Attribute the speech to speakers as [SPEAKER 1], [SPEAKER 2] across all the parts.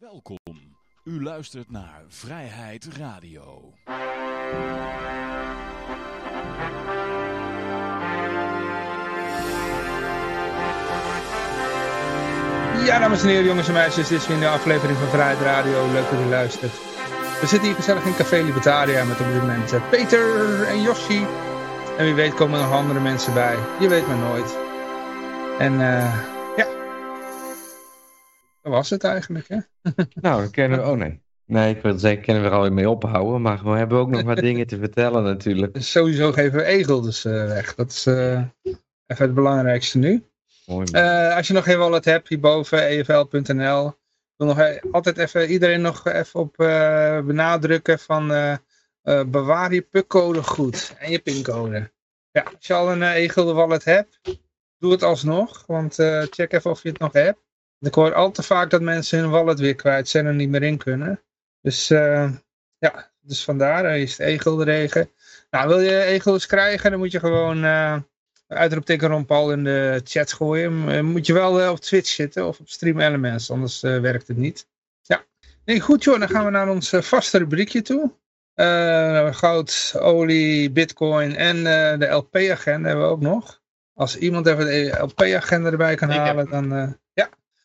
[SPEAKER 1] Welkom. U luistert naar Vrijheid Radio.
[SPEAKER 2] Ja, dames en heren, jongens en meisjes, dit is weer een aflevering van Vrijheid Radio. Leuk dat u luistert. We zitten hier gezellig in Café Libertaria met op dit moment eh, Peter en Yoshi. En wie weet komen er nog andere mensen bij. Je weet maar nooit. En eh, was het eigenlijk, hè?
[SPEAKER 3] Nou, dan kunnen we... Oh nee. Nee, ik wil zeggen, kunnen we er alweer mee ophouden. Maar we hebben ook nog wat dingen te vertellen natuurlijk.
[SPEAKER 2] Sowieso geven we Egel dus eh, weg. Dat is eh, even het belangrijkste nu.
[SPEAKER 3] Mooi.
[SPEAKER 2] Eh, als je nog geen wallet hebt, hierboven, efl.nl. Ik wil nog e- altijd even iedereen nog even op benadrukken van bewaar je PUC-code goed en je pincode. Ja, als je al een uh, e-gulden wallet hebt, doe het alsnog, want check even of je het nog hebt. Ik hoor al te vaak dat mensen hun wallet weer kwijt zijn en niet meer in kunnen. Dus eh, ja, dus vandaar is het e-gulden regen. Nou, wil je e-guldens krijgen, dan moet je gewoon eh uitroepteken Ron Paul in de chat gooien. Eh, moet je wel op Twitch zitten of op Stream Elements, anders werkt het niet. Ja, nee, goed joh, dan gaan we naar ons vaste rubriekje toe. Goud, olie, bitcoin en de LP-agenda hebben we ook nog. Als iemand even de LP-agenda erbij kan halen, dan.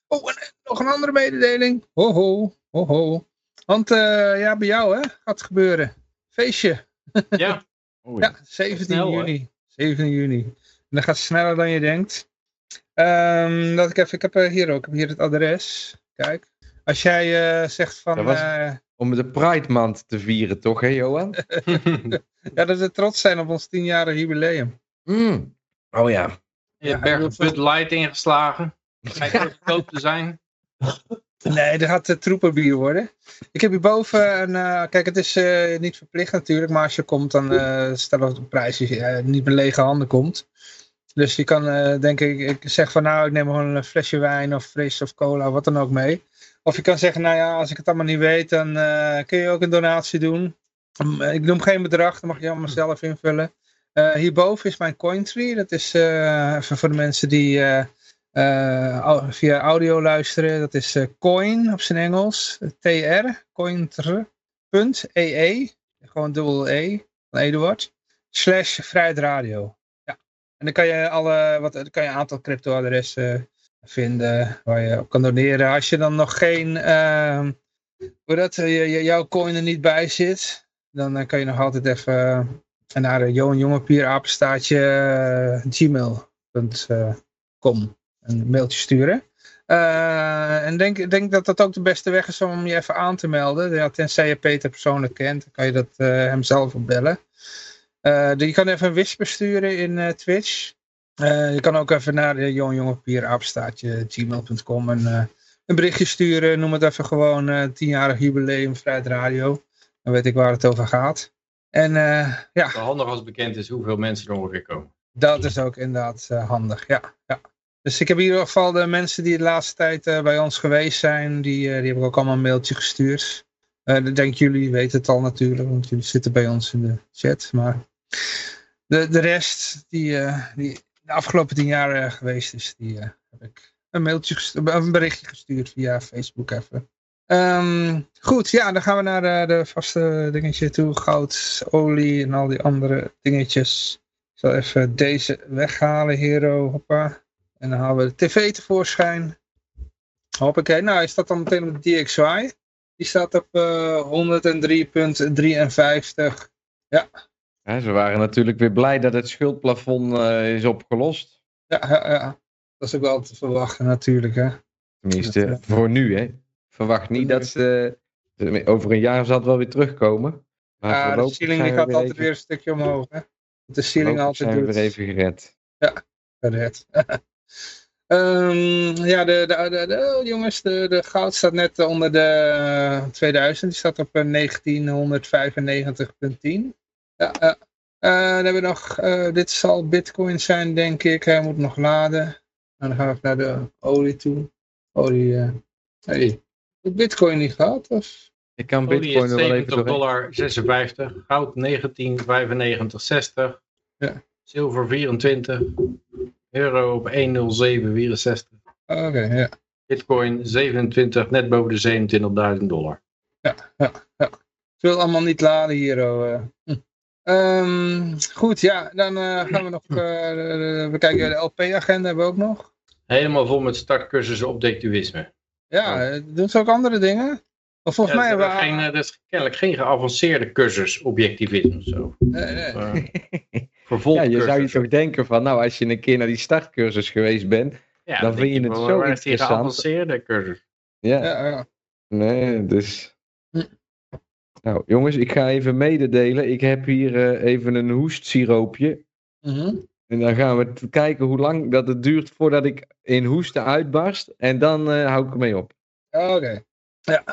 [SPEAKER 2] Oh, en, en nog een andere mededeling. Ho ho, ho ho. Want eh, ja, bij jou hè, gaat het gebeuren. Feestje.
[SPEAKER 4] Ja,
[SPEAKER 3] Oei.
[SPEAKER 2] Ja, 17
[SPEAKER 4] snel, hoor.
[SPEAKER 2] juni. 17 juni. En dat gaat sneller dan je denkt. Ehm, dat ik, even, ik heb eh, hier ook, ik heb hier het adres. Kijk. Als jij eh, zegt van...
[SPEAKER 3] Dat was-
[SPEAKER 2] eh,
[SPEAKER 3] Om de Pride Maand te vieren, toch, hè, Johan?
[SPEAKER 2] ja, dat we trots zijn op ons 10-jarig jubileum.
[SPEAKER 3] Mm. Oh ja.
[SPEAKER 4] je hebt
[SPEAKER 2] Ja,
[SPEAKER 4] Bud Light ingeslagen. Heel goedkoop te zijn.
[SPEAKER 2] Nee, dat gaat uh, troepenbier worden. Ik heb hierboven een... eh, kijk, het is eh, niet verplicht natuurlijk. Maar als je komt, dan eh stel dat de prijs eh, niet met lege handen komt. Dus je kan, eh, denk ik, ik zeg van nou, ik neem gewoon een flesje wijn of fris of cola, wat dan ook mee. Of je kan zeggen, nou ja, als ik het allemaal niet weet, dan eh, kun je ook een donatie doen. Um, ik noem geen bedrag, dan mag je allemaal zelf invullen. Eh, hierboven is mijn Cointree. Dat is eh, even voor de mensen die eh, eh, via audio luisteren. Dat is eh, coin op zijn Engels. TR, cointr.ee. Gewoon dubbel E van Eduard. Slash Vrijheid Radio. Ja. En dan kan je, alle, wat, dan kan je een aantal crypto-adressen vinden waar je op kan doneren. Als je dan nog geen, ehm, hoe dat, eh, jouw coin er niet bij zit, dan eh, kan je nog altijd even eh, naar uh, Johan Jongepier apenstaatje eh, gmail.com een mailtje sturen. Eh, en denk, denk dat dat ook de beste weg is om je even aan te melden. Ja, tenzij je Peter persoonlijk kent, dan kan je dat eh, hem zelf opbellen. Eh, je kan even een whisper sturen in eh, Twitch. Eh, je kan ook even naar Jongepier apenstaatje gmail.com en eh, een berichtje sturen. Noem het even gewoon eh 10-jarig jubileum Vrijheid Radio. Dan weet ik waar het over gaat. En eh, ja,
[SPEAKER 4] handig als bekend is hoeveel mensen er ongeveer komen.
[SPEAKER 2] dat is ook inderdaad eh, handig, ja, ja. Dus ik heb in ieder geval de mensen die de laatste tijd eh, bij ons geweest zijn, die, eh, die heb ik ook allemaal een mailtje gestuurd. Eh ik denk jullie weten het al natuurlijk, want jullie zitten bij ons in de chat. Maar de, de rest die, die de afgelopen tien jaar geweest is, die heb ik een mailtje een berichtje gestuurd via Facebook even. Ehm, goed, ja, dan gaan we naar de vaste dingetje toe. Goud, olie en al die andere dingetjes. Ik zal even deze weghalen, Hero. Hoppa. En dan halen we de tv tevoorschijn. Hoppakee. Nou, hij staat dan meteen op de DXY. Die staat op eh 103.53.
[SPEAKER 3] Ja, ze waren natuurlijk weer blij dat het schuldplafond eh, is opgelost.
[SPEAKER 2] Ja, ja, ja. Dat is ook wel te verwachten natuurlijk. Hè.
[SPEAKER 3] Tenminste,
[SPEAKER 2] Dat,
[SPEAKER 3] voor nu, hè. Verwacht niet dat ze... Over een jaar zal het wel weer terugkomen. Maar
[SPEAKER 2] Ja, de ceiling die gaat
[SPEAKER 3] weer
[SPEAKER 2] altijd
[SPEAKER 3] even-
[SPEAKER 2] weer een stukje omhoog. Hè. Dat de ceiling altijd
[SPEAKER 3] zijn we
[SPEAKER 2] doet.
[SPEAKER 3] weer even gered.
[SPEAKER 2] gered. Ehm, ja, de, de, de, de- oh, jongens, de, de goud staat net eh, onder de eh, 2000. Die staat op eh, 1995,10. Ja, ja. Eh, dan hebben we nog, eh, dit zal bitcoin zijn, denk ik. Hij moet nog laden. En dan gaan we naar de olie toe. Olie, eh hey. Heb bitcoin niet gehad? Of?
[SPEAKER 3] Ik kan
[SPEAKER 4] Olie
[SPEAKER 3] bitcoin er wel even
[SPEAKER 4] 70
[SPEAKER 3] doorheen.
[SPEAKER 4] dollar 56. Goud 19, 95, 60.
[SPEAKER 2] Ja.
[SPEAKER 4] Zilver 24. Euro op 107, 64.
[SPEAKER 2] Oh, Oké, ja.
[SPEAKER 4] Bitcoin 27, net boven de 27.000 dollar.
[SPEAKER 2] Ja, ja, ja. Ik wil allemaal niet laden hier. Oh, eh. Hm. Ehm, goed, ja, dan eh, gaan we nog, uh, we kijken de LP-agenda hebben we ook nog.
[SPEAKER 4] Helemaal vol met startcursussen op.
[SPEAKER 2] Ja, doen ze ook andere dingen? Of volgens
[SPEAKER 4] Ja,
[SPEAKER 2] mij hebben we...
[SPEAKER 4] geen, er is kennelijk geen geavanceerde cursus objectivisme zo.
[SPEAKER 2] Nee, nee.
[SPEAKER 4] Uh,
[SPEAKER 3] ja, je zou je toch denken van, nou, als je een keer naar die startcursus geweest bent,
[SPEAKER 4] Ja,
[SPEAKER 3] dan vind je het zo
[SPEAKER 4] waar is die
[SPEAKER 3] interessant.
[SPEAKER 4] geavanceerde cursus?
[SPEAKER 3] ja,
[SPEAKER 2] Ja, ja.
[SPEAKER 3] nee, dus...
[SPEAKER 2] Hm.
[SPEAKER 3] Nou, jongens, ik ga even mededelen. Ik heb hier eh, even een hoestsiroopje.
[SPEAKER 2] Mhm.
[SPEAKER 3] En dan gaan we kijken hoe lang dat het duurt voordat ik in hoesten uitbarst. En dan eh, hou ik ermee op.
[SPEAKER 2] Oké. Ja.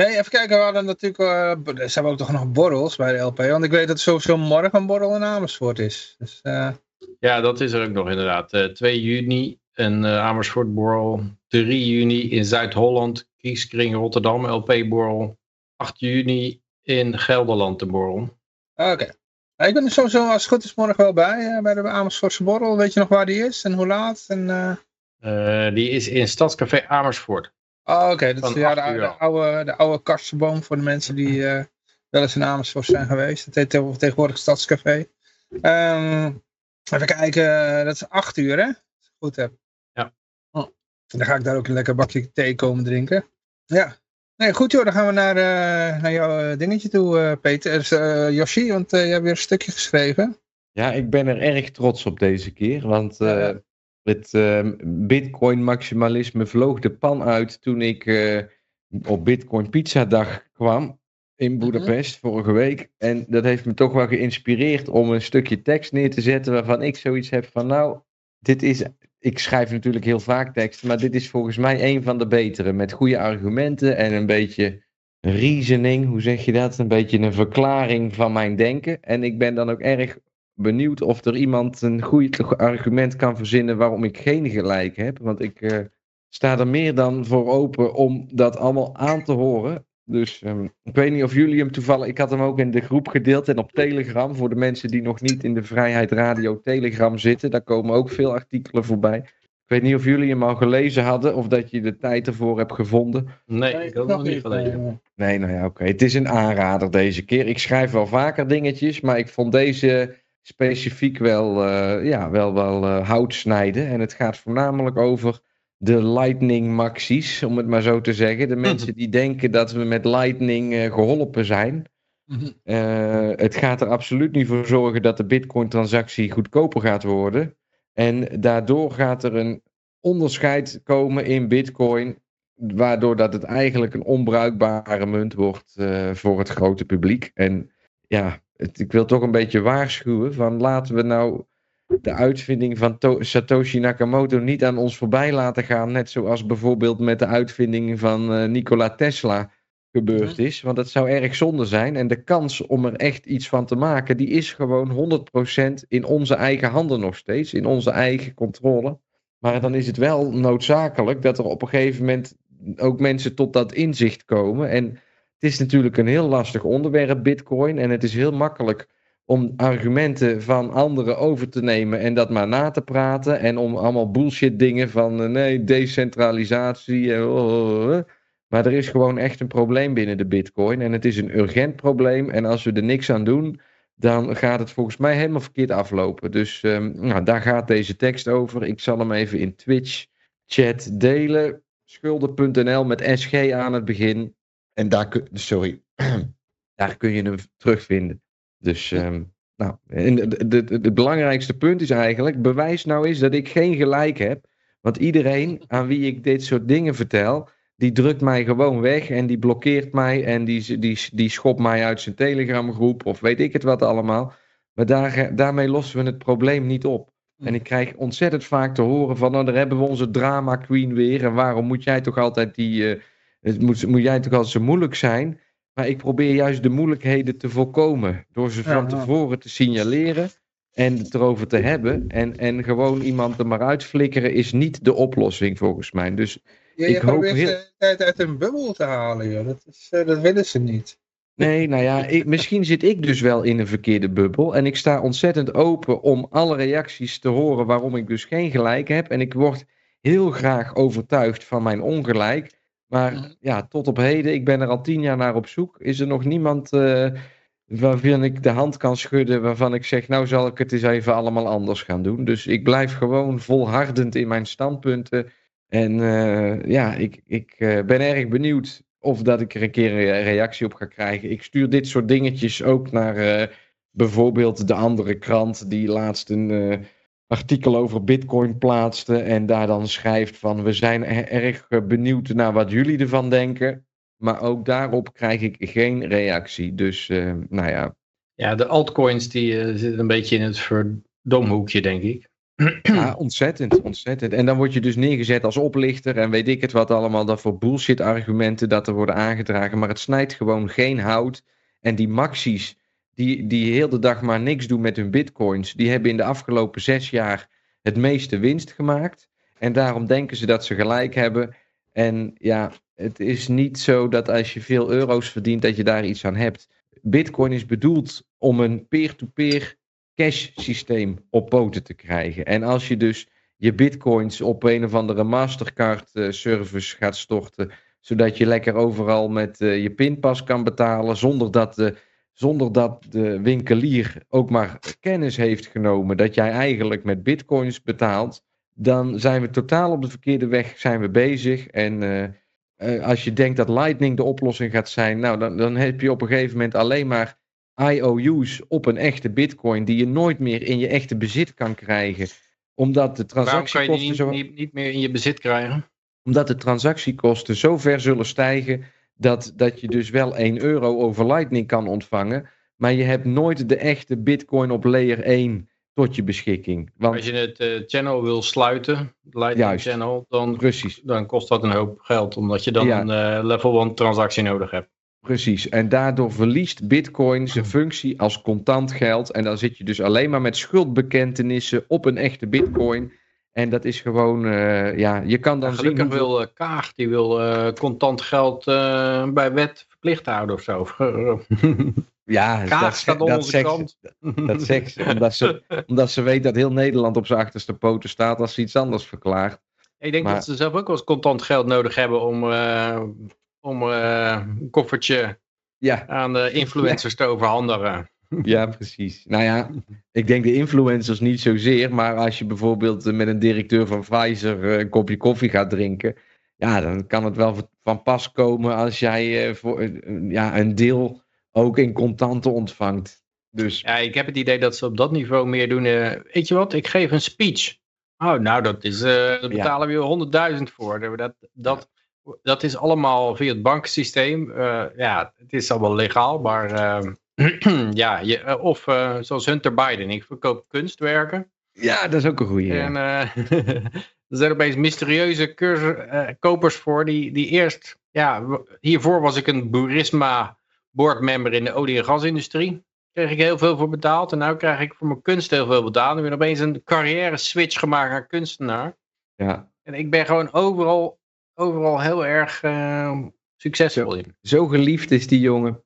[SPEAKER 2] Nee, even kijken, we hadden natuurlijk, eh, b- er zijn ook toch nog borrels bij de LP, want ik weet dat sowieso morgen een borrel in Amersfoort is. Dus, eh,
[SPEAKER 4] Ja, dat is er ook nog inderdaad. Eh 2 juni een eh, Amersfoort borrel. 3 juni in Zuid-Holland, Kieskring Rotterdam, LP-borrel. 8 juni in Gelderland de borrel.
[SPEAKER 2] Oké. Ik ben er sowieso als het goed is morgen wel bij, eh, bij de Amersfoortse borrel. Weet je nog waar die is en hoe laat? En, eh,
[SPEAKER 4] Eh, die is in Stadscafé Amersfoort.
[SPEAKER 2] Oh, oké. Dat is ja, de, oude, de oude karstenboom voor de mensen die eh, wel eens in Amersfoort zijn geweest. Het heet tegenwoordig- Stadscafé. Ehm, even kijken, eh, dat is acht uur hè? Als ik het goed heb.
[SPEAKER 4] Ja.
[SPEAKER 2] Oh. Dan ga ik daar ook een lekker bakje thee komen drinken. Ja. Nee, goed joh, dan gaan we naar, eh, naar jouw dingetje toe, eh, Peter. Dus, eh, Yoshi, want eh, je hebt weer een stukje geschreven.
[SPEAKER 3] Ja, ik ben er erg trots op deze keer. Want eh. Het eh, Bitcoin-maximalisme vloog de pan uit toen ik eh, op Bitcoin Pizza Dag kwam in Boedapest vorige week. En dat heeft me toch wel geïnspireerd om een stukje tekst neer te zetten waarvan ik zoiets heb van nou, dit is. Ik schrijf natuurlijk heel vaak teksten, maar dit is volgens mij een van de betere. Met goede argumenten en een beetje reasoning, hoe zeg je dat? Een beetje een verklaring van mijn denken. En ik ben dan ook erg benieuwd of er iemand een goed argument kan verzinnen waarom ik geen gelijk heb. Want ik eh, sta er meer dan voor open om dat allemaal aan te horen. Dus ehm, ik weet niet of jullie hem toevallig. Ik had hem ook in de groep gedeeld en op Telegram. Voor de mensen die nog niet in de Vrijheid Radio Telegram zitten. Daar komen ook veel artikelen voorbij. Ik weet niet of jullie hem al gelezen hadden of dat je de tijd ervoor hebt gevonden.
[SPEAKER 4] Nee, ik het nog niet gelezen.
[SPEAKER 3] Nee, nou ja, oké. Het is een aanrader deze keer. Ik schrijf wel vaker dingetjes, maar ik vond deze specifiek wel, eh, ja, wel, wel eh, hout snijden. En het gaat voornamelijk over de Lightning Maxies, om het maar zo te zeggen. De mensen die denken dat we met Lightning eh, geholpen zijn.
[SPEAKER 2] mhm.
[SPEAKER 3] Het gaat er absoluut niet voor zorgen dat de Bitcoin-transactie goedkoper gaat worden. En daardoor gaat er een onderscheid komen in Bitcoin, waardoor dat het eigenlijk een onbruikbare munt wordt voor het grote publiek. En ja, het- ik wil toch een beetje waarschuwen van laten we nou de uitvinding van To- Satoshi Nakamoto niet aan ons voorbij laten gaan, net zoals bijvoorbeeld met de uitvinding van eh, Nikola Tesla gebeurd is. Want dat zou erg zonde zijn. En de kans om er echt iets van te maken, die is gewoon 100% in onze eigen handen nog steeds. In onze eigen controle. Maar dan is het wel noodzakelijk dat er op een gegeven moment ook mensen tot dat inzicht komen. En het is natuurlijk een heel lastig onderwerp, Bitcoin. En het is heel makkelijk om argumenten van anderen over te nemen en dat maar na te praten. En om allemaal bullshit dingen van eh, nee, decentralisatie. en oh, oh, oh. Maar er is gewoon echt een probleem binnen de Bitcoin. En het is een urgent probleem. En als we er niks aan doen, dan gaat het volgens mij helemaal verkeerd aflopen. Dus ehm, nou, daar gaat deze tekst over. Ik zal hem even in Twitch chat delen. Schulden.nl met SG aan het begin. En daar kun, sorry, daar kun je hem terugvinden. Dus ehm, nou, het belangrijkste punt is eigenlijk, bewijs nou eens dat ik geen gelijk heb. Want iedereen aan wie ik dit soort dingen vertel, die drukt mij gewoon weg en die blokkeert mij en die, die, die schopt mij uit zijn telegramgroep of weet ik het wat allemaal. Maar daar, daarmee lossen we het probleem niet op. En ik krijg ontzettend vaak te horen van, nou daar hebben we onze drama queen weer en waarom moet jij toch altijd die, eh, het moet, moet jij toch altijd zo moeilijk zijn? Maar ik probeer juist de moeilijkheden te voorkomen door ze van tevoren te signaleren en het erover te hebben. En, en gewoon iemand er maar uitflikkeren is niet de oplossing volgens mij. Dus
[SPEAKER 2] Je,
[SPEAKER 3] Ik hoop
[SPEAKER 2] probeert
[SPEAKER 3] heel-
[SPEAKER 2] ze de tijd uit een bubbel te halen, joh. Dat, is, eh, dat willen ze niet.
[SPEAKER 3] Nee, nou ja, ik, misschien zit ik dus wel in een verkeerde bubbel. En ik sta ontzettend open om alle reacties te horen waarom ik dus geen gelijk heb. En ik word heel graag overtuigd van mijn ongelijk. Maar ja, tot op heden, ik ben er al tien jaar naar op zoek. Is er nog niemand eh, waarvan ik de hand kan schudden, waarvan ik zeg, nou zal ik het eens even allemaal anders gaan doen. Dus ik blijf gewoon volhardend in mijn standpunten. En eh, ja, ik, ik eh, ben erg benieuwd of dat ik er een keer een reactie op ga krijgen. Ik stuur dit soort dingetjes ook naar bijvoorbeeld de andere krant die laatst een artikel over bitcoin plaatste en daar dan schrijft van we zijn er- erg eh, benieuwd naar wat jullie ervan denken. Maar ook daarop krijg ik geen reactie. Dus eh, nou ja,
[SPEAKER 4] Ja, de altcoins die eh, zitten een beetje in het verdomhoekje, denk ik.
[SPEAKER 3] Ja, ontzettend, ontzettend. En dan word je dus neergezet als oplichter en weet ik het wat allemaal, dat voor bullshit argumenten dat er worden aangedragen. Maar het snijdt gewoon geen hout. En die maxies, die, die heel de dag maar niks doen met hun bitcoins, die hebben in de afgelopen zes jaar het meeste winst gemaakt. En daarom denken ze dat ze gelijk hebben. En ja, het is niet zo dat als je veel euro's verdient, dat je daar iets aan hebt. Bitcoin is bedoeld om een peer-to-peer cash systeem op poten te krijgen. En als je dus je bitcoins op een of andere Mastercard eh, service gaat storten, zodat je lekker overal met eh, je pinpas kan betalen, zonder dat, de, zonder dat de winkelier ook maar kennis heeft genomen dat jij eigenlijk met bitcoins betaalt, dan zijn we totaal op de verkeerde weg zijn we bezig. En eh, eh, als je denkt dat Lightning de oplossing gaat zijn, nou, dan, dan heb je op een gegeven moment alleen maar IOU's op een echte bitcoin die je nooit meer in je echte bezit kan krijgen. Omdat de
[SPEAKER 4] Waarom kan je die
[SPEAKER 3] transactiekosten
[SPEAKER 4] niet,
[SPEAKER 3] zo
[SPEAKER 4] niet, niet meer in je bezit krijgen?
[SPEAKER 3] omdat de transactiekosten zo ver zullen stijgen dat, dat je dus wel 1 euro over Lightning kan ontvangen, maar je hebt nooit de echte Bitcoin op layer 1 tot je beschikking.
[SPEAKER 4] Als
[SPEAKER 3] Want
[SPEAKER 4] je het eh, channel wil sluiten, Lightning
[SPEAKER 3] Juist.
[SPEAKER 4] channel, dan,
[SPEAKER 3] precies,
[SPEAKER 4] dan kost dat een hoop geld. Omdat je dan
[SPEAKER 3] Ja.
[SPEAKER 4] een eh, level 1 transactie nodig hebt.
[SPEAKER 3] precies. En daardoor verliest Bitcoin zijn functie als contant geld. En dan zit je dus alleen maar met schuldbekentenissen op een echte Bitcoin. En dat is gewoon, eh, ja, je kan dan zien.
[SPEAKER 4] gelukkig wil eh, Kaag, die wil eh, contant geld bij wet verplicht houden of zo.
[SPEAKER 3] Ja,
[SPEAKER 4] Kaag
[SPEAKER 3] dat,
[SPEAKER 4] staat op
[SPEAKER 3] dat zegt-
[SPEAKER 4] kant.
[SPEAKER 3] Dat zegt ze, omdat ze, omdat ze weet dat heel Nederland op zijn achterste poten staat als ze iets anders verklaart.
[SPEAKER 4] Ik denk
[SPEAKER 3] Maar-
[SPEAKER 4] dat ze zelf ook wel eens contant geld nodig hebben om, om een koffertje
[SPEAKER 3] Ja,
[SPEAKER 4] aan de influencers te overhandigen.
[SPEAKER 3] Ja, precies. Nou ja, ik denk de influencers niet zozeer, maar als je bijvoorbeeld eh, met een directeur van Pfizer eh, een kopje koffie gaat drinken, ja, dan kan het wel van pas komen als jij eh, voor, ja, een deel ook in contanten ontvangt. Dus
[SPEAKER 4] Ja, ik heb het idee dat ze op dat niveau meer doen. weet je wat, ik geef een speech. Oh, nou, dat is, eh daar betalen we je 100.000 voor. Dat, dat, dat is allemaal via het bankensysteem. Ja, het is allemaal legaal, maar eh, ja, je, eh, of eh, zoals Hunter Biden, ik verkoop kunstwerken.
[SPEAKER 3] ja, dat is ook een goede.
[SPEAKER 4] En eh, er zijn opeens mysterieuze cursus, kopers voor die, die eerst... Ja, hiervoor was ik een Burisma boardmember in de olie- en gasindustrie. Kreeg ik heel veel voor betaald. En nu krijg ik voor mijn kunst heel veel betaald. Ik ben opeens een carrière switch gemaakt naar kunstenaar.
[SPEAKER 3] Ja.
[SPEAKER 4] En ik ben gewoon overal, overal heel erg succesvol in.
[SPEAKER 3] Zo geliefd is die jongen.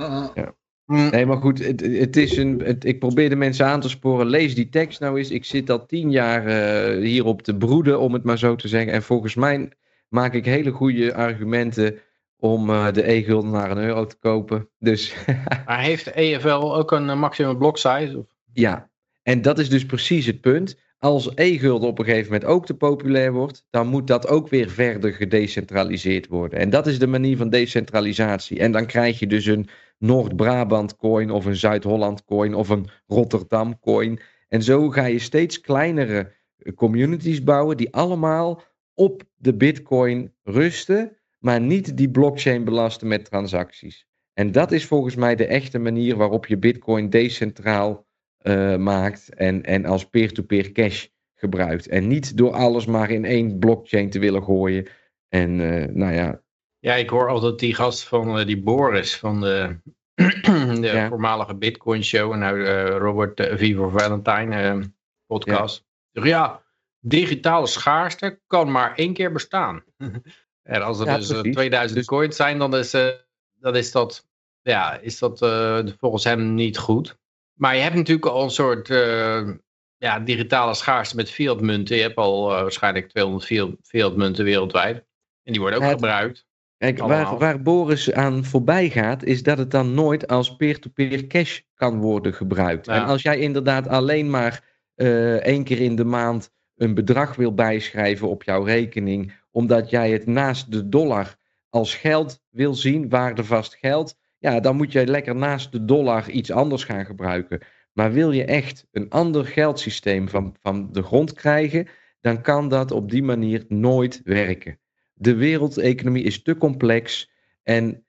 [SPEAKER 2] Uh-uh.
[SPEAKER 4] Mm.
[SPEAKER 3] Nee, maar goed, het, het is een, het, ik probeer de mensen aan te sporen. Lees die tekst nou eens. Ik zit al tien jaar eh, hierop te broeden, om het maar zo te zeggen. En volgens mij maak ik hele goede argumenten om eh, de e-gulden naar een euro te kopen. Dus
[SPEAKER 4] Maar heeft de EFL ook een eh, maximum block size? Of?
[SPEAKER 3] ja, en dat is dus precies het punt. Als e-gulden op een gegeven moment ook te populair wordt, dan moet dat ook weer verder gedecentraliseerd worden. En dat is de manier van decentralisatie. En dan krijg je dus een Noord-Brabant coin of een Zuid-Holland coin of een Rotterdam coin. En zo ga je steeds kleinere eh, communities bouwen die allemaal op de bitcoin rusten, maar niet die blockchain belasten met transacties. En dat is volgens mij de echte manier waarop je bitcoin decentraal eh, maakt en, en als peer-to-peer cash gebruikt. En niet door alles maar in één blockchain te willen gooien. En eh, nou ja,
[SPEAKER 4] Ja, ik hoor altijd die gast van eh, die Boris van de, de
[SPEAKER 3] Ja.
[SPEAKER 4] voormalige Bitcoin Show en nou eh, Robert uh, Vivo Valentine eh, podcast. Ja. ja, digitale schaarste kan maar één keer bestaan. en als er
[SPEAKER 3] Ja,
[SPEAKER 4] dus eh,
[SPEAKER 3] precies.
[SPEAKER 4] 2000
[SPEAKER 3] Dus-
[SPEAKER 4] coins zijn, dan is, eh, dan is dat, ja, is dat eh, volgens hem niet goed. Maar je hebt natuurlijk al een soort, eh, ja, digitale schaarste met fiat munten. Je hebt al waarschijnlijk 200 fiat munten wereldwijd. En die worden ook gebruikt.
[SPEAKER 3] Kijk, waar, waar, Boris aan voorbij gaat, is dat het dan nooit als peer-to-peer cash kan worden gebruikt. En als jij inderdaad alleen maar uh, één keer in de maand een bedrag wil bijschrijven op jouw rekening, omdat jij het naast de dollar als geld wil zien, waardevast geld, ja, dan moet jij lekker naast de dollar iets anders gaan gebruiken. Maar wil je echt een ander geldsysteem van, van de grond krijgen, dan kan dat op die manier nooit werken. De wereldeconomie is te complex en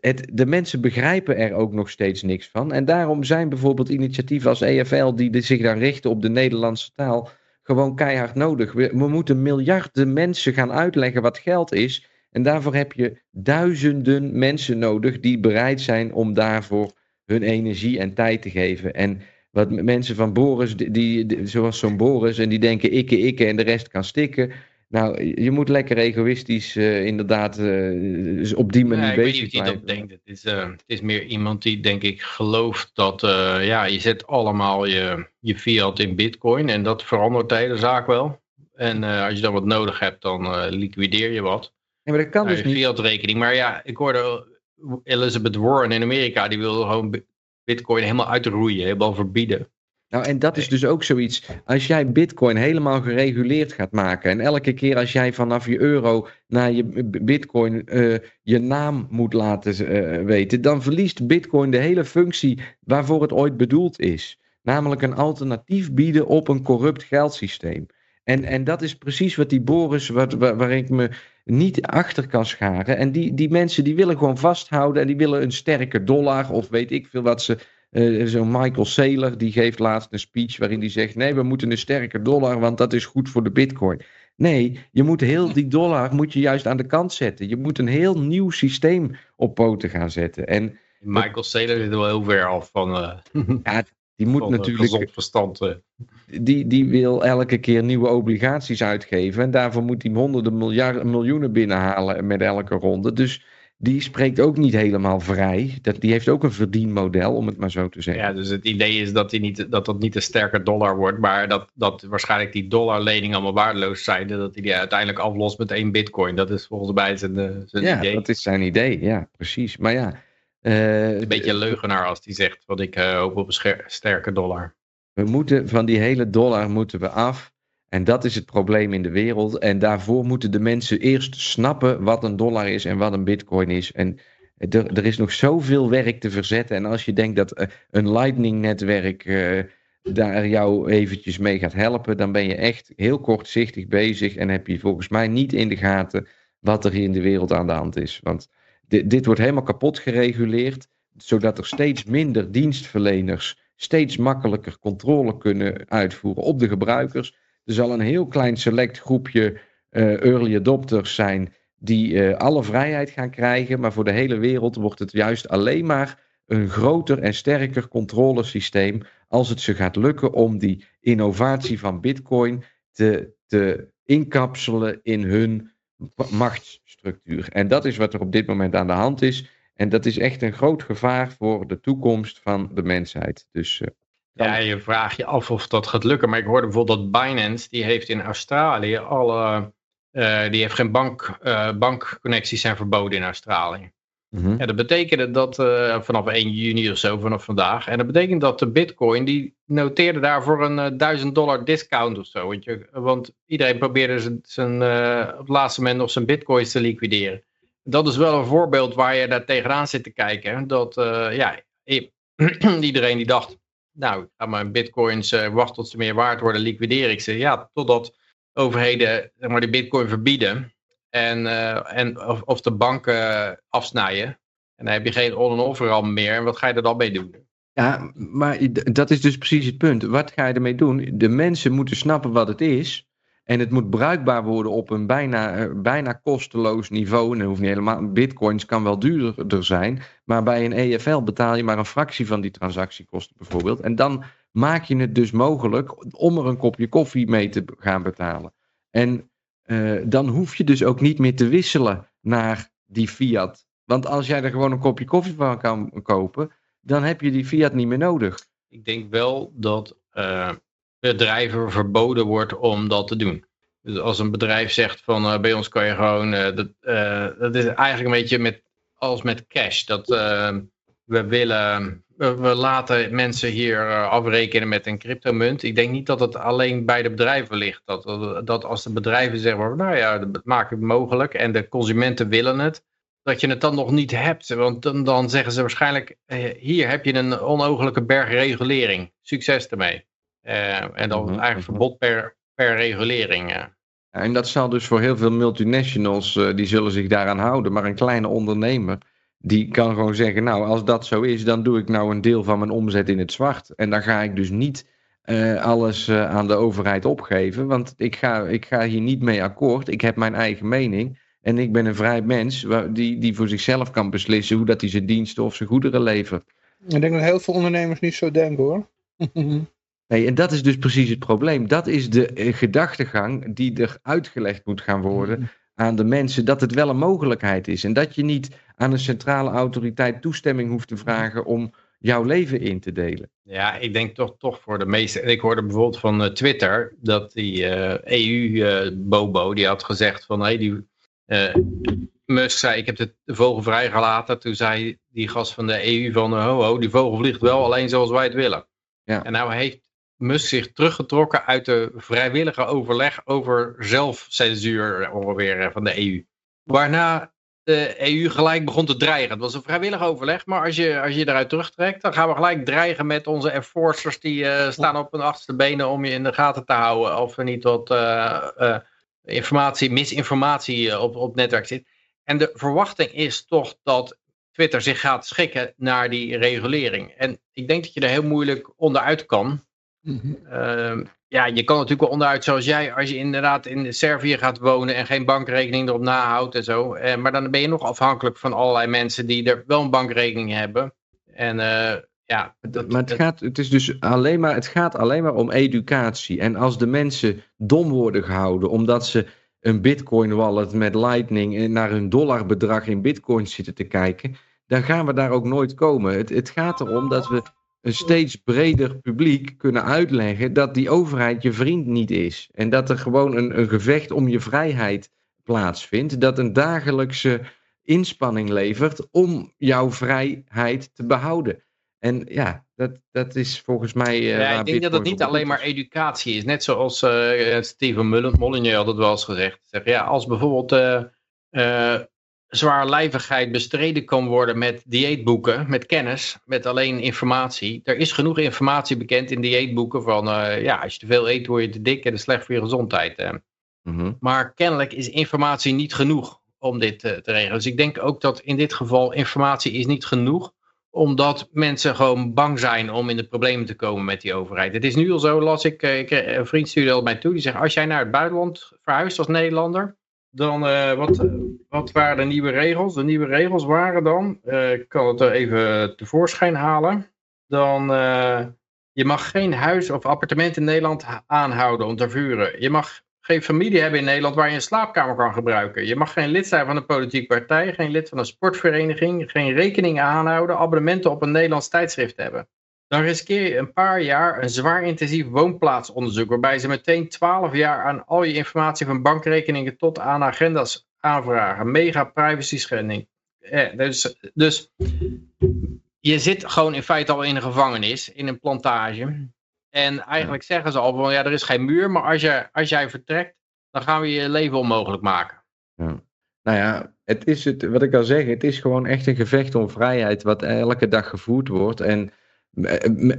[SPEAKER 3] het, de mensen begrijpen er ook nog steeds niks van. En daarom zijn bijvoorbeeld initiatieven als EFL, die zich dan richten op de Nederlandse taal, gewoon keihard nodig. We, we moeten miljarden mensen gaan uitleggen wat geld is. En daarvoor heb je duizenden mensen nodig die bereid zijn om daarvoor hun energie en tijd te geven. En wat mensen van Boris, die, die zoals zo'n Boris, en die denken ikke, ikke en de rest kan stikken. Nou, je moet lekker egoïstisch uh, inderdaad uh, op die manier ja, bezig zijn. Ik weet niet of
[SPEAKER 4] je dat denkt. Het is, uh, het is meer iemand die denk ik gelooft dat ja, je zet allemaal je, je fiat in bitcoin en dat verandert de hele zaak wel. En als je dan wat nodig hebt, dan liquideer je wat.
[SPEAKER 3] Ja, maar dat kan dus niet.
[SPEAKER 4] Fiat rekening. Maar ja, ik hoorde Elizabeth Warren in Amerika, die wil gewoon bitcoin helemaal uitroeien, helemaal verbieden.
[SPEAKER 3] Nou, en dat is dus ook zoiets. Als jij Bitcoin helemaal gereguleerd gaat maken. en elke keer als jij vanaf je euro naar je Bitcoin uh, je naam moet laten uh, weten. dan verliest Bitcoin de hele functie waarvoor het ooit bedoeld is. Namelijk een alternatief bieden op een corrupt geldsysteem. En, en dat is precies wat die Boris, wat, waar, waar ik me niet achter kan scharen. En die, die mensen die willen gewoon vasthouden en die willen een sterke dollar of weet ik veel wat ze uh, Zo'n Michael Saylor, die geeft laatst een speech waarin hij zegt: Nee, we moeten een sterke dollar, want dat is goed voor de Bitcoin. Nee, je moet heel die dollar moet je juist aan de kant zetten. Je moet een heel nieuw systeem op poten gaan zetten. En
[SPEAKER 4] Michael Saylor is er wel heel ver af van. Uh,
[SPEAKER 3] ja, die moet
[SPEAKER 4] van,
[SPEAKER 3] natuurlijk.
[SPEAKER 4] Verstand. Uh.
[SPEAKER 3] Die, die wil elke keer nieuwe obligaties uitgeven. En daarvoor moet hij honderden miljarden, miljoenen binnenhalen met elke ronde. Dus die spreekt ook niet helemaal vrij. Dat, die heeft ook een verdienmodel, om het maar zo te zeggen.
[SPEAKER 4] Ja, dus het idee is dat die niet, dat, dat niet een sterke dollar wordt, maar dat, dat waarschijnlijk die dollarleningen allemaal waardeloos zijn. En dat hij die uiteindelijk aflost met één bitcoin. Dat is volgens mij zijn, eh, zijn
[SPEAKER 3] ja,
[SPEAKER 4] idee.
[SPEAKER 3] Ja, dat is zijn idee, ja, precies. Maar ja...
[SPEAKER 4] Uh, een beetje een leugenaar als die zegt, wat ik uh, hoop op een sterke dollar.
[SPEAKER 3] We moeten van die hele dollar moeten we af. En dat is het probleem in de wereld. En daarvoor moeten de mensen eerst snappen wat een dollar is en wat een bitcoin is. En er, er is nog zoveel werk te verzetten. En als je denkt dat eh, een Lightning-netwerk uh, daar jou eventjes mee gaat helpen, dan ben je echt heel kortzichtig bezig. En heb je volgens mij niet in de gaten wat er hier in de wereld aan de hand is. Want dit wordt helemaal kapot gereguleerd, zodat er steeds minder dienstverleners steeds makkelijker controle kunnen uitvoeren op de gebruikers. Er zal een heel klein select groepje uh, early adopters zijn die uh, alle vrijheid gaan krijgen, maar voor de hele wereld wordt het juist alleen maar een groter en sterker controlesysteem als het ze gaat lukken om die innovatie van Bitcoin te, te inkapselen in hun machtsstructuur. En dat is wat er op dit moment aan de hand is. En dat is echt een groot gevaar voor de toekomst van de mensheid. Dus uh,
[SPEAKER 4] ja, je vraagt je af of dat gaat lukken. Maar ik hoorde bijvoorbeeld dat Binance, die heeft in Australië alle, uh, die heeft geen bank, uh, bankconnecties zijn verboden in Australië. Mm ja, dat betekende dat uh, vanaf 1 juni of zo, vanaf vandaag. En dat betekent dat de bitcoin, die noteerde daarvoor een 1000 dollar discount of zo. Want, je, want iedereen probeerde zijn, zijn, op het laatste moment nog zijn bitcoins te liquideren. Dat is wel een voorbeeld waar je daar tegenaan zit te kijken. Dat ja, iedereen die dacht, nou, mijn bitcoins uh, wachten tot ze meer waard worden, liquideer ik ze. Ja, totdat overheden zeg maar, de bitcoin verbieden en, uh, en of, of, de banken afsnijden. En dan heb je geen on- en off meer. En wat ga je er dan mee doen?
[SPEAKER 3] Ja, maar dat is dus precies het punt. Wat ga je ermee doen? De mensen moeten snappen wat het is. En het moet bruikbaar worden op een bijna, eh, bijna kosteloos niveau. En dat hoeft niet helemaal. Bitcoins kan wel duurder zijn. Maar bij een EFL betaal je maar een fractie van die transactiekosten bijvoorbeeld. En dan maak je het dus mogelijk om er een kopje koffie mee te gaan betalen. En uh, dan hoef je dus ook niet meer te wisselen naar die fiat. Want als jij er gewoon een kopje koffie van kan kopen, dan heb je die fiat niet meer nodig.
[SPEAKER 4] Ik denk wel dat uh, bedrijven verboden wordt om dat te doen. Dus als een bedrijf zegt van uh, bij ons kan je gewoon, uh, dat, uh, dat is eigenlijk een beetje met, als met cash. Dat we willen, we laten mensen hier afrekenen met een cryptomunt. Ik denk niet dat het alleen bij de bedrijven ligt. Dat, dat als de bedrijven zeggen, nou ja, dat maak het mogelijk en de consumenten willen het. Dat je het dan nog niet hebt. Want dan, dan zeggen ze waarschijnlijk, hier heb je een onogelijke berg regulering. Succes ermee. En dan
[SPEAKER 3] Mhm,
[SPEAKER 4] eigenlijk
[SPEAKER 3] mhm.
[SPEAKER 4] verbod per, per regulering. ja.
[SPEAKER 3] En dat zal dus voor heel veel multinationals, eh, die zullen zich daaraan houden. Maar een kleine ondernemer, die kan gewoon zeggen, nou als dat zo is, dan doe ik nou een deel van mijn omzet in het zwart. En dan ga ik dus niet eh, alles eh, aan de overheid opgeven, want ik ga, ik ga hier niet mee akkoord. Ik heb mijn eigen mening en ik ben een vrij mens waar- die, die voor zichzelf kan beslissen hoe dat hij zijn diensten of zijn goederen levert.
[SPEAKER 2] Ik denk dat heel veel ondernemers niet zo denken hoor.
[SPEAKER 3] Nee, en dat is dus precies het probleem. Dat is de eh, gedachtegang die er uitgelegd moet gaan worden aan de mensen. Dat het wel een mogelijkheid is. En dat je niet aan een centrale autoriteit toestemming hoeft te vragen om jouw leven in te delen.
[SPEAKER 4] Ja, ik denk toch, toch voor de meeste. en Ik hoorde bijvoorbeeld van eh, Twitter dat die EU-bobo die had gezegd van hey, die eh, Musk zei ik heb de, vogel vrijgelaten. Toen zei die gast van de EU van eh, ho, ho die vogel vliegt wel alleen zoals wij het willen.
[SPEAKER 3] Ja.
[SPEAKER 4] En nou heeft Musk zich teruggetrokken uit de vrijwillige overleg over zelfcensuur ongeveer eh, van de EU. Waarna de EU gelijk begon te dreigen. Het was een vrijwillig overleg, maar als je, als je eruit terugtrekt, dan gaan we gelijk dreigen met onze enforcers die eh, staan op hun achterste benen om je in de gaten te houden of er niet wat eh, informatie, misinformatie op, op netwerk zit. En de verwachting is toch dat Twitter zich gaat schikken naar die regulering. En ik denk dat je er heel moeilijk onderuit kan. Ehm, ja, je kan natuurlijk wel onderuit zoals jij, als je inderdaad in Servië gaat wonen en geen bankrekening erop nahoudt en zo. Eh, maar dan ben je nog afhankelijk van allerlei mensen die er wel een bankrekening hebben. En eh, ja, dat,
[SPEAKER 3] Maar het,
[SPEAKER 4] dat-
[SPEAKER 3] gaat, het, is dus alleen maar, het gaat alleen maar om educatie. En als de mensen dom worden gehouden omdat ze een bitcoin wallet met lightning naar hun dollarbedrag in bitcoins zitten te kijken, dan gaan we daar ook nooit komen. Het, het gaat erom dat we een steeds breder publiek kunnen uitleggen dat die overheid je vriend niet is. En dat er gewoon een, een gevecht om je vrijheid plaatsvindt. Dat een dagelijkse inspanning levert om jouw vrijheid te behouden. En ja, dat, dat is volgens mij. eh,
[SPEAKER 4] ja, ik denk dat het niet alleen maar educatie is. Net zoals eh Steven Mullen- Molyneux had het wel eens gezegd. Zeg, ja, als bijvoorbeeld eh, zwaarlijvigheid bestreden kan worden met dieetboeken, met kennis, met alleen informatie. Er is genoeg informatie bekend in dieetboeken van, eh, ja, als je te veel eet word je te dik en dat is slecht voor je gezondheid.
[SPEAKER 3] Mhm.
[SPEAKER 4] Maar kennelijk is informatie niet genoeg om dit eh, te regelen. Dus ik denk ook dat in dit geval informatie is niet genoeg omdat mensen gewoon bang zijn om in de problemen te komen met die overheid. Het is nu al zo, las ik, eh, ik een vriend stuurde al mij toe, die zegt als jij naar het buitenland verhuist als Nederlander, dan eh, wat, wat waren de nieuwe regels? De nieuwe regels waren dan, eh, ik kan het er even tevoorschijn halen, dan eh, je mag geen huis of appartement in Nederland aanhouden om te vuren. Je mag geen familie hebben in Nederland waar je een slaapkamer kan gebruiken. Je mag geen lid zijn van een politieke partij, geen lid van een sportvereniging, geen rekening aanhouden, abonnementen op een Nederlands tijdschrift hebben. Dan riskeer je een paar jaar een zwaar intensief woonplaatsonderzoek, waarbij ze meteen 12 jaar aan al je informatie van bankrekeningen tot aan agenda's aanvragen. Mega privacy schending. Eh, dus, dus je zit gewoon in feite al in een gevangenis, in een plantage. En eigenlijk zeggen ze al van ja, er is geen muur, maar als, je, als jij vertrekt, dan gaan we je leven onmogelijk maken.
[SPEAKER 3] Nou ja, het is het, wat ik al zeg, het is gewoon echt een gevecht om vrijheid, wat elke dag gevoerd wordt. En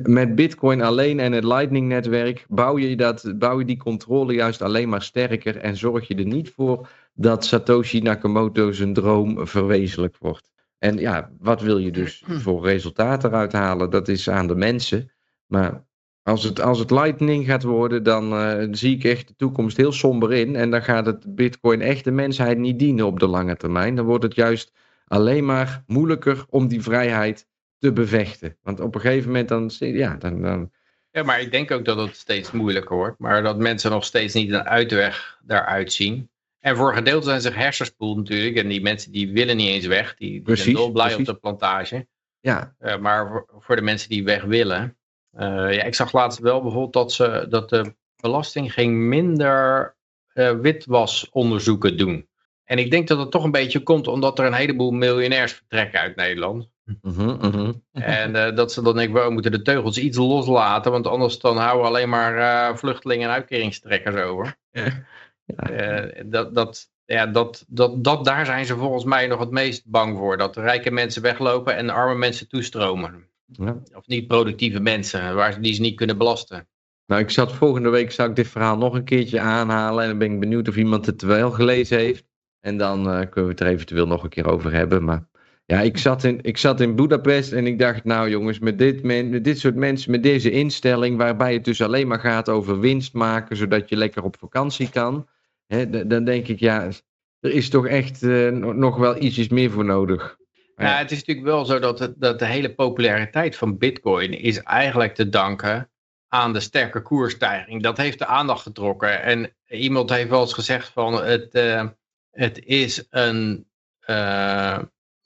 [SPEAKER 3] met Bitcoin alleen en het Lightning-netwerk bouw je, dat, bouw je die controle juist alleen maar sterker en zorg je er niet voor dat Satoshi Nakamoto zijn droom verwezenlijk wordt. En ja, wat wil je dus voor resultaat eruit halen? Dat is aan de mensen. Maar als het, als het Lightning gaat worden, dan eh, zie ik echt de toekomst heel somber in. En dan gaat het Bitcoin echt de mensheid niet dienen op de lange termijn. Dan wordt het juist alleen maar moeilijker om die vrijheid te bevechten. Want op een gegeven moment dan, ja, dan, dan
[SPEAKER 4] Ja, maar ik denk ook dat het steeds moeilijker wordt. Maar dat mensen nog steeds niet een uitweg daaruit zien. En voor een gedeelte zijn ze hersenspoeld natuurlijk. En die mensen die willen niet eens weg. Die, die
[SPEAKER 3] Precies,
[SPEAKER 4] zijn dolblij
[SPEAKER 3] precies.
[SPEAKER 4] op de plantage.
[SPEAKER 3] ja,
[SPEAKER 4] Eh, maar voor, voor de mensen die weg willen. Eh, ja, ik zag laatst wel bijvoorbeeld dat, ze, dat de belasting ging minder uh, witwasonderzoeken doen. En ik denk dat het toch een beetje komt omdat er een heleboel miljonairs vertrekken uit Nederland.
[SPEAKER 3] Mhm, mhm.
[SPEAKER 4] En uh, dat ze dan denken, we moeten de teugels iets loslaten, want anders dan houden we alleen maar uh, vluchtelingen en uitkeringstrekkers over.
[SPEAKER 3] Ja.
[SPEAKER 4] Uh, dat, dat, ja, dat, dat, dat, daar zijn ze volgens mij nog het meest bang voor. Dat rijke mensen weglopen en arme mensen toestromen.
[SPEAKER 3] Ja.
[SPEAKER 4] Of niet productieve mensen, waar, die ze niet kunnen belasten.
[SPEAKER 3] Nou, ik zat volgende week, zou ik dit verhaal nog een keertje aanhalen. En dan ben ik benieuwd of iemand het wel gelezen heeft. En dan kunnen we het er eventueel nog een keer over hebben. Maar ja, ik zat in, ik zat in Budapest en ik dacht, nou jongens, met dit, met dit soort mensen, met deze instelling, waarbij het dus alleen maar gaat over winst maken, zodat je lekker op vakantie kan. Hè, dan denk ik, ja, er is toch echt uh, nog wel ietsjes meer voor nodig.
[SPEAKER 4] Ja, ja, het is natuurlijk wel zo dat, het, dat de hele populariteit van bitcoin is eigenlijk te danken aan de sterke koersstijging. Dat heeft de aandacht getrokken. En iemand heeft wel eens gezegd van het, uh, het is een... Uh,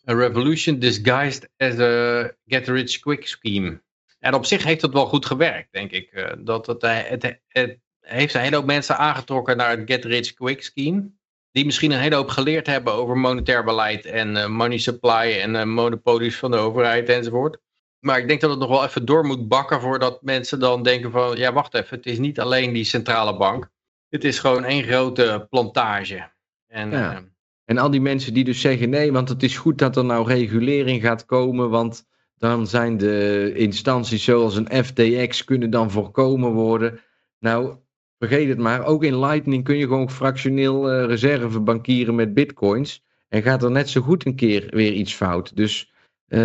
[SPEAKER 4] A revolution disguised as a get-rich-quick scheme. En op zich heeft het wel goed gewerkt, denk ik. Dat het, het, het, heeft een hele hoop mensen aangetrokken naar het get-rich-quick scheme. Die misschien een hele hoop geleerd hebben over monetair beleid en uh, money supply en monopolies van de overheid enzovoort. Maar ik denk dat het nog wel even door moet bakken voordat mensen dan denken van... Ja, wacht even, het is niet alleen die centrale bank. Het is gewoon één grote plantage. En,
[SPEAKER 3] Ja. En al die mensen die dus zeggen nee, want het is goed dat er nou regulering gaat komen, want dan zijn de instanties zoals een FTX kunnen dan voorkomen worden. Nou, vergeet het maar, ook in Lightning kun je gewoon fractioneel uh, reserve bankieren met bitcoins en gaat er net zo goed een keer weer iets fout. Dus uh,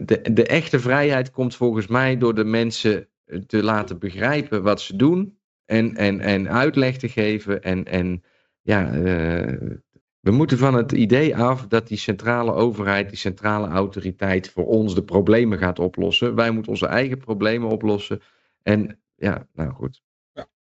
[SPEAKER 3] de, de echte vrijheid komt volgens mij door de mensen te laten begrijpen wat ze doen en, en, en uitleg te geven en, en ja, we moeten van het idee af dat die centrale overheid, die centrale autoriteit voor ons de problemen gaat oplossen. Wij moeten onze eigen problemen oplossen. En ja, nou goed.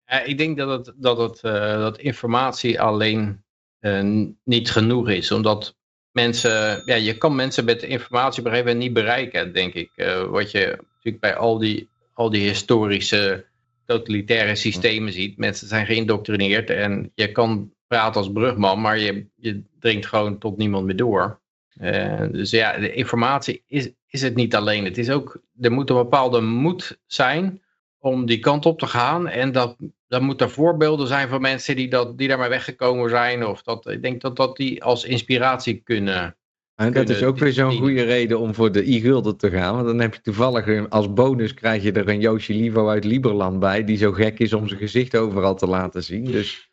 [SPEAKER 4] Ja, ik denk dat, het, dat, het, uh, dat informatie alleen uh, niet genoeg is. Omdat mensen, ja, je kan mensen met informatie op een gegeven moment niet bereiken, denk ik. Uh, wat je natuurlijk bij al die, al die historische totalitaire systemen ziet. Mensen zijn geïndoctrineerd en je kan praat als brugman, maar je, je dringt gewoon tot niemand meer door. Uh, dus ja, de informatie is, is het niet alleen. Het is ook, er moet een bepaalde moed zijn om die kant op te gaan. En dat, dat moet er voorbeelden zijn van mensen die, dat, die daarmee weggekomen zijn. Of dat, ik denk dat, dat die als inspiratie kunnen.
[SPEAKER 3] En dat is ook weer zo'n goede reden om voor de i-gulden te gaan. Want dan heb je toevallig als bonus krijg je er een Yoshi Livo uit Liberland bij. Die zo gek is om zijn gezicht overal te laten zien. Dus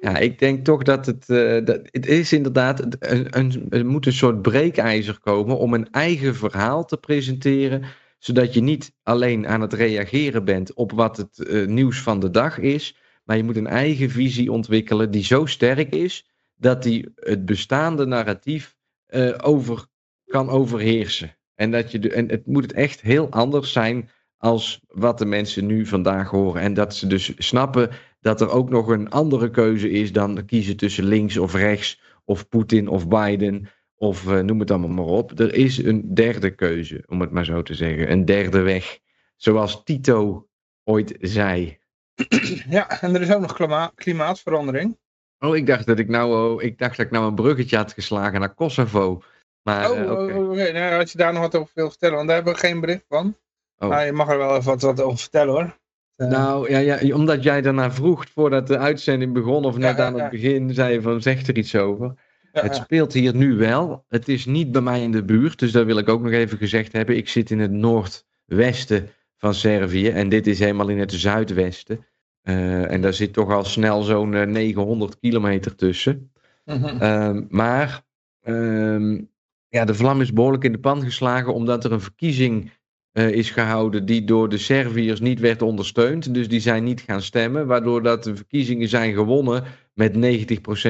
[SPEAKER 3] ja, ik denk toch dat het, uh, dat, het is inderdaad, een, een, moet een soort breekijzer komen om een eigen verhaal te presenteren, zodat je niet alleen aan het reageren bent op wat het uh, nieuws van de dag is, maar je moet een eigen visie ontwikkelen die zo sterk is, dat die het bestaande narratief uh, over, kan overheersen. En, dat je de, en het moet het echt heel anders zijn als wat de mensen nu vandaag horen. En dat ze dus snappen dat er ook nog een andere keuze is dan kiezen tussen links of rechts, of Poetin of Biden, of uh, noem het allemaal maar op. Er is een derde keuze, om het maar zo te zeggen. Een derde weg. Zoals Tito ooit zei.
[SPEAKER 2] Ja, en er is ook nog klima klimaatverandering.
[SPEAKER 3] Oh, ik dacht dat ik nou, oh, ik dacht dat ik nou een bruggetje had geslagen naar Kosovo. Maar,
[SPEAKER 2] oh,
[SPEAKER 3] uh,
[SPEAKER 2] oké. Okay. Okay. Nou, als je daar nog wat over wil vertellen, want daar hebben we geen bericht van.
[SPEAKER 3] Oh.
[SPEAKER 2] Maar je mag er wel even wat, wat over vertellen hoor.
[SPEAKER 3] Uh, nou, ja, ja, omdat jij daarna vroeg, voordat de uitzending begon, of net
[SPEAKER 2] ja,
[SPEAKER 3] aan het begin, zei je van, zeg er iets over. Het speelt hier nu wel. Het is niet bij mij in de buurt, dus dat wil ik ook nog even gezegd hebben. Ik zit in het noordwesten van Servië en dit is helemaal in het zuidwesten. Uh, en daar zit toch al snel zo'n uh, 900 kilometer tussen.
[SPEAKER 2] Mm -hmm.
[SPEAKER 3] uh, maar um, ja, de vlam is behoorlijk in de pan geslagen omdat er een verkiezing uh, is gehouden die door de Serviërs niet werd ondersteund. Dus die zijn niet gaan stemmen, waardoor dat de verkiezingen zijn gewonnen met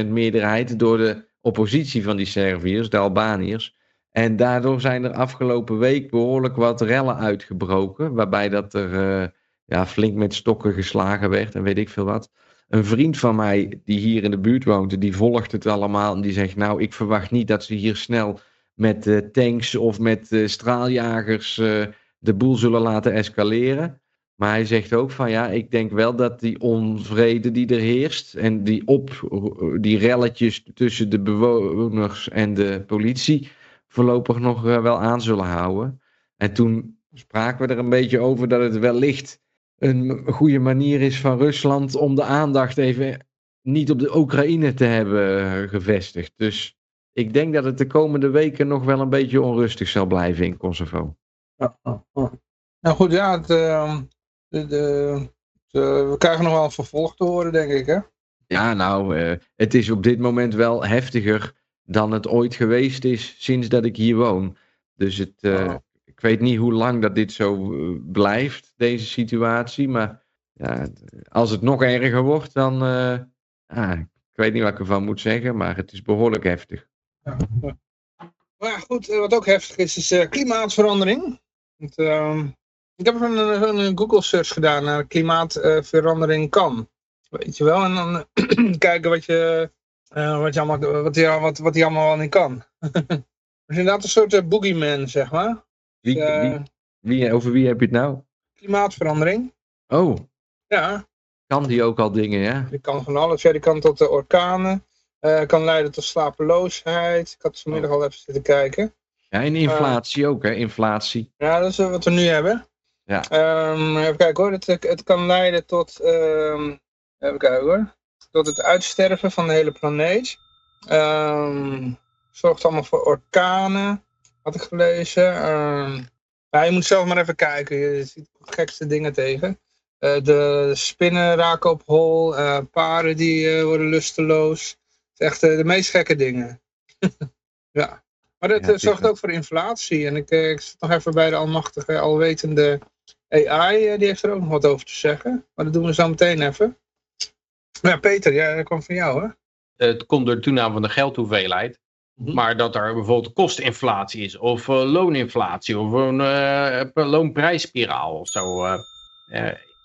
[SPEAKER 3] 90% meerderheid door de oppositie van die Serviërs, de Albaniërs. En daardoor zijn er afgelopen week behoorlijk wat rellen uitgebroken, waarbij dat er uh, ja, flink met stokken geslagen werd en weet ik veel wat. Een vriend van mij die hier in de buurt woont, die volgt het allemaal en die zegt nou, ik verwacht niet dat ze hier snel met uh, tanks of met straaljagers de boel zullen laten escaleren. Maar hij zegt ook van ja, ik denk wel dat die onvrede die er heerst en die, op, die relletjes tussen de bewoners en de politie voorlopig nog eh, wel aan zullen houden. En toen spraken we er een beetje over dat het wellicht een goede manier is van Rusland om de aandacht even niet op de Oekraïne te hebben eh, gevestigd. Dus ik denk dat het de komende weken nog wel een beetje onrustig zal blijven in Kosovo.
[SPEAKER 2] Ja, Nou goed, ja, het, uh, de, de, we krijgen nog wel een vervolg te horen, denk ik, hè?
[SPEAKER 3] Ja, nou, uh, het is op dit moment wel heftiger dan het ooit geweest is sinds dat ik hier woon. Dus het, uh, oh. ik weet niet hoe lang dat dit zo blijft, deze situatie. Maar ja, als het nog erger wordt, dan... Ah, ik weet niet wat ik ervan moet zeggen, maar het is behoorlijk heftig.
[SPEAKER 2] Ja, Maar goed, wat ook heftig is, is klimaatverandering. Uh, ik heb even een, een, Google search gedaan naar klimaatverandering kan. Weet je wel, en dan kijken wat je, uh, wat, je allemaal, wat, die, wat, wat die allemaal niet kan. Het is inderdaad een soort uh, boogeyman, zeg maar.
[SPEAKER 3] Wie, dus, wie, wie, over wie heb je het nou?
[SPEAKER 2] Klimaatverandering.
[SPEAKER 3] Oh.
[SPEAKER 2] Ja.
[SPEAKER 3] Kan die ook al dingen, ja?
[SPEAKER 2] Die kan van alles. Ja, die kan tot de orkanen. Uh, kan leiden tot slapeloosheid. Ik had vanmiddag oh. al even zitten kijken.
[SPEAKER 3] Ja, en inflatie ook, hè? Inflatie.
[SPEAKER 2] Ja, dat is wat we nu hebben.
[SPEAKER 3] Ja.
[SPEAKER 2] Um, even kijken hoor. Het, het kan leiden tot... Um, even kijken hoor. Tot het uitsterven van de hele planeet. Um, zorgt allemaal voor orkanen. Had ik gelezen. ja, je moet zelf maar even kijken. Je ziet de gekste dingen tegen. Uh, de spinnen raken op hol. Uh, paren die uh, worden lusteloos. Het is echt de meest gekke dingen. ja. Maar dat ja, zorgt ook voor inflatie. En ik, ik zit nog even bij de almachtige, alwetende AI. Die heeft er ook nog wat over te zeggen. Maar dat doen we zo meteen even. Ja, Peter, ja, dat kwam van jou, hè?
[SPEAKER 4] Het komt door de toename van de geldhoeveelheid. Mhm. Maar dat er bijvoorbeeld kosteninflatie is, of looninflatie, of een loonprijsspiraal of zo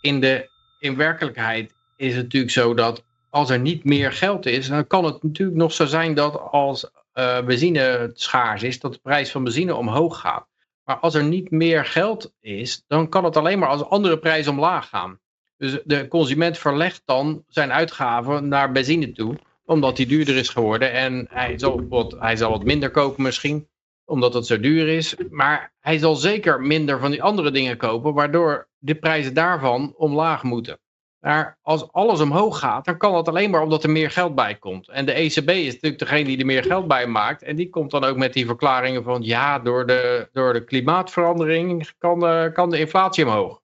[SPEAKER 4] in, de, in werkelijkheid is het natuurlijk zo dat als er niet meer geld is, dan kan het natuurlijk nog zo zijn dat als uh, benzine schaars is, dat de prijs van benzine omhoog gaat. Maar als er niet meer geld is, dan kan het alleen maar als andere prijzen omlaag gaan. Dus de consument verlegt dan zijn uitgaven naar benzine toe, omdat die duurder is geworden. En hij zal wat, hij zal wat minder kopen misschien, omdat het zo duur is. Maar hij zal zeker minder van die andere dingen kopen, waardoor de prijzen daarvan omlaag moeten. Maar als alles omhoog gaat, dan kan dat alleen maar omdat er meer geld bij komt. En de ECB is natuurlijk degene die er meer geld bij maakt. En die komt dan ook met die verklaringen van ja, door de, door de klimaatverandering kan, uh, kan de inflatie omhoog.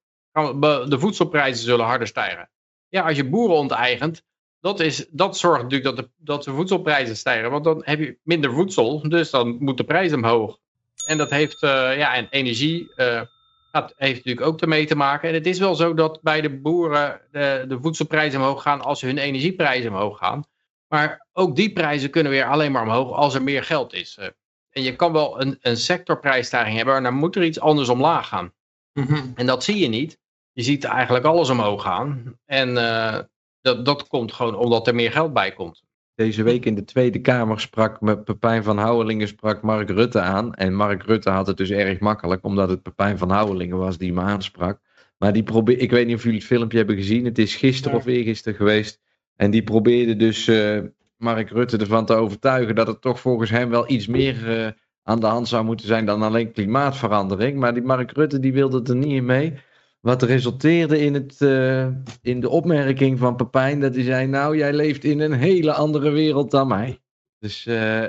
[SPEAKER 4] de voedselprijzen zullen harder stijgen. Ja, als je boeren onteigent, dat, is, dat zorgt natuurlijk dat de, dat de voedselprijzen stijgen. Want dan heb je minder voedsel, dus dan moet de prijs omhoog. En dat heeft, uh, ja, en energie uh, dat heeft natuurlijk ook ermee te maken. En het is wel zo dat bij de boeren de, de voedselprijzen omhoog gaan als hun energieprijzen omhoog gaan. Maar ook die prijzen kunnen weer alleen maar omhoog als er meer geld is. Eh, en je kan wel een, een sectorprijsstijging hebben, maar dan moet er iets anders omlaag gaan. Mhm. En dat zie je niet. Je ziet eigenlijk alles omhoog gaan. En uh, dat, dat komt gewoon omdat er meer geld bij komt.
[SPEAKER 3] Deze week in de Tweede Kamer sprak Pepijn van Houwelingen sprak Mark Rutte aan. En Mark Rutte had het dus erg makkelijk, omdat het Pepijn van Houwelingen was die me aansprak. Maar die probeer, ik weet niet of jullie het filmpje hebben gezien. Het is gisteren of eergisteren geweest. En die probeerde dus uh, Mark Rutte ervan te overtuigen dat het toch volgens hem wel iets meer uh, aan de hand zou moeten zijn dan alleen klimaatverandering. Maar die Mark Rutte die wilde er niet in mee. Wat resulteerde in, het, uh, in de opmerking van Pepijn dat hij zei, nou jij leeft in een hele andere wereld dan mij. Dus, uh,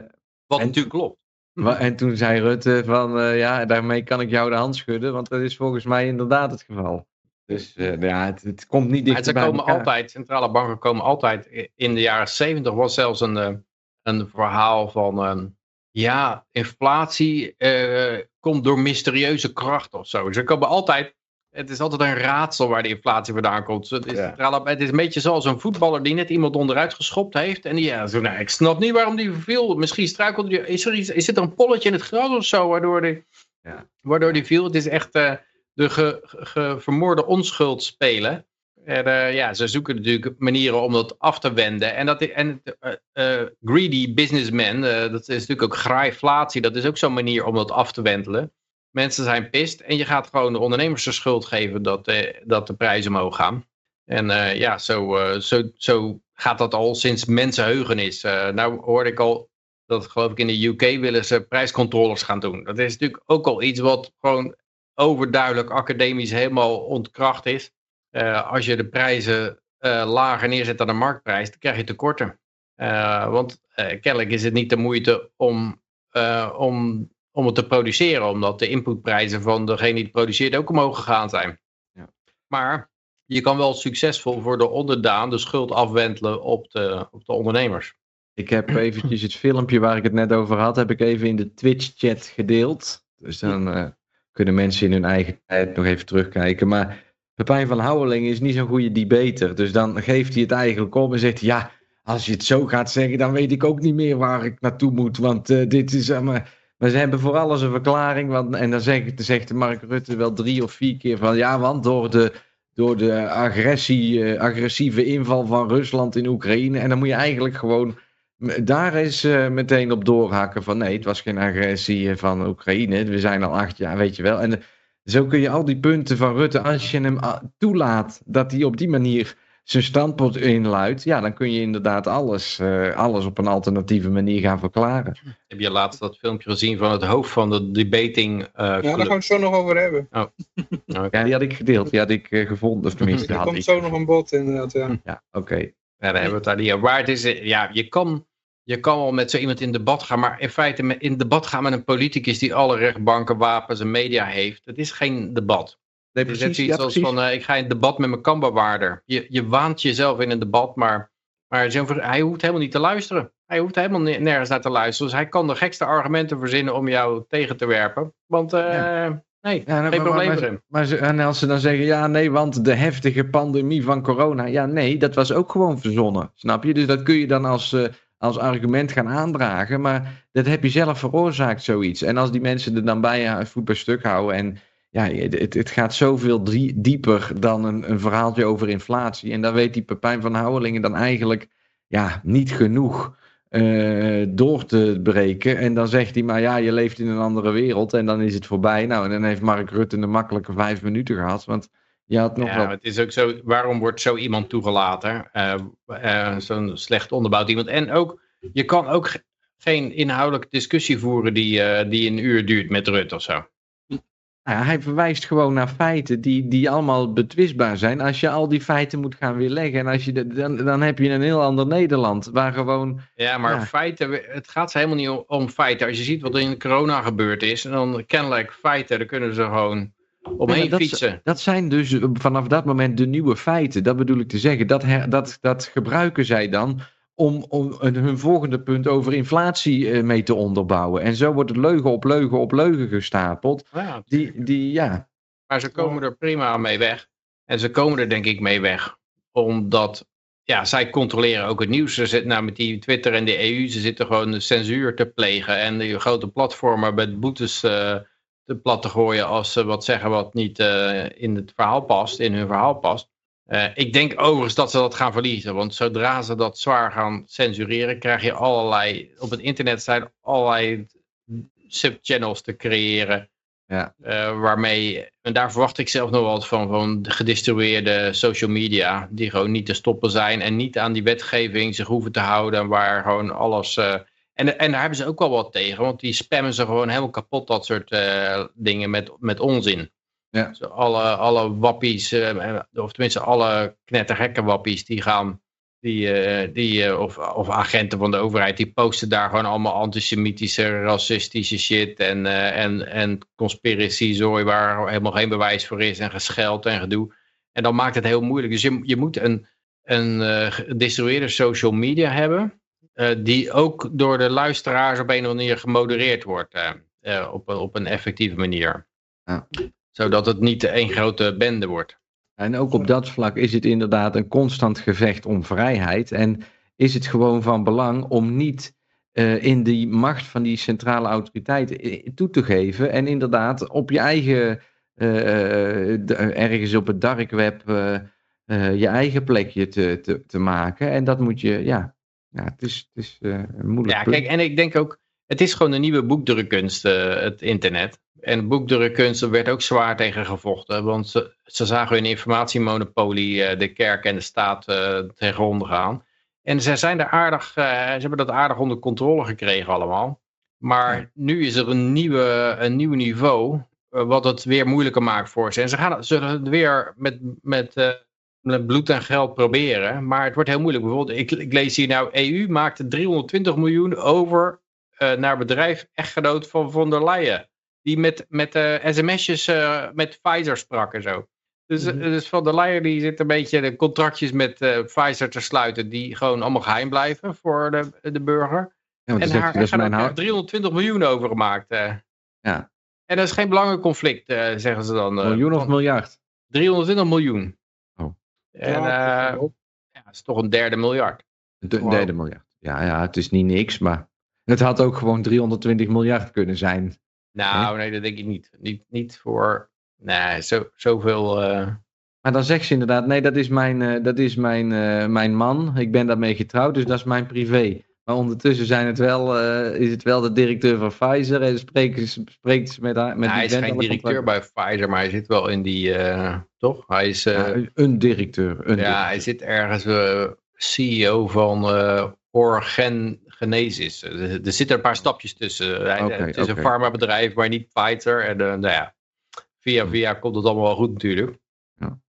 [SPEAKER 4] Wat en, natuurlijk klopt.
[SPEAKER 3] En toen zei Rutte van, uh, ja daarmee kan ik jou de hand schudden, want dat is volgens mij inderdaad het geval. Dus ja, het, het, komt niet dichterbij.
[SPEAKER 4] Ze komen altijd, centrale banken komen altijd, in de jaren zeventig was zelfs een, een verhaal van, ehm, ja, inflatie komt door mysterieuze kracht of zo. Ze komen altijd het is altijd een raadsel waar de inflatie vandaan komt. Het is, het is een beetje zoals een voetballer die net iemand onderuit geschopt heeft. En die, ja, zo, nou, ik snap niet waarom die viel. Misschien struikelde die. Is er, iets, is er een polletje in het gras of zo waardoor die, ja. waardoor die viel? Het is echt uh, de ge, ge, vermoorde onschuld spelen. En, uh, ja, ze zoeken natuurlijk manieren om dat af te wenden. En, dat, en uh, greedy businessmen, dat is natuurlijk ook graaiflatie, dat is ook zo'n manier om dat af te wendelen. Mensen zijn pist en je gaat gewoon de ondernemers de schuld geven dat, eh, dat de prijzen omhoog gaan. En eh, ja, zo, eh, zo, zo gaat dat al sinds mensenheugenis. Uh, nou hoorde ik al dat geloof ik in de UK willen ze prijscontroles gaan doen. Dat is natuurlijk ook al iets wat gewoon overduidelijk academisch helemaal ontkracht is. Als je de prijzen lager neerzet dan de marktprijs, dan krijg je tekorten. Want kennelijk is het niet de moeite om, om, om het te produceren, omdat de inputprijzen van degene die het produceert ook omhoog gegaan zijn. Ja. Maar je kan wel succesvol voor de onderdaan de schuld afwentelen op de, op de ondernemers.
[SPEAKER 3] Ik heb eventjes het filmpje waar ik het net over had, heb ik even in de Twitch-chat gedeeld. Dus dan kunnen mensen in hun eigen tijd nog even terugkijken. Maar Pepijn van Houweling is niet zo'n goede debater. Dus dan geeft hij het eigenlijk op en zegt ja, als je het zo gaat zeggen, dan weet ik ook niet meer waar ik naartoe moet. Want uh, dit is... Uh, maar, maar ze hebben voor alles een verklaring. Want, en dan zegt, zegt Mark Rutte wel drie of vier keer van ja, want door de, door de agressie, uh, agressieve inval van Rusland in Oekraïne. En dan moet je eigenlijk gewoon daar is uh, meteen op doorhakken van nee, het was geen agressie van Oekraïne. We zijn al acht jaar, weet je wel. En zo kun je al die punten van Rutte, als je hem toelaat dat hij op die manier zijn standpunt inluidt, ja, dan kun je inderdaad alles, uh, alles op een alternatieve manier gaan verklaren.
[SPEAKER 4] Heb je laatst dat filmpje gezien van het hoofd van de debating? Uh,
[SPEAKER 2] ja, daar gaan we het zo nog over hebben.
[SPEAKER 4] Oh.
[SPEAKER 3] Okay. Ja, die had ik gedeeld, die had ik uh, gevonden. Of tenminste,
[SPEAKER 2] er
[SPEAKER 3] had
[SPEAKER 2] komt
[SPEAKER 3] ik.
[SPEAKER 2] zo nog een bod inderdaad, ja.
[SPEAKER 3] Ja, oké. Okay.
[SPEAKER 4] Ja, daar hebben we het daar niet over. Waar het is, ja, je kan je kan wel met zo iemand in debat gaan, maar in feite in debat gaan met een politicus die alle rechtbanken, wapens en media heeft, dat is geen debat.
[SPEAKER 3] Ja,
[SPEAKER 4] als
[SPEAKER 3] precies.
[SPEAKER 4] van, uh, ik ga in debat met mijn kambewaarder. Je, je waant jezelf in een debat, maar, maar hij hoeft helemaal niet te luisteren. Hij hoeft helemaal nergens naar te luisteren. Dus hij kan de gekste argumenten verzinnen om jou tegen te werpen. Want uh, ja. nee,
[SPEAKER 3] ja,
[SPEAKER 4] geen probleem
[SPEAKER 3] maar,
[SPEAKER 4] erin.
[SPEAKER 3] Maar, maar, en als ze dan zeggen, ja nee, want de heftige pandemie van corona. Ja nee, dat was ook gewoon verzonnen. Snap je? Dus dat kun je dan als... Uh, als argument gaan aandragen, maar dat heb je zelf veroorzaakt, zoiets. En als die mensen er dan bij voet bij stuk houden en ja, het, het gaat zoveel dieper dan een, een verhaaltje over inflatie. En dan weet die Pepijn van Houwelingen dan eigenlijk ja, niet genoeg uh, door te breken. En dan zegt hij maar ja, je leeft in een andere wereld en dan is het voorbij. Nou, en dan heeft Mark Rutte een makkelijke vijf minuten gehad, want je had nog
[SPEAKER 4] ja, het is ook zo, waarom wordt zo iemand toegelaten? Uh, uh, Zo'n slecht onderbouwd iemand. En ook, je kan ook geen inhoudelijke discussie voeren die, die een uur duurt met Rutte of zo.
[SPEAKER 3] Ja, hij verwijst gewoon naar feiten die, die allemaal betwistbaar zijn. Als je al die feiten moet gaan weerleggen, en als je de, dan, dan heb je een heel ander Nederland. Waar gewoon.
[SPEAKER 4] Ja, maar
[SPEAKER 3] Ja.
[SPEAKER 4] feiten, het gaat helemaal niet om, om feiten. Als je ziet wat er in corona gebeurd is, en dan kennelijk feiten, dan kunnen ze gewoon omheen
[SPEAKER 3] Ja, dat,
[SPEAKER 4] fietsen.
[SPEAKER 3] dat zijn dus vanaf dat moment de nieuwe feiten. Dat bedoel ik te zeggen. Dat, her- dat, dat gebruiken zij dan om, om hun volgende punt over inflatie eh, mee te onderbouwen. En zo wordt het leugen op leugen op leugen gestapeld.
[SPEAKER 4] Ja,
[SPEAKER 3] Die, die ja,
[SPEAKER 4] Maar ze komen er prima mee weg. En ze komen er denk ik mee weg. Omdat ja, zij controleren ook het nieuws. Ze zitten nou met die Twitter en de EU. Ze zitten gewoon de censuur te plegen. En die grote platformen met boetes eh, te plat te gooien. Als ze wat zeggen wat niet eh, in het verhaal past. In hun verhaal past. Eh, ik denk overigens dat ze dat gaan verliezen. Want zodra ze dat zwaar gaan censureren. Krijg je allerlei. Op het internet zijn allerlei subchannels te creëren.
[SPEAKER 3] Ja.
[SPEAKER 4] Eh, waarmee, en daar verwacht ik zelf nog wat van, van de gedistribueerde social media, die gewoon niet te stoppen zijn en niet aan die wetgeving zich hoeven te houden, waar gewoon alles... eh, en, en daar hebben ze ook wel wat tegen, want die spammen ze gewoon helemaal kapot, dat soort dingen met, met onzin.
[SPEAKER 3] Ja.
[SPEAKER 4] Alle, alle wappies, eh, of tenminste alle knettergekke wappies, die gaan die, eh, die, eh, of, of agenten van de overheid, die posten daar gewoon allemaal antisemitische, racistische shit en, en, en conspiracy-zooi waar helemaal geen bewijs voor is en gescheld en gedoe. En dan maakt het heel moeilijk. Dus je, je moet een, een gedistribueerde social media hebben, die ook door de luisteraars op een of andere manier gemodereerd wordt, op, een- op een effectieve manier.
[SPEAKER 3] Ja.
[SPEAKER 4] Zodat het niet één grote bende wordt.
[SPEAKER 3] En ook op dat vlak is het inderdaad een constant gevecht om vrijheid. En is het gewoon van belang om niet eh, in die macht van die centrale autoriteiten eh, toe te geven. En inderdaad op je eigen, eh, ergens op het dark web, je eigen plekje te, te, te maken. En dat moet je, ja, ja het is, het is moeilijk
[SPEAKER 4] Ja,
[SPEAKER 3] punt.
[SPEAKER 4] kijk, en ik denk ook, het is gewoon een nieuwe boekdrukkunst, het internet. En boekdrukkunst werd ook zwaar tegen gevochten. Want ze, ze zagen hun informatiemonopolie, uh, de kerk en de staat uh, ten gronde gaan. En ze, zijn er aardig, uh, ze hebben dat aardig onder controle gekregen allemaal. Maar ja. nu is er een, nieuwe, een nieuw niveau, wat het weer moeilijker maakt voor ze. En ze gaan, zullen het weer met, met, met bloed en geld proberen. Maar het wordt heel moeilijk. Bijvoorbeeld, ik, ik lees hier nou, EU maakte 320 miljoen over naar bedrijf echtgenoot van von der Leyen die met, met uh, sms'jes uh, met Pfizer sprak en zo. Dus, mm -hmm. dus Van der Leyen die zit een beetje de contractjes met uh, Pfizer te sluiten die gewoon allemaal geheim blijven voor de, de burger.
[SPEAKER 3] Ja, en dat is mijn
[SPEAKER 4] er 320 miljoen over gemaakt.
[SPEAKER 3] Ja.
[SPEAKER 4] En dat is geen belangrijk conflict, zeggen ze dan.
[SPEAKER 3] miljoen of miljard?
[SPEAKER 4] 320 miljoen.
[SPEAKER 3] Oh.
[SPEAKER 4] En ja, dat is toch een derde miljard.
[SPEAKER 3] Een wow. derde miljard. Ja, ja, het is niet niks, maar het had ook gewoon 320 miljard kunnen zijn.
[SPEAKER 4] Nou, nee, dat denk ik niet. Niet, niet voor, nee, zo, zoveel... Uh...
[SPEAKER 3] Maar dan zegt ze inderdaad, nee, dat is, mijn, uh, dat is mijn, uh, mijn man. Ik ben daarmee getrouwd, dus dat is mijn privé. Maar ondertussen zijn het wel, is het wel de directeur van Pfizer en spreekt, spreekt ze met haar. Met
[SPEAKER 4] nou, hij is geen directeur bij Pfizer, maar hij zit wel in die, toch? Hij is...
[SPEAKER 3] Ja, een directeur. Een
[SPEAKER 4] ja,
[SPEAKER 3] directeur.
[SPEAKER 4] hij zit ergens CEO van Orgen Genesis. Er, er zitten een paar stapjes tussen. Okay, het is okay. een farmabedrijf, maar niet Pfizer. En uh, nou ja, via via komt het allemaal wel goed natuurlijk.
[SPEAKER 3] Ja.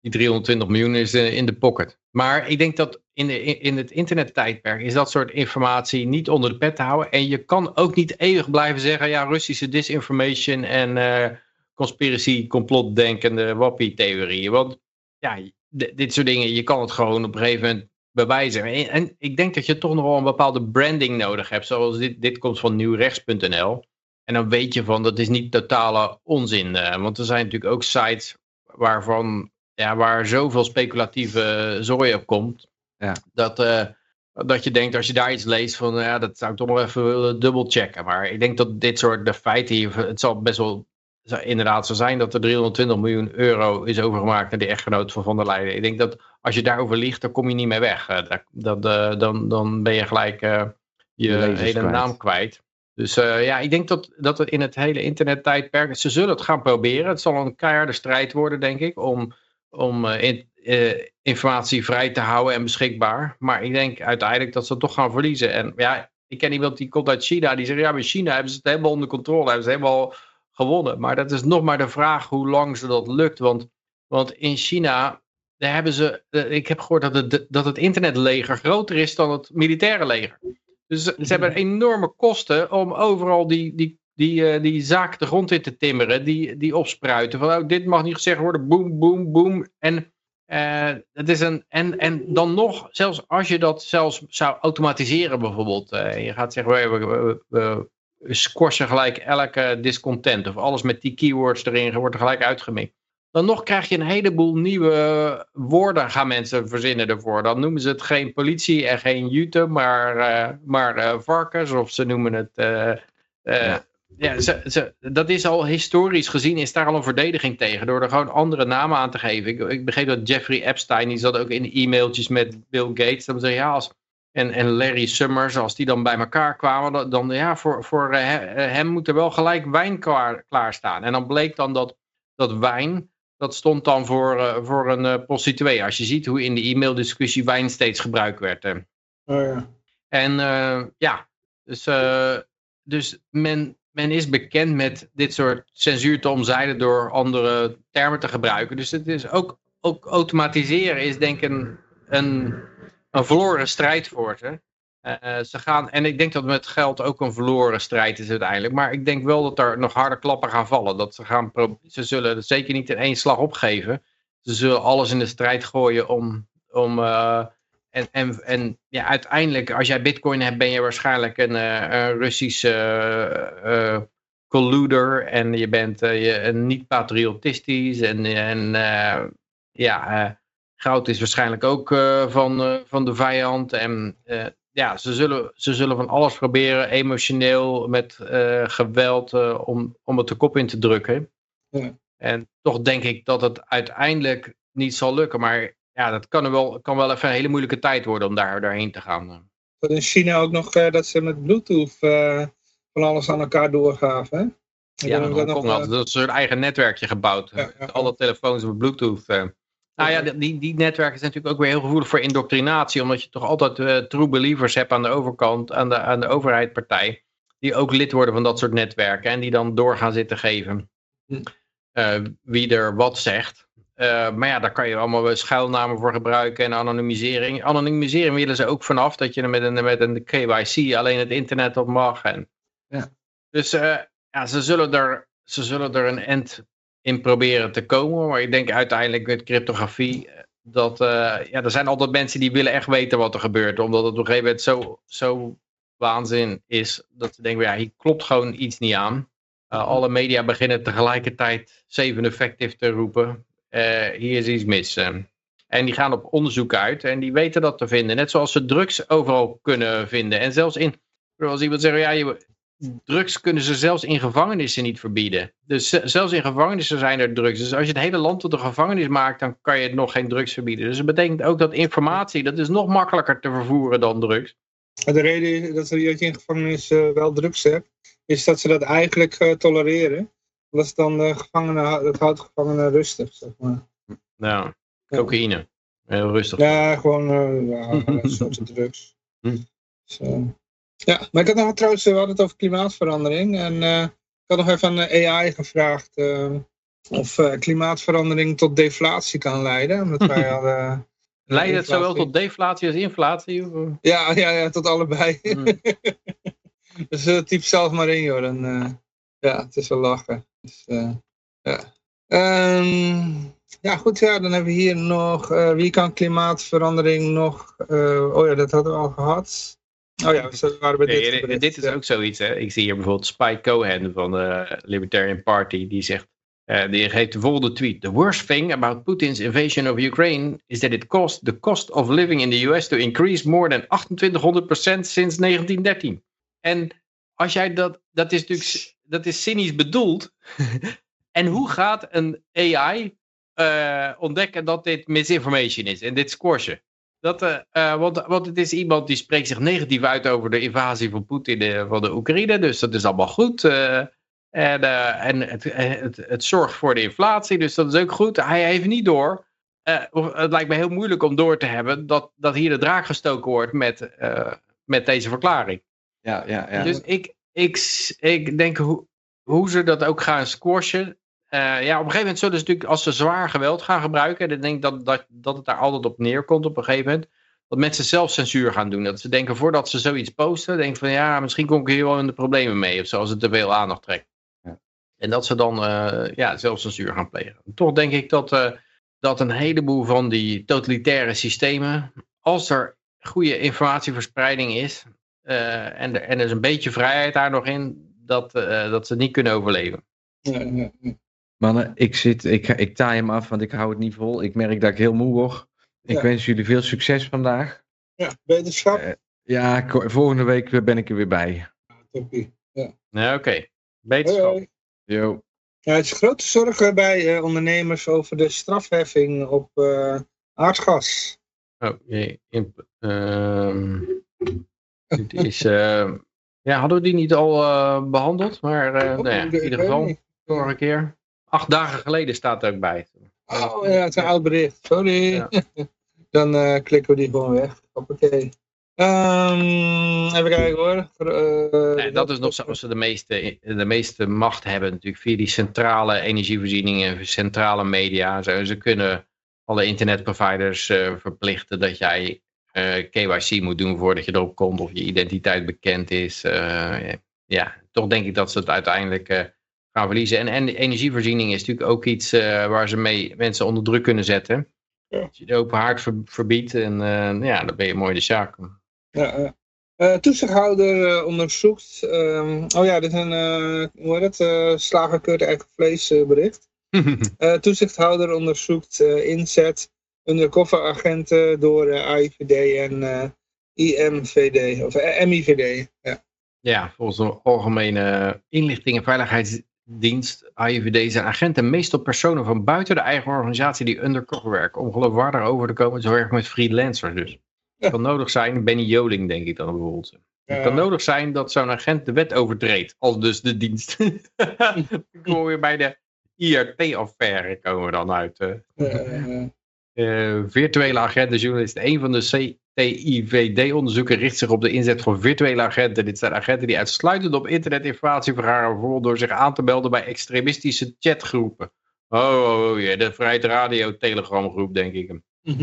[SPEAKER 4] Die 320 miljoen is uh, in de pocket. Maar ik denk dat in, de, in het internettijdperk is dat soort informatie niet onder de pet te houden. En je kan ook niet eeuwig blijven zeggen, ja, Russische disinformation en uh, conspiracy, complotdenkende wappie-theorieën. Want ja, dit soort dingen, je kan het gewoon op een gegeven moment bewijzen. En, en, ik denk dat je toch nog wel een bepaalde branding nodig hebt. Zoals dit, dit komt van nieuwrechts.nl. En dan weet je van, dat is niet totale onzin. Uh, want er zijn natuurlijk ook sites waarvan, ja, waar zoveel speculatieve zooi op komt.
[SPEAKER 3] Ja.
[SPEAKER 4] Dat, uh, dat je denkt, als je daar iets leest van, ja, dat zou ik toch nog even willen dubbelchecken. Maar ik denk dat dit soort de feiten hier, het zal best wel inderdaad zo zijn dat er 320 miljoen euro is overgemaakt naar de echtgenoot van Van der Leyen. Ik denk dat als je daarover ligt, dan kom je niet meer weg. Dat, uh, dan, dan ben je gelijk uh, je hele kwijt. naam kwijt. Dus ja, ik denk dat, dat het in het hele internettijdperk, ze zullen het gaan proberen. Het zal een keiharde strijd worden, denk ik, om, om in, informatie vrij te houden en beschikbaar. Maar ik denk uiteindelijk dat ze het toch gaan verliezen. En ja, ik ken iemand die komt uit China, die zegt, ja, bij China hebben ze het helemaal onder controle, hebben ze helemaal gewonnen. Maar dat is nog maar de vraag hoe lang ze dat lukt. Want, want in China daar hebben ze, ik heb gehoord dat het, dat het internetleger groter is dan het militaire leger. Dus ze hebben enorme kosten om overal die, die, die, uh, die zaak de grond in te timmeren, die, die opspruiten. Van oh, dit mag niet gezegd worden, boem, boem, boem. En, uh, het is een, en, en dan nog, zelfs als je dat zelfs zou automatiseren bijvoorbeeld. Uh, je gaat zeggen, we, we squashen gelijk elke discontent. Of alles met die keywords erin wordt er gelijk uitgemikt dan nog krijg je een heleboel nieuwe woorden gaan mensen verzinnen ervoor. Dan noemen ze het geen politie en geen YouTube, maar, uh, maar uh, varkens of ze noemen het... Uh, ja. ja ze, ze, dat is al historisch gezien, is daar al een verdediging tegen, door er gewoon andere namen aan te geven. Ik, ik begreep dat Jeffrey Epstein, die zat ook in e-mailtjes met Bill Gates, dan zei ja, als, en, en Larry Summers, als die dan bij elkaar kwamen, dan, ja, voor, voor hem moet er wel gelijk wijn klaar, klaarstaan. En dan bleek dan dat, dat wijn dat stond dan voor, uh, voor een uh, prostituee. Als je ziet hoe in de e-maildiscussie wijn steeds gebruikt werd.
[SPEAKER 2] Oh, ja.
[SPEAKER 4] En uh, ja, dus, dus men, men is bekend met dit soort censuur te omzeilen door andere termen te gebruiken. Dus het is ook, ook automatiseren is denk ik een, een, een verloren strijd ze. Uh, ze gaan, en ik denk dat met geld ook een verloren strijd is uiteindelijk. Maar ik denk wel dat er nog harde klappen gaan vallen. Dat ze, gaan ze zullen zeker niet in één slag opgeven. Ze zullen alles in de strijd gooien om... om uh, en en, en ja, uiteindelijk, als jij bitcoin hebt, ben je waarschijnlijk een, een Russische colluder. En je bent je, niet patriotistisch. En, en ja, goud is waarschijnlijk ook van, van de vijand. En ja, ze zullen, ze zullen van alles proberen, emotioneel, met geweld, om, om het de kop in te drukken.
[SPEAKER 2] Ja.
[SPEAKER 4] En toch denk ik dat het uiteindelijk niet zal lukken. Maar ja, dat kan, er wel, kan wel even een hele moeilijke tijd worden om daar, daarheen te gaan.
[SPEAKER 2] In China ook nog dat ze met Bluetooth van alles aan elkaar doorgaven. Hè?
[SPEAKER 4] Ja, in
[SPEAKER 2] dat nog,
[SPEAKER 4] Hongkong
[SPEAKER 2] eh,
[SPEAKER 4] hadden ze een soort eigen netwerkje gebouwd.
[SPEAKER 2] Ja, ja,
[SPEAKER 4] Met Alle telefoons met bluetooth. Nou ja, die- die, netwerken zijn natuurlijk ook weer heel gevoelig voor indoctrinatie. Omdat je toch altijd eh, true believers hebt aan de overkant, aan de, aan de overheidpartij. Die ook lid worden van dat soort netwerken. En die dan door gaan zitten geven.
[SPEAKER 2] Hm.
[SPEAKER 4] eh, wie er wat zegt. Eh, maar ja, daar kan je allemaal schuilnamen voor gebruiken en anonimisering. Anonimisering willen ze ook vanaf. Dat je er met een, met een KYC alleen het internet op mag. En...
[SPEAKER 3] Ja.
[SPEAKER 4] Dus ja, ze zullen, er, ze zullen er een end in proberen te komen. Maar ik denk uiteindelijk met cryptografie eh, dat eh, ja, er zijn altijd mensen die willen echt weten wat er gebeurt. Omdat het op een gegeven moment zo, zo waanzin is dat ze denken, ja, hier klopt gewoon iets niet aan. Uh, alle media beginnen tegelijkertijd Seven Effective te roepen. Uh, hier is iets mis. En die gaan op onderzoek uit en die weten dat te vinden. Net zoals ze drugs overal kunnen vinden. En zelfs in, zoals iemand zegt, ja, je, drugs kunnen ze zelfs in gevangenissen niet verbieden. Dus zelfs in gevangenissen zijn er drugs. Dus als je het hele land tot een gevangenis maakt, dan kan je nog geen drugs verbieden. Dus dat betekent ook dat informatie, dat is nog makkelijker te vervoeren dan drugs.
[SPEAKER 2] De reden dat je in gevangenis uh, wel drugs hebt, is dat ze dat eigenlijk uh, tolereren. Dat is dan de gevangenen, dat houdt gevangenen rustig, zeg maar.
[SPEAKER 4] Nou, cocaïne. Heel rustig.
[SPEAKER 2] Ja, gewoon uh, ja, een soort drugs.
[SPEAKER 4] Hm.
[SPEAKER 2] Dus, ja, maar ik had nog trouwens, we hadden het over klimaatverandering. En uh, ik had nog even aan de AI gevraagd uh, of uh, klimaatverandering tot deflatie kan leiden. Omdat wij hadden...
[SPEAKER 4] Leidt het zowel tot deflatie als inflatie? Of?
[SPEAKER 2] Ja, ja, ja, tot allebei. Mm. dus typ zelf maar in, joh. Dan, ja, het is wel lachen. Dus, ja. Um, ja, goed, ja, dan hebben we hier nog, wie kan klimaatverandering nog, oh ja, dat hadden we al gehad. Oh ja, we waren bij dit.
[SPEAKER 4] Nee, dit is ook zoiets. Hè. Ik zie hier bijvoorbeeld Spike Cohen van de Libertarian Party. Die zegt, uh, die geeft de volgende tweet. The worst thing about Putin's invasion of Ukraine is that it caused the cost of living in the US to increase more than 2800% since 1913. En als jij dat, dat is natuurlijk, dat is cynisch bedoeld. en hoe gaat een AI uh, ontdekken dat dit misinformation is en dit squashen? Dat, uh, want, want het is iemand die spreekt zich negatief uit over de invasie van Poetin van de Oekraïne. Dus dat is allemaal goed. Uh, en en het, het, het, zorgt voor de inflatie. Dus dat is ook goed. Hij heeft niet door. het lijkt me heel moeilijk om door te hebben dat, dat hier de draak gestoken wordt met, met deze verklaring.
[SPEAKER 3] Ja, ja, ja.
[SPEAKER 4] Dus ik, ik, ik denk hoe, hoe ze dat ook gaan squashen. Uh, ja, op een gegeven moment zullen ze natuurlijk, als ze zwaar geweld gaan gebruiken, dan denk ik dat, dat, dat het daar altijd op neerkomt op een gegeven moment, dat mensen zelf censuur gaan doen. Dat ze denken, voordat ze zoiets posten, denken van ja, misschien kom ik hier wel in de problemen mee, of zo, als het te veel aandacht trekt.
[SPEAKER 3] Ja.
[SPEAKER 4] En dat ze dan uh, ja, zelf censuur gaan plegen. Toch denk ik dat, uh, dat een heleboel van die totalitaire systemen, als er goede informatieverspreiding is, uh, en, er, en er is een beetje vrijheid daar nog in, dat, dat ze niet kunnen overleven.
[SPEAKER 2] Ja, ja, ja.
[SPEAKER 3] Mannen, ik, zit, ik, ik taai hem af, want ik hou het niet vol. Ik merk dat ik heel moe word. Ik
[SPEAKER 2] Ja.
[SPEAKER 3] wens jullie veel succes vandaag.
[SPEAKER 2] Ja, beterschap.
[SPEAKER 3] Eh, Ja, volgende week ben ik er weer bij.
[SPEAKER 2] Toppie.
[SPEAKER 4] Nee, oké. Beterschap.
[SPEAKER 2] hoi.
[SPEAKER 3] Yo.
[SPEAKER 2] Ja, het is grote zorgen bij eh, ondernemers over de strafheffing op eh, aardgas.
[SPEAKER 4] Oh, jee, ehm, dit is, ja, hadden we die niet al eh, behandeld? Maar eh, nou ja, in ieder geval, vorige keer. Acht dagen geleden staat er ook bij.
[SPEAKER 2] Oh ja, het is een oud bericht. Sorry.
[SPEAKER 4] Ja.
[SPEAKER 2] Dan eh, klikken we die gewoon weg. Hoppakee. Ehm even kijken hoor. Eh,
[SPEAKER 4] Nee, dat is nog zoals ze de meeste, de meeste macht hebben natuurlijk via die centrale energievoorziening en centrale media. Zo, ze kunnen alle internetproviders eh, verplichten dat jij KYC moet doen voordat je erop komt of je identiteit bekend is. Ja, toch denk ik dat ze het uiteindelijk gaan verliezen. En, en de energievoorziening is natuurlijk ook iets eh, waar ze mee mensen onder druk kunnen zetten.
[SPEAKER 2] Ja.
[SPEAKER 4] Als je de open haard ver- verbiedt, en, eh, ja, dan ben je mooi de zaak.
[SPEAKER 2] Ja. Eh, toezichthouder onderzoekt. ehm, oh ja, dit is een. hoe heet het? slagerkeurt eigen vlees bericht. Eh, toezichthouder onderzoekt inzet undercoveragenten door AIVD en IMVD. Of MIVD. Ja.
[SPEAKER 4] Ja, volgens de Algemene Inlichting en Veiligheidsdienst, AIVD, zijn agenten meestal personen van buiten de eigen organisatie die undercover werken. Om geloofwaardig over te komen, zo erg met freelancers dus. Het kan nodig zijn, Benny Joling denk ik dan bijvoorbeeld. Het kan nodig zijn dat zo'n agent de wet overtreedt, als dus de dienst. ik hoor weer bij de IRT-affaire komen we dan uit. Uh, virtuele agentenjournalist. Een van de CTIVD-onderzoeken richt zich op de inzet van virtuele agenten. Dit zijn agenten die uitsluitend op internet informatie vergaren, bijvoorbeeld door zich aan te melden bij extremistische chatgroepen. Oh, oh, oh ja, de Vrijheid Radio Telegram groep, denk ik.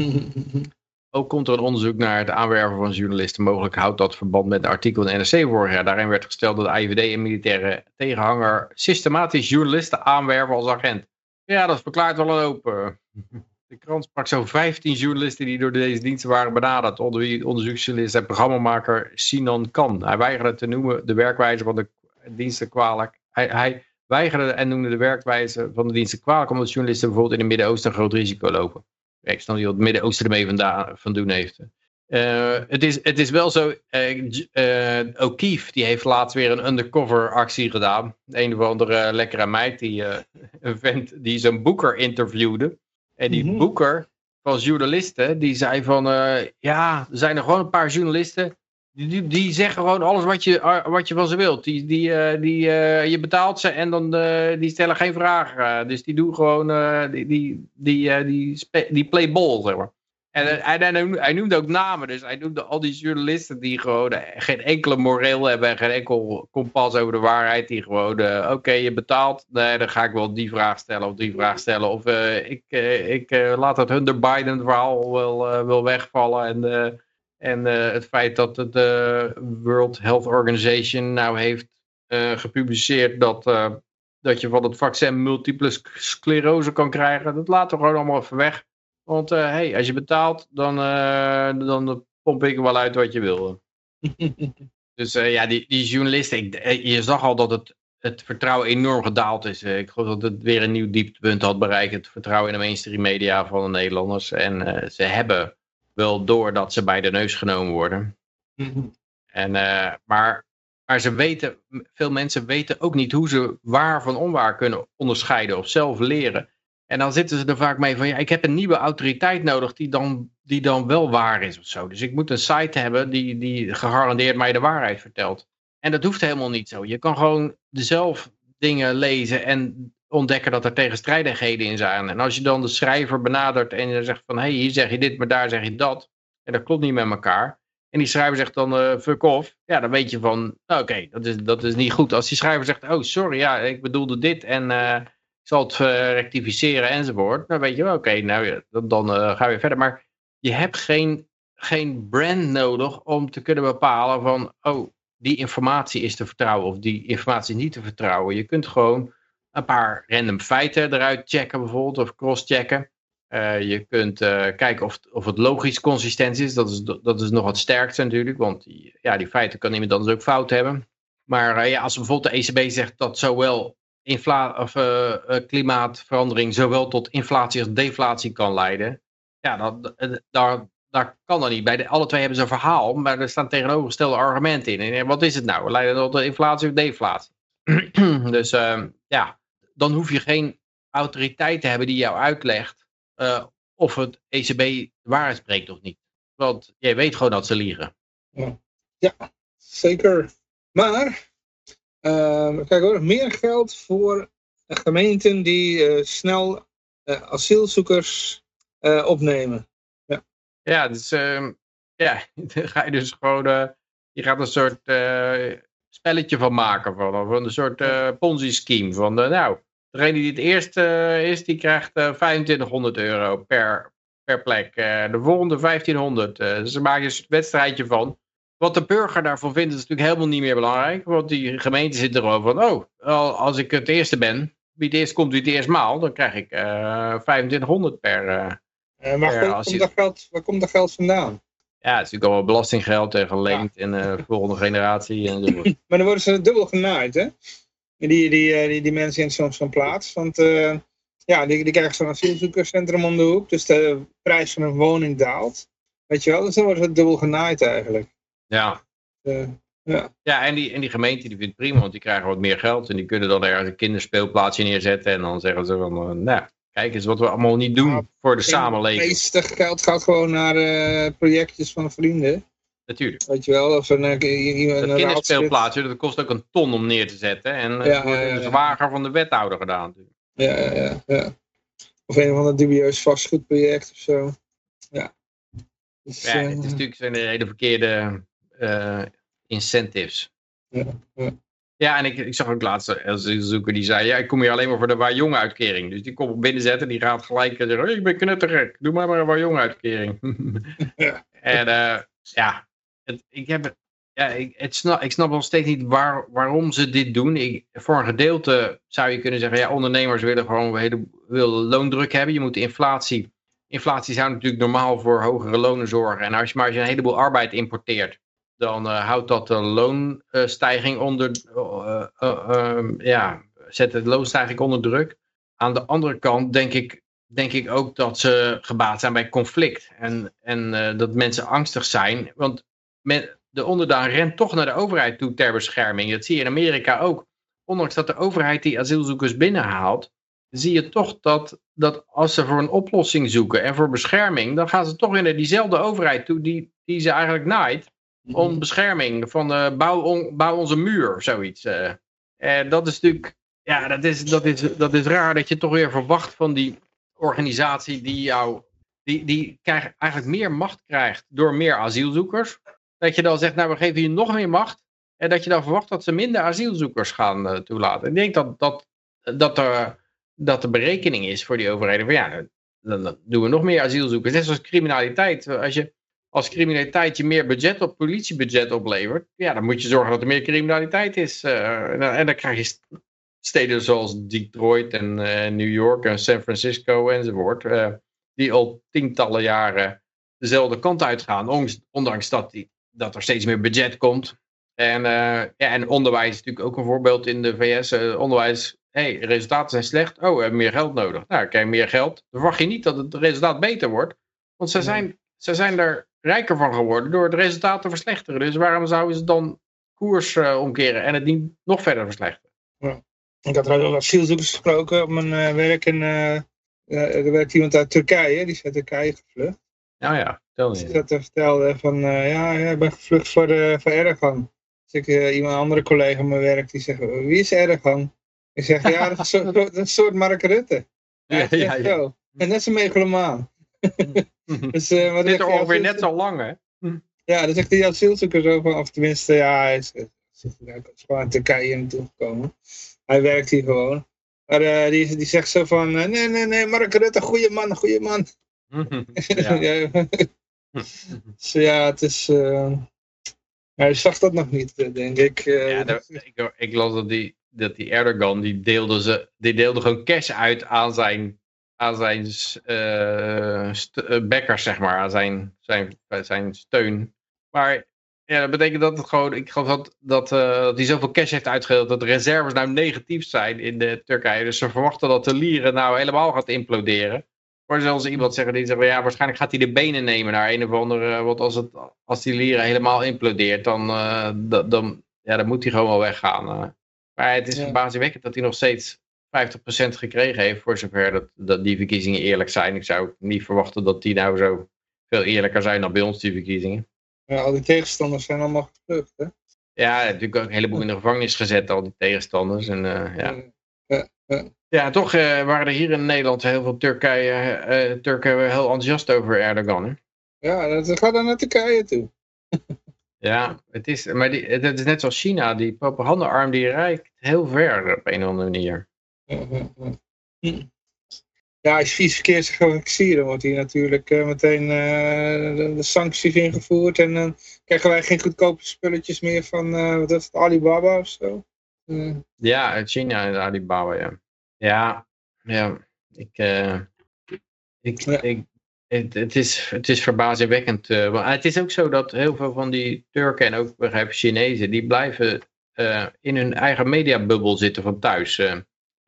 [SPEAKER 4] Ook komt er een onderzoek naar het aanwerven van journalisten. Mogelijk houdt dat verband met een artikel in NRC vorig jaar. Daarin werd gesteld dat de IVD en militaire tegenhanger systematisch journalisten aanwerven als agent. Ja, dat verklaart wel een hoop. De krant sprak zo'n 15 journalisten die door deze diensten waren benaderd. Onder wie onderzoeksjournalist en programmamaker Sinan Kan. Hij weigerde te noemen de werkwijze van de diensten kwalijk. Hij, hij weigerde en noemde de werkwijze van de diensten kwalijk omdat journalisten bijvoorbeeld in het Midden-Oosten een groot risico lopen. Ik snap niet wat het Midden-Oosten ermee vandaan, van doen heeft. Eh, het, is, het is wel zo, eh, O'Keefe die heeft laatst weer een undercover actie gedaan. Een of andere lekkere meid die een vent die zijn boeker interviewde. En die
[SPEAKER 2] Mhm.
[SPEAKER 4] boeker van journalisten, die zei van, eh, ja, er zijn er gewoon een paar journalisten, die, die, die zeggen gewoon alles wat je, eh, wat je van ze wilt. Die, die, eh, die, eh, je betaalt ze en dan, die stellen geen vragen. Dus die doen gewoon, die, die, die, die, die play ball, zeg maar. En eh, hij, hij, hij noemde ook namen, dus hij noemde al die journalisten die gewoon eh, geen enkele moreel hebben en geen enkel kompas over de waarheid. Die gewoon, eh, oké, je betaalt, nee, dan ga ik wel die vraag stellen of die vraag stellen. Of ik, ik laat het Hunter Biden verhaal wel, wel wegvallen. En, en het feit dat de World Health Organization nou heeft gepubliceerd dat, dat je van het vaccin multiple sc- sclerose kan krijgen, dat laten we gewoon allemaal even weg. Want eh, hey, als je betaalt, dan, eh, dan pomp ik wel uit wat je wil. Dus eh, ja, die, die journalisten, ik, je zag al dat het, het vertrouwen enorm gedaald is. Ik geloof dat het weer een nieuw dieptepunt had bereikt. Het vertrouwen in de mainstream media van de Nederlanders. En ze hebben wel door dat ze bij de neus genomen worden. En, eh, maar, maar ze weten, veel mensen weten ook niet hoe ze waar van onwaar kunnen onderscheiden of zelf leren. En dan zitten ze er vaak mee van, ja, ik heb een nieuwe autoriteit nodig die dan, die dan wel waar is of zo. Dus ik moet een site hebben die, die gegarandeerd mij de waarheid vertelt. En dat hoeft helemaal niet zo. Je kan gewoon zelf dingen lezen en ontdekken dat er tegenstrijdigheden in zijn. En als je dan de schrijver benadert en je zegt van, hé, hey, hier zeg je dit, maar daar zeg je dat. En dat klopt niet met elkaar. En die schrijver zegt dan eh, fuck off. Ja, dan weet je van, oké, dat, is, dat is niet goed. Als die schrijver zegt, oh sorry, ja, ik bedoelde dit en eh, zal het eh, rectificeren enzovoort. Dan weet je wel, oké, nou dan, dan eh, gaan we verder. Maar je hebt geen, geen brand nodig om te kunnen bepalen van, oh, die informatie is te vertrouwen of die informatie is niet te vertrouwen. Je kunt gewoon een paar random feiten eruit checken bijvoorbeeld of cross-checken. Eh, je kunt kijken of, of het logisch consistent is. Dat is, dat is nog het sterkste natuurlijk. Want die, ja, die feiten kan iemand anders ook fout hebben. Maar ja, als bijvoorbeeld de ECB zegt dat zowel infla of, eh, eh, klimaatverandering zowel tot inflatie als deflatie kan leiden. Ja, eh, daar, daar kan dat niet. Bij de, alle twee hebben ze een verhaal, maar er staan tegenovergestelde argumenten in. En wat is het nou? Leiden dat tot inflatie of deflatie? dus ja, dan hoef je geen autoriteit te hebben die jou uitlegt of het ECB de waarheid spreekt of niet. Want jij weet gewoon dat ze liegen.
[SPEAKER 2] Ja, zeker. Maar, kijk hoor, meer geld voor gemeenten die uh, snel uh, asielzoekers uh, opnemen. Ja,
[SPEAKER 4] ja dus uh, ja, dan ga je dus gewoon, je gaat een soort spelletje van maken, van, van een soort uh, ponzi-scheme. Van, nou, degene die het eerste uh, is, die krijgt uh, 2500 euro per, per plek. De volgende 1500. Uh, dus daar maak je een wedstrijdje van. Wat de burger daarvan vindt, is natuurlijk helemaal niet meer belangrijk. Want die gemeente zit er gewoon van, oh, als ik het eerste ben, wie het eerst komt, wie het eerst maal, dan krijg ik uh, 2500 per...
[SPEAKER 2] Uh, maar per komt, komt dat geld, waar komt dat geld vandaan?
[SPEAKER 4] Ja, het is natuurlijk allemaal belastinggeld en geleend ja. in de volgende generatie. En
[SPEAKER 2] maar dan worden ze dubbel genaaid, hè? Die, die, die, die mensen in zo'n zo plaats. Want ja, die, die krijgen zo'n asielzoekerscentrum om de hoek. Dus de prijs van een woning daalt. Weet je wel, dus dan worden ze dubbel genaaid eigenlijk.
[SPEAKER 4] Ja.
[SPEAKER 2] Uh, ja,
[SPEAKER 4] ja en, die, en die gemeente die vindt het prima, want die krijgen wat meer geld. En die kunnen dan ergens een kinderspeelplaatsje neerzetten. En dan zeggen ze van, uh, nou, kijk eens wat we allemaal niet doen ja, voor de samenleving.
[SPEAKER 2] Het meeste geld gaat gewoon naar uh, projectjes van vrienden.
[SPEAKER 4] natuurlijk.
[SPEAKER 2] Weet je wel, of een, eh, i- iemand
[SPEAKER 4] Dat
[SPEAKER 2] een
[SPEAKER 4] kinderspeelplaatsje, dat kost ook een ton om neer te zetten. En het
[SPEAKER 2] Ja,
[SPEAKER 4] wordt
[SPEAKER 2] ja,
[SPEAKER 4] de zwager van de wethouder gedaan. natuurlijk.
[SPEAKER 2] Ja, ja, ja. Of een of ander dubieus vastgoedproject of zo. Ja. Dus,
[SPEAKER 4] Ja,
[SPEAKER 2] eh,
[SPEAKER 4] het is natuurlijk zijn de hele verkeerde eh, incentives.
[SPEAKER 2] Ja, ja.
[SPEAKER 4] Ja, en ik, ik zag ook laatst een zoeker die zei, ja, ik kom hier alleen maar voor de waar jong uitkering. Dus die komt op binnenzetten, die gaat gelijk zeggen, "Hey, ik ben knettergek, doe maar maar een waar jong uitkering.
[SPEAKER 2] Ja.
[SPEAKER 4] En eh, ja, het, ik heb het, ja, ik, het snap, ik snap nog steeds niet waar, waarom ze dit doen. Ik, voor een gedeelte zou je kunnen zeggen, ja, ondernemers willen gewoon een hele, willen loondruk hebben. Je moet inflatie, inflatie zou natuurlijk normaal voor hogere lonen zorgen. En als je maar als je een heleboel arbeid importeert, dan eh, houdt dat de loonstijging onder, eh, eh, eh, ja, zet de loonstijging onder druk. Aan de andere kant denk ik, denk ik ook dat ze gebaat zijn bij conflict. En, en dat mensen angstig zijn. Want men, de onderdaan rent toch naar de overheid toe ter bescherming. Dat zie je in Amerika ook. Ondanks dat de overheid die asielzoekers binnenhaalt, zie je toch dat, dat als ze voor een oplossing zoeken en voor bescherming, dan gaan ze toch weer naar diezelfde overheid toe die, die ze eigenlijk naait om bescherming van eh, bouw, on- bouw onze muur of zoiets. eh. En dat is natuurlijk, ja, dat is, dat, is, dat is raar dat je toch weer verwacht van die organisatie die jou, die, die eigenlijk meer macht krijgt door meer asielzoekers. Dat je dan zegt, nou we geven je nog meer macht. En dat je dan verwacht dat ze minder asielzoekers gaan eh, toelaten. Ik denk dat, dat, dat, er, dat de berekening is voor die overheden. Van ja, dan, dan doen we nog meer asielzoekers. Net zoals criminaliteit. Als je als criminaliteit je meer budget op politiebudget oplevert, ja, dan moet je zorgen dat er meer criminaliteit is. eh, en, dan- en dan krijg je st- steden zoals Detroit en eh, New York en San Francisco enzovoort, eh, die al tientallen jaren dezelfde kant uitgaan, ondanks, ondanks dat, die, dat er steeds meer budget komt. En, ja, en onderwijs is natuurlijk ook een voorbeeld in de VS. onderwijs, hey, resultaten zijn slecht. Oh, we hebben meer geld nodig. Nou, krijg je meer geld. Dan verwacht je niet dat het resultaat beter wordt. Want ze zijn, ze zijn daar rijker van geworden door het resultaat te verslechteren. Dus waarom zouden ze dan koers eh, omkeren en het niet nog verder verslechteren?
[SPEAKER 2] Ik had trouwens over asielzoekers gesproken op mijn eh, werk. En, eh, er werkt iemand uit Turkije, die is uit Turkije gevlucht.
[SPEAKER 4] Nou ja, tel
[SPEAKER 2] Dus
[SPEAKER 4] niet.
[SPEAKER 2] dat hij vertelde van, ja, ja, ik ben gevlucht voor, voor Erdogan. Dus ik, iemand, een andere collega op mijn werk, die zegt, wie is Erdogan? Ik zeg, ja, dat is een soort, dat is een soort Mark Rutte.
[SPEAKER 4] Ja,
[SPEAKER 2] Ja,
[SPEAKER 4] ja, ja.
[SPEAKER 2] En net zo megalomaan. Dus, eh, wat
[SPEAKER 4] Dit er
[SPEAKER 2] die
[SPEAKER 4] ongeveer net zo lang, hè?
[SPEAKER 2] Ja, dan zegt die asielzoeker zo van, of tenminste, ja, hij is, is, is gewoon uit Turkije naartoe gekomen. Hij werkt hier gewoon. Maar eh, die, die zegt zo van, eh, nee, nee, nee, Mark Rutte, goeie man, goeie man.
[SPEAKER 4] ja.
[SPEAKER 2] Ja. Dus ja, het is... hij zag dat nog niet, denk ik.
[SPEAKER 4] Ja, dat- ik, ik las dat die, dat die Erdogan, die deelde, ze, die deelde gewoon cash uit aan zijn, aan zijn eh, st- eh, backers, zeg maar, aan zijn, zijn, zijn steun. Maar ja, dat betekent dat het gewoon, ik geloof dat, dat, eh, dat hij zoveel cash heeft uitgedeeld dat de reserves nou negatief zijn in de Turkije. Dus ze verwachten dat de lieren nou helemaal gaat imploderen. Maar zelfs iemand zeggen die zeggen, ja, waarschijnlijk gaat hij de benen nemen naar een of andere, want als, het, als die lieren helemaal implodeert, dan, eh, da- dan, ja, dan moet hij gewoon wel weggaan. eh. Maar het is
[SPEAKER 2] Ja.
[SPEAKER 4] verbazingwekkend dat hij nog steeds 50% gekregen heeft, voor zover dat, dat die verkiezingen eerlijk zijn. Ik zou niet verwachten dat die nou zo veel eerlijker zijn dan bij ons, die verkiezingen.
[SPEAKER 2] ja, al die tegenstanders zijn allemaal gevlucht, hè?
[SPEAKER 4] Ja, natuurlijk ook een heleboel in de gevangenis gezet, al die tegenstanders. En, eh, ja.
[SPEAKER 2] Eh,
[SPEAKER 4] ja, toch eh, waren er hier in Nederland heel veel Turkije, eh, Turken heel enthousiast over Erdogan. Hè?
[SPEAKER 2] Ja, dat gaat dan naar Turkije toe.
[SPEAKER 4] Ja, het is, maar die, het is net zoals China, die propagandaarm die reikt heel ver op een of andere manier.
[SPEAKER 2] Ja, als je vies verkeerd zie dan wordt hier natuurlijk eh, meteen eh, de, de sancties ingevoerd. En dan krijgen wij geen goedkope spulletjes meer van, eh, wat is het, Alibaba of zo. Eh,
[SPEAKER 4] Ja, China en Alibaba, ja. Ja, ja. Ik, eh, ik,
[SPEAKER 2] Ja.
[SPEAKER 4] ik, het, het, is, het is verbazingwekkend. eh, maar het is ook zo dat heel veel van die Turken en ook begrijp Chinezen, die blijven eh, in hun eigen mediabubbel zitten van thuis. eh.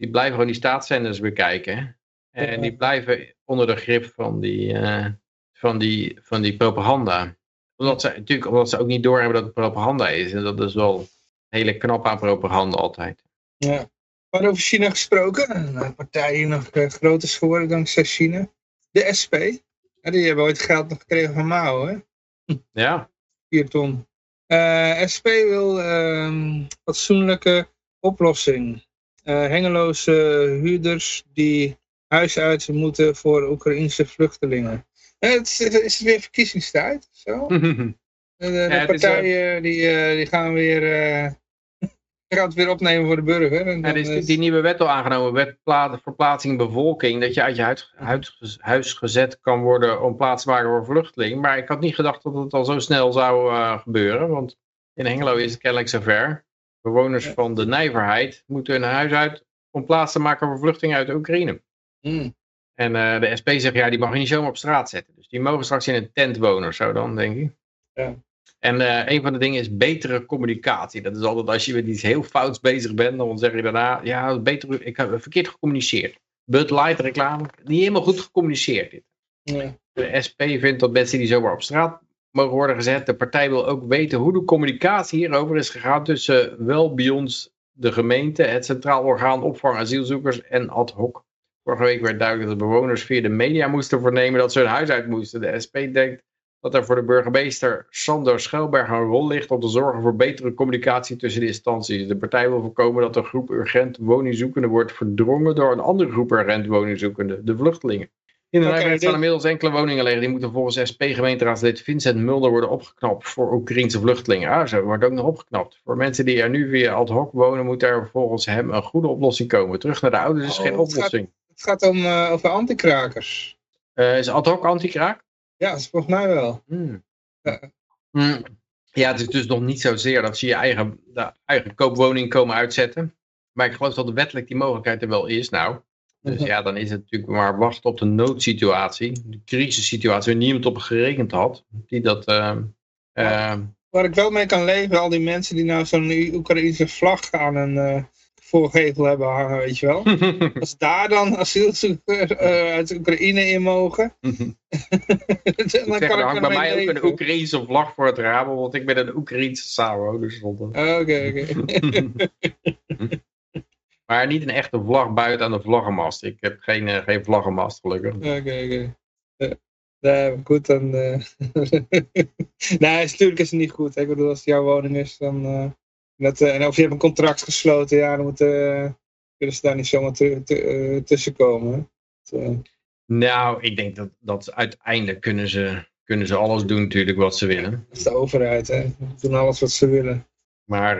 [SPEAKER 4] Die blijven gewoon die staatszenders bekijken. En die blijven onder de grip van die, eh, van die, van die propaganda. Omdat ze, natuurlijk omdat ze ook niet doorhebben dat het propaganda is. En dat is wel hele knap aan propaganda altijd.
[SPEAKER 2] ja. Maar over China gesproken, een partij die nog eh, groter is geworden dankzij China. De SP. Ja, die hebben ooit geld nog gekregen van Mao, hè?
[SPEAKER 4] Ja,
[SPEAKER 2] 4 ton. Eh, SP wil ehm fatsoenlijke oplossing. Eh, hengeloze huurders die huis uit moeten voor Oekraïnse vluchtelingen. Eh, het is, is het weer verkiezingstijd? of Zo? De, de
[SPEAKER 4] het is,
[SPEAKER 2] partijen die, eh, die gaan weer, eh, het weer opnemen voor de burger. En
[SPEAKER 4] Ja,
[SPEAKER 2] dan
[SPEAKER 4] er is
[SPEAKER 2] is-
[SPEAKER 4] die nieuwe wet al aangenomen, wet pla- verplaatsing bevolking, dat je uit je huid- huid- huis gezet kan worden om plaats te maken voor vluchteling. Maar ik had niet gedacht dat het al zo snel zou eh, gebeuren, want in Hengelo is het kennelijk zover. Bewoners
[SPEAKER 2] Ja.
[SPEAKER 4] van de nijverheid moeten hun huis uit om plaats te maken voor vluchtelingen uit Oekraïne.
[SPEAKER 2] Hmm.
[SPEAKER 4] En eh, de SP zegt, ja, die mag je niet zomaar op straat zetten. Dus die mogen straks in een tent wonen of zo dan, denk ik.
[SPEAKER 2] Ja.
[SPEAKER 4] En eh, een van de dingen is betere communicatie. Dat is altijd als je met iets heel fouts bezig bent, dan zeg je daarna, ja, beter, ik heb verkeerd gecommuniceerd. Bud Light reclame, niet helemaal goed gecommuniceerd. Dit.
[SPEAKER 2] Ja.
[SPEAKER 4] De SP vindt dat mensen die zomaar op straat mogen worden gezet. De partij wil ook weten hoe de communicatie hierover is gegaan tussen Welbions, de gemeente, het Centraal Orgaan Opvang Asielzoekers en ad hoc. Vorige week werd duidelijk dat de bewoners via de media moesten vernemen dat ze hun huis uit moesten. De SP denkt dat er voor de burgemeester Sander Schelberg een rol ligt om te zorgen voor betere communicatie tussen de instanties. De partij wil voorkomen dat een groep urgent woningzoekenden wordt verdrongen door een andere groep urgent woningzoekenden, de vluchtelingen. In de
[SPEAKER 2] Oké,
[SPEAKER 4] Nijmegen staan inmiddels enkele woningen leeg. Die moeten volgens SP-gemeenteraadslid Vincent Mulder worden opgeknapt voor Oekraïnse vluchtelingen. Ah, zo wordt ook nog opgeknapt. Voor mensen die er nu via ad hoc wonen, moet er volgens hem een goede oplossing komen. Terug naar de ouders is
[SPEAKER 2] Oh,
[SPEAKER 4] geen
[SPEAKER 2] het gaat-
[SPEAKER 4] oplossing.
[SPEAKER 2] Het gaat om, eh, over antikrakers.
[SPEAKER 4] Eh, is ad hoc anti-kraak?
[SPEAKER 2] Ja, dat is volgens mij wel.
[SPEAKER 4] Hmm.
[SPEAKER 2] Ja.
[SPEAKER 4] Hmm. Ja, het is dus nog niet zozeer dat ze je eigen, de eigen koopwoning komen uitzetten. Maar ik geloof dat wettelijk die mogelijkheid er wel is nou. Dus ja, dan is het natuurlijk maar wachten op de noodsituatie. De crisissituatie waar niemand op gerekend had. Die dat... eh, eh,
[SPEAKER 2] Waar ik wel mee kan leven, al die mensen die nou zo'n Oekraïnse vlag aan een eh voorgevel hebben hangen, weet je wel. Als daar dan asielzoekers uit Oekraïne in mogen, dan
[SPEAKER 4] Ik zeg,
[SPEAKER 2] kan
[SPEAKER 4] er
[SPEAKER 2] ik
[SPEAKER 4] hangt bij mij ook een
[SPEAKER 2] leven.
[SPEAKER 4] Oekraïense vlag voor het raam, want ik ben een Oekraïense Sao, dus.
[SPEAKER 2] Oké, oké.
[SPEAKER 4] Maar niet een echte vlag buiten aan de vlaggenmast. Ik heb geen, eh, geen vlaggenmast, gelukkig.
[SPEAKER 2] Oké, oké. Maar goed, dan... eh nee, natuurlijk is het niet goed. hè. Ik bedoel, als het jouw woning is, dan... dat, en of je hebt een contract gesloten, ja, dan moet, eh, kunnen ze daar niet zomaar tu- tu- tussenkomen. hè. Dat, eh,
[SPEAKER 4] Nou, ik denk dat, dat uiteindelijk kunnen ze, kunnen ze alles doen natuurlijk wat ze willen.
[SPEAKER 2] dat is de overheid, hè. Ze doen alles wat ze willen.
[SPEAKER 4] Maar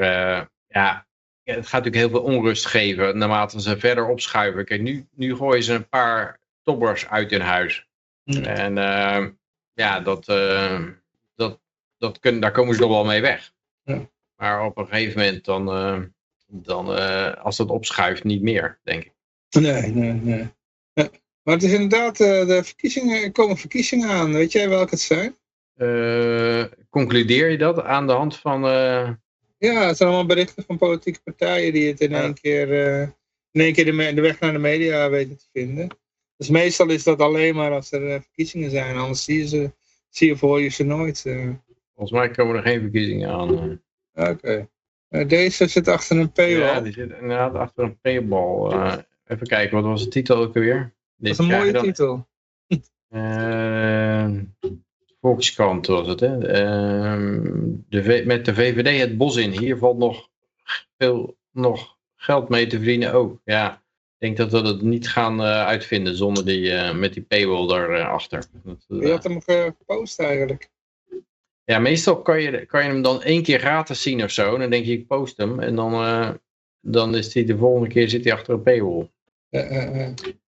[SPEAKER 4] ja, het gaat natuurlijk heel veel onrust geven naarmate ze verder opschuiven. Kijk, nu, nu gooien ze een paar toppers uit hun huis. En eh, ja, dat, eh, dat, dat kunnen, daar komen ze nog wel mee weg.
[SPEAKER 2] Ja.
[SPEAKER 4] Maar op een gegeven moment dan, eh, dan eh, als dat opschuift, niet meer, denk ik.
[SPEAKER 2] Nee, nee, nee. Ja. Maar het is inderdaad, eh, de verkiezingen, er komen verkiezingen aan. Weet jij welke het zijn?
[SPEAKER 4] Eh, concludeer je dat aan de hand van...
[SPEAKER 2] Ja, het zijn allemaal berichten van politieke partijen die het in één keer, eh, in één keer de, de weg naar de media weten te vinden. Dus meestal is dat alleen maar als er eh, verkiezingen zijn, anders zie je ze, zie je of hoor je ze nooit. eh.
[SPEAKER 4] volgens mij komen er geen verkiezingen aan.
[SPEAKER 2] Oké. Deze zit achter een paywall.
[SPEAKER 4] Ja, die zit inderdaad achter een paywall. Even kijken, wat was de titel ook alweer?
[SPEAKER 2] dat is een mooie titel.
[SPEAKER 4] Volkskrant was het, hè? Ehm, de met de VVD het bos in. Hier valt nog veel nog geld mee te verdienen ook. Ja, ik denk dat we dat niet gaan eh, uitvinden zonder die, eh, met die paywall daarachter. Eh,
[SPEAKER 2] Je had hem gepost eigenlijk.
[SPEAKER 4] ja, meestal kan je, kan je hem dan één keer gratis zien of zo. Dan denk je, ik post hem. En dan, dan is hij de volgende keer zit hij achter een paywall.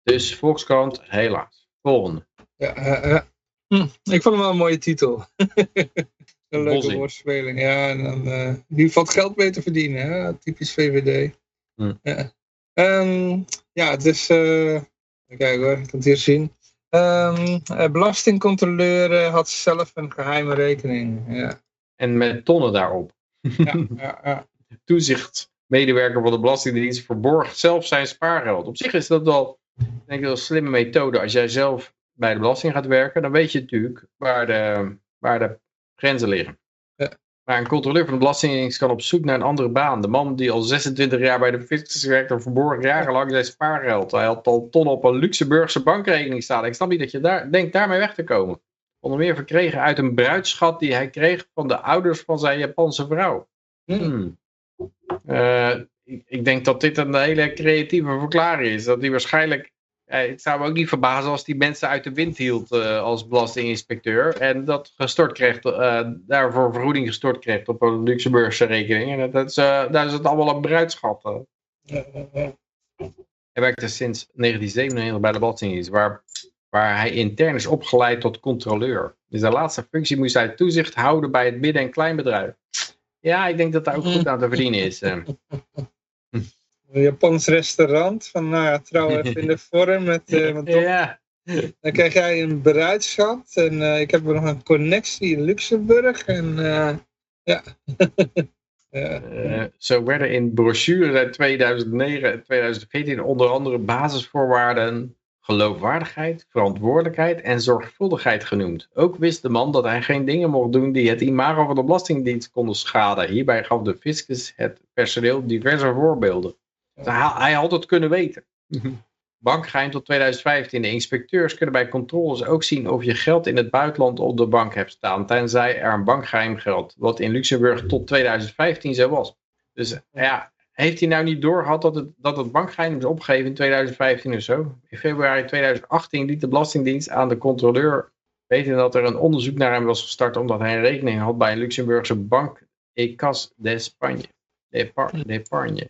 [SPEAKER 4] Dus Volkskrant, helaas. Volgende.
[SPEAKER 2] Ja. Hm, ik vond hem wel een mooie titel. een leuke woordspeling. Ja, en dan, die valt geld mee te verdienen. Hè? Typisch VVD.
[SPEAKER 4] Hm.
[SPEAKER 2] Ja. Ehm, ja, het is... eh kijk hoor, ik kan het hier zien. Ehm, eh, belastingcontroleur had zelf een geheime rekening. Ja,
[SPEAKER 4] En met tonnen daarop.
[SPEAKER 2] ja, ja, ja.
[SPEAKER 4] toezichtsmedewerker van de Belastingdienst verborg zelf zijn spaargeld. Op zich is dat wel, denk ik, wel een slimme methode. Als jij zelf bij de belasting gaat werken, dan weet je natuurlijk waar de, waar de grenzen liggen.
[SPEAKER 2] Ja.
[SPEAKER 4] Maar een controleur van de Belastingdienst kan op zoek naar een andere baan. De man die al 26 jaar bij de fiscus werkte, verborg jarenlang zijn spaargeld. Hij had al tonnen op een Luxemburgse bankrekening staan. Ik snap niet dat je daar denkt daarmee weg te komen. Onder meer verkregen uit een bruidschat die hij kreeg van de ouders van zijn Japanse vrouw. Hmm. Uh, ik, ik, denk dat dit een hele creatieve verklaring is. Dat hij waarschijnlijk... Het zou me ook niet verbazen als die mensen uit de wind hield uh, als belastinginspecteur. En dat gestort kreeg, daarvoor vergoeding gestort kreeg op een Luxemburgse rekening. En dat is, daar is het allemaal een bruidschat. Hij werkte sinds 1997 bij de Belastingdienst, waar, waar hij intern is opgeleid tot controleur. In zijn laatste functie moest hij toezicht houden bij het midden- en kleinbedrijf. Ja, ik denk dat daar ook goed aan te verdienen is. Eh.
[SPEAKER 2] Een Japans restaurant, van nou ja, trouw even in de vorm. Met, uh, met
[SPEAKER 4] ja.
[SPEAKER 2] Dan krijg jij een bruidschat en uh, ik heb nog een connectie in Luxemburg. En ja...
[SPEAKER 4] Uh, zo werden in brochures uit 2009 en 2014 onder andere basisvoorwaarden geloofwaardigheid, verantwoordelijkheid en zorgvuldigheid genoemd. Ook wist de man dat hij geen dingen mocht doen die het imago van de Belastingdienst konden schaden. Hierbij gaf de fiscus het personeel diverse voorbeelden. Hij, hij had het kunnen weten. Bankgeheim tot 2015. De inspecteurs kunnen bij controles ook zien of je geld in het buitenland op de bank hebt staan, tenzij er een bankgeheim geldt, wat in Luxemburg tot 2015 zo was. Dus ja, heeft hij nou niet doorgehad dat het, dat het bankgeheim is opgegeven in 2015 of zo? In februari 2018 liet de Belastingdienst aan de controleur weten dat er een onderzoek naar hem was gestart omdat hij een rekening had bij een Luxemburgse bank, Ecas d'Espagne, d'Epargne, de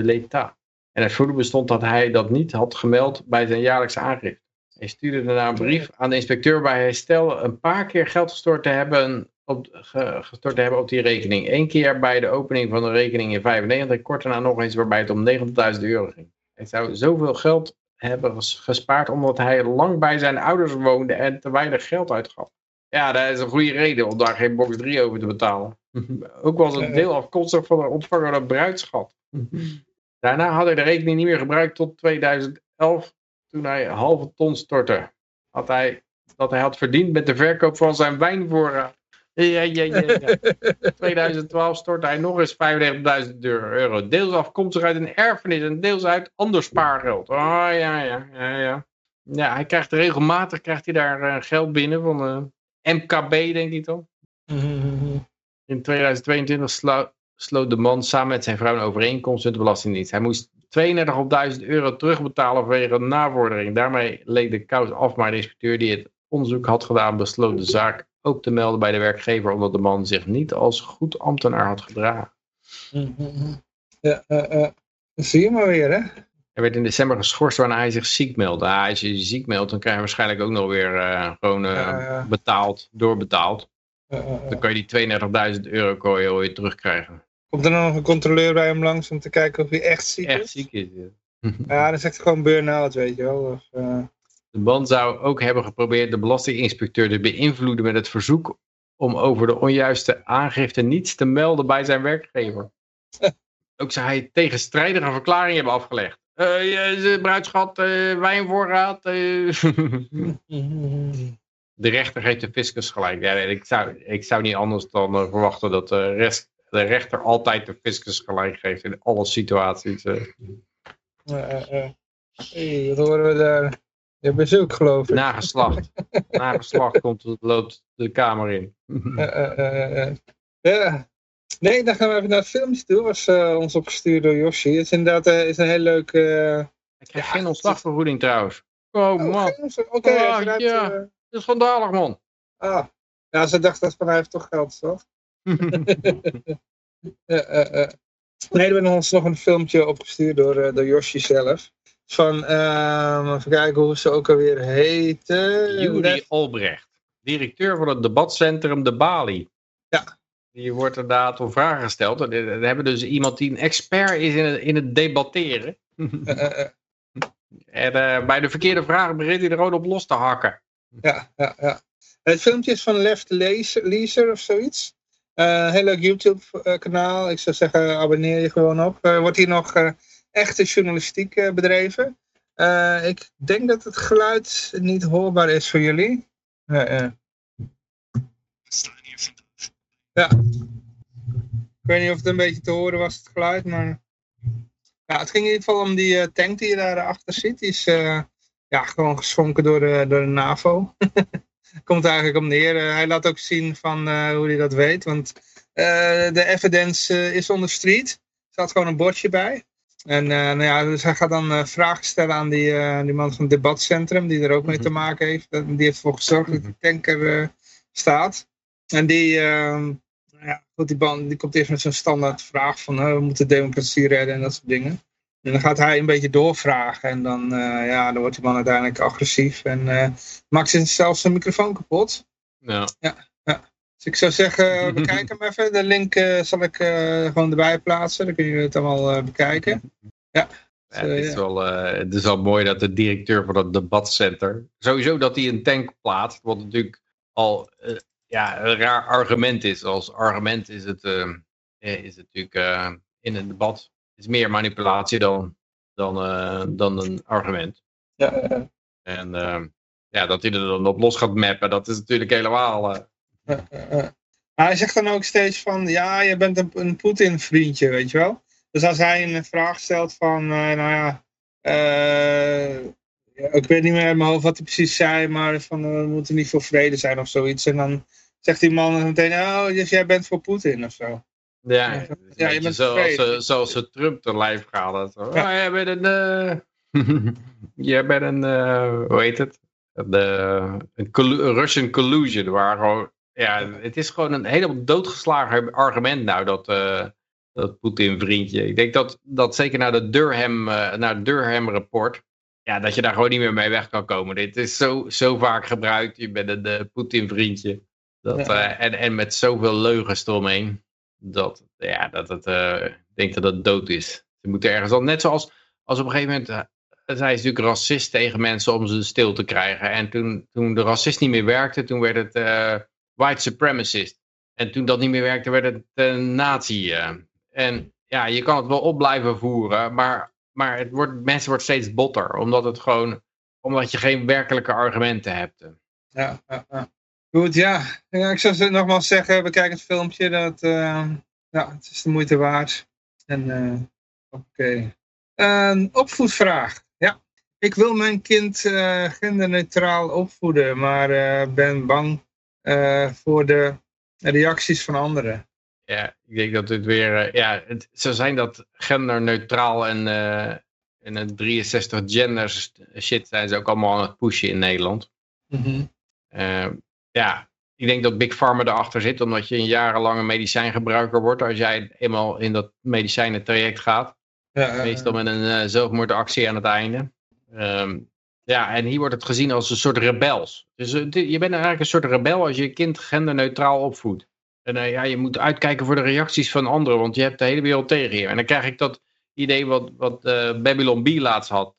[SPEAKER 4] l'État. En het voordeel bestond dat hij dat niet had gemeld bij zijn jaarlijkse aangifte. Hij stuurde daarna een brief aan de inspecteur waar hij stelde een paar keer geld gestort te hebben op, gestort te hebben op die rekening. Eén keer bij de opening van de rekening in 95, kort daarna nog eens waarbij het om 90.000 euro ging. Hij zou zoveel geld hebben gespaard omdat hij lang bij zijn ouders woonde en te weinig geld uitgaf. Ja, dat is een goede reden om daar geen box 3 over te betalen. Ook was het deel afkomstig van de ontvanger bruidschat. Daarna had hij de rekening niet meer gebruikt tot 2011, toen hij een halve ton stortte. Had hij, dat hij had verdiend met de verkoop van zijn wijnvoorraad. Ja, ja, ja. ja. 2012 stortte hij nog eens 95.000 euro. Deels afkomstig uit een erfenis en deels uit ander spaargeld. Oh ja, ja, ja, ja. Ja, hij krijgt regelmatig krijgt hij daar uh, geld binnen van uh, MKB, denk ik toch? In 2022 sloot de man samen met zijn vrouw een overeenkomst met de Belastingdienst. Hij moest 32.000 euro terugbetalen vanwege een navordering. Daarmee leed de kous af, maar de inspecteur die het onderzoek had gedaan besloot de zaak ook te melden bij de werkgever, omdat de man zich niet als goed ambtenaar had gedragen.
[SPEAKER 2] Ja, uh, uh, zie je maar weer, hè?
[SPEAKER 4] Hij werd in december geschorst waarna hij zich ziek meldde. Ah, als je je ziek meldt, dan krijg je waarschijnlijk ook nog weer uh, gewoon betaald, doorbetaald. Dan kan je die 32.000 euro kon weer terugkrijgen.
[SPEAKER 2] Komt er dan nog een controleur bij hem langs om te kijken of hij echt ziek
[SPEAKER 4] echt
[SPEAKER 2] is?
[SPEAKER 4] ziek is,
[SPEAKER 2] ja. ja, dan zegt hij gewoon burn-out, weet je wel. Of,
[SPEAKER 4] de man zou ook hebben geprobeerd de belastinginspecteur te beïnvloeden met het verzoek om over de onjuiste aangifte niets te melden bij zijn werkgever. ook zou hij tegenstrijdige verklaringen hebben afgelegd. Uh, bruidschat, uh, wijnvoorraad. Uh. de rechter geeft de fiscus gelijk. Ja, ik, zou, ik zou niet anders dan verwachten dat de, rest, de rechter altijd de fiscus gelijk geeft in alle situaties.
[SPEAKER 2] Hey, wat horen we daar? Je hebt bezoek, geloof ik.
[SPEAKER 4] Nageslacht. Nageslacht komt loopt de kamer in.
[SPEAKER 2] ja. Nee, dan gaan we even naar het filmpje toe. was uh, ons opgestuurd door Yoshi. Het is inderdaad uh, is een heel leuk... Uh...
[SPEAKER 4] Ik krijg geen ontslagvergoeding trouwens. Oh, oh man.
[SPEAKER 2] Oké, okay,
[SPEAKER 4] oh, ja. Is schandalig man.
[SPEAKER 2] Ah. Ja, ze dacht dat van hij heeft toch geld, toch? nee, er werd ons nog een filmpje opgestuurd door, door Yoshi zelf van, uh, even kijken hoe ze ook alweer heten.
[SPEAKER 4] Juri Albrecht, directeur van het debatcentrum De Bali.
[SPEAKER 2] Ja.
[SPEAKER 4] Die wordt inderdaad om vragen gesteld. We hebben dus iemand die een expert is in het, in het debatteren. en uh, bij de verkeerde vragen begint hij er gewoon op los te hakken.
[SPEAKER 2] Ja, ja, ja. Het filmpje is van Left Leaser of zoiets. Uh, heel leuk YouTube kanaal. Ik zou zeggen, abonneer je gewoon op. wordt hier nog echte journalistiek uh, bedreven. Ik denk dat het geluid niet hoorbaar is voor jullie. Uh, ja. Ik weet niet of het een beetje te horen was, het geluid, maar... Ja, het ging in ieder geval om die tank die je daar achter ziet. Die is ja, gewoon geschonken door de, door de NAVO. komt eigenlijk om neer. Eh, hij laat ook zien van eh, hoe hij dat weet. Want eh, de evidence is on the street. Er staat gewoon een bordje bij. En nou ja, dus hij gaat dan vragen stellen aan die, die man van het debatcentrum, die er ook mee te mhm. maken heeft. Die heeft ervoor gezorgd dat de tanker staat. En die, ehm, ja, die, band, die komt eerst met zo'n standaard vraag van we moeten democratie redden en dat soort dingen. En dan gaat hij een beetje doorvragen en dan, uh, ja, dan wordt die man uiteindelijk agressief en uh, maakt ze zelfs zijn microfoon kapot.
[SPEAKER 4] Ja.
[SPEAKER 2] ja, ja. Dus ik zou zeggen, bekijk hem even. De link uh, zal ik gewoon erbij plaatsen, dan kun je het allemaal bekijken. Ja.
[SPEAKER 4] Ja, het, is wel, het is wel mooi dat de directeur van het debatcenter, sowieso dat hij een tank plaatst, wat natuurlijk al ja, een raar argument is. Als argument is het, is het natuurlijk in een debat is meer manipulatie dan, dan, uh, dan een argument.
[SPEAKER 2] Ja,
[SPEAKER 4] En uh, ja, dat hij er dan op los gaat mappen, dat is natuurlijk helemaal... Uh...
[SPEAKER 2] hij zegt dan ook steeds van, ja, je bent een, een Poetin vriendje, weet je wel. Dus als hij een vraag stelt van, nou ja, ik weet niet meer in mijn hoofd wat hij precies zei, maar van, we moeten niet voor vrede zijn of zoiets. En dan zegt die man meteen, oh, dus jij bent voor Poetin of zo.
[SPEAKER 4] Ja, ja je bent zoals, uh, zoals ze Trump te lijf gaat. Zo. Ja. Oh, jij bent een... Uh... jij bent een... Uh, hoe heet het? De, een, Russian collusion. Waar gewoon, ja, het is gewoon een helemaal doodgeslagen argument nou dat, dat Poetin vriendje. Ik denk dat, dat zeker naar de Durham, naar het Durham rapport... Ja, dat je daar gewoon niet meer mee weg kan komen. Dit is zo, zo vaak gebruikt. Je bent een Poetin vriendje. Dat, en, en met zoveel leugens eromheen dat, ja, dat het, uh, denk dat dood is. Ze moeten ergens al, net zoals als op een gegeven moment, uh, zij is natuurlijk racist tegen mensen om ze stil te krijgen. En toen, toen de racist niet meer werkte, toen werd het uh, white supremacist. En toen dat niet meer werkte, werd het nazi. en ja, je kan het wel op blijven voeren, maar, maar het wordt, mensen wordt steeds botter, omdat het gewoon, omdat je geen werkelijke argumenten hebt.
[SPEAKER 2] Ja, ja, ja. Goed, ja. Ik zou nogmaals zeggen, bekijk het filmpje. Dat, uh, ja, het is de moeite waard. En uh, oké. Okay. Een opvoedvraag. Ja. Ik wil mijn kind uh, genderneutraal opvoeden, maar ben bang voor de reacties van anderen.
[SPEAKER 4] Ja, ik denk dat het weer... ja, het zou zijn dat genderneutraal en, en het 63 genders shit zijn ze ook allemaal aan het pushen in Nederland.
[SPEAKER 2] Mm
[SPEAKER 4] ja, ik denk dat Big Pharma erachter zit, omdat je een jarenlange medicijngebruiker wordt als jij eenmaal in dat medicijnentraject gaat. Ja, Meestal met een uh, zelfmoordactie aan het einde. Um, ja, en hier wordt het gezien als een soort rebels. Dus uh, je bent eigenlijk een soort rebel als je je kind genderneutraal opvoedt. En uh, ja, je moet uitkijken voor de reacties van anderen, want je hebt de hele wereld tegen je. En dan krijg ik dat idee wat, wat Babylon B laatst had.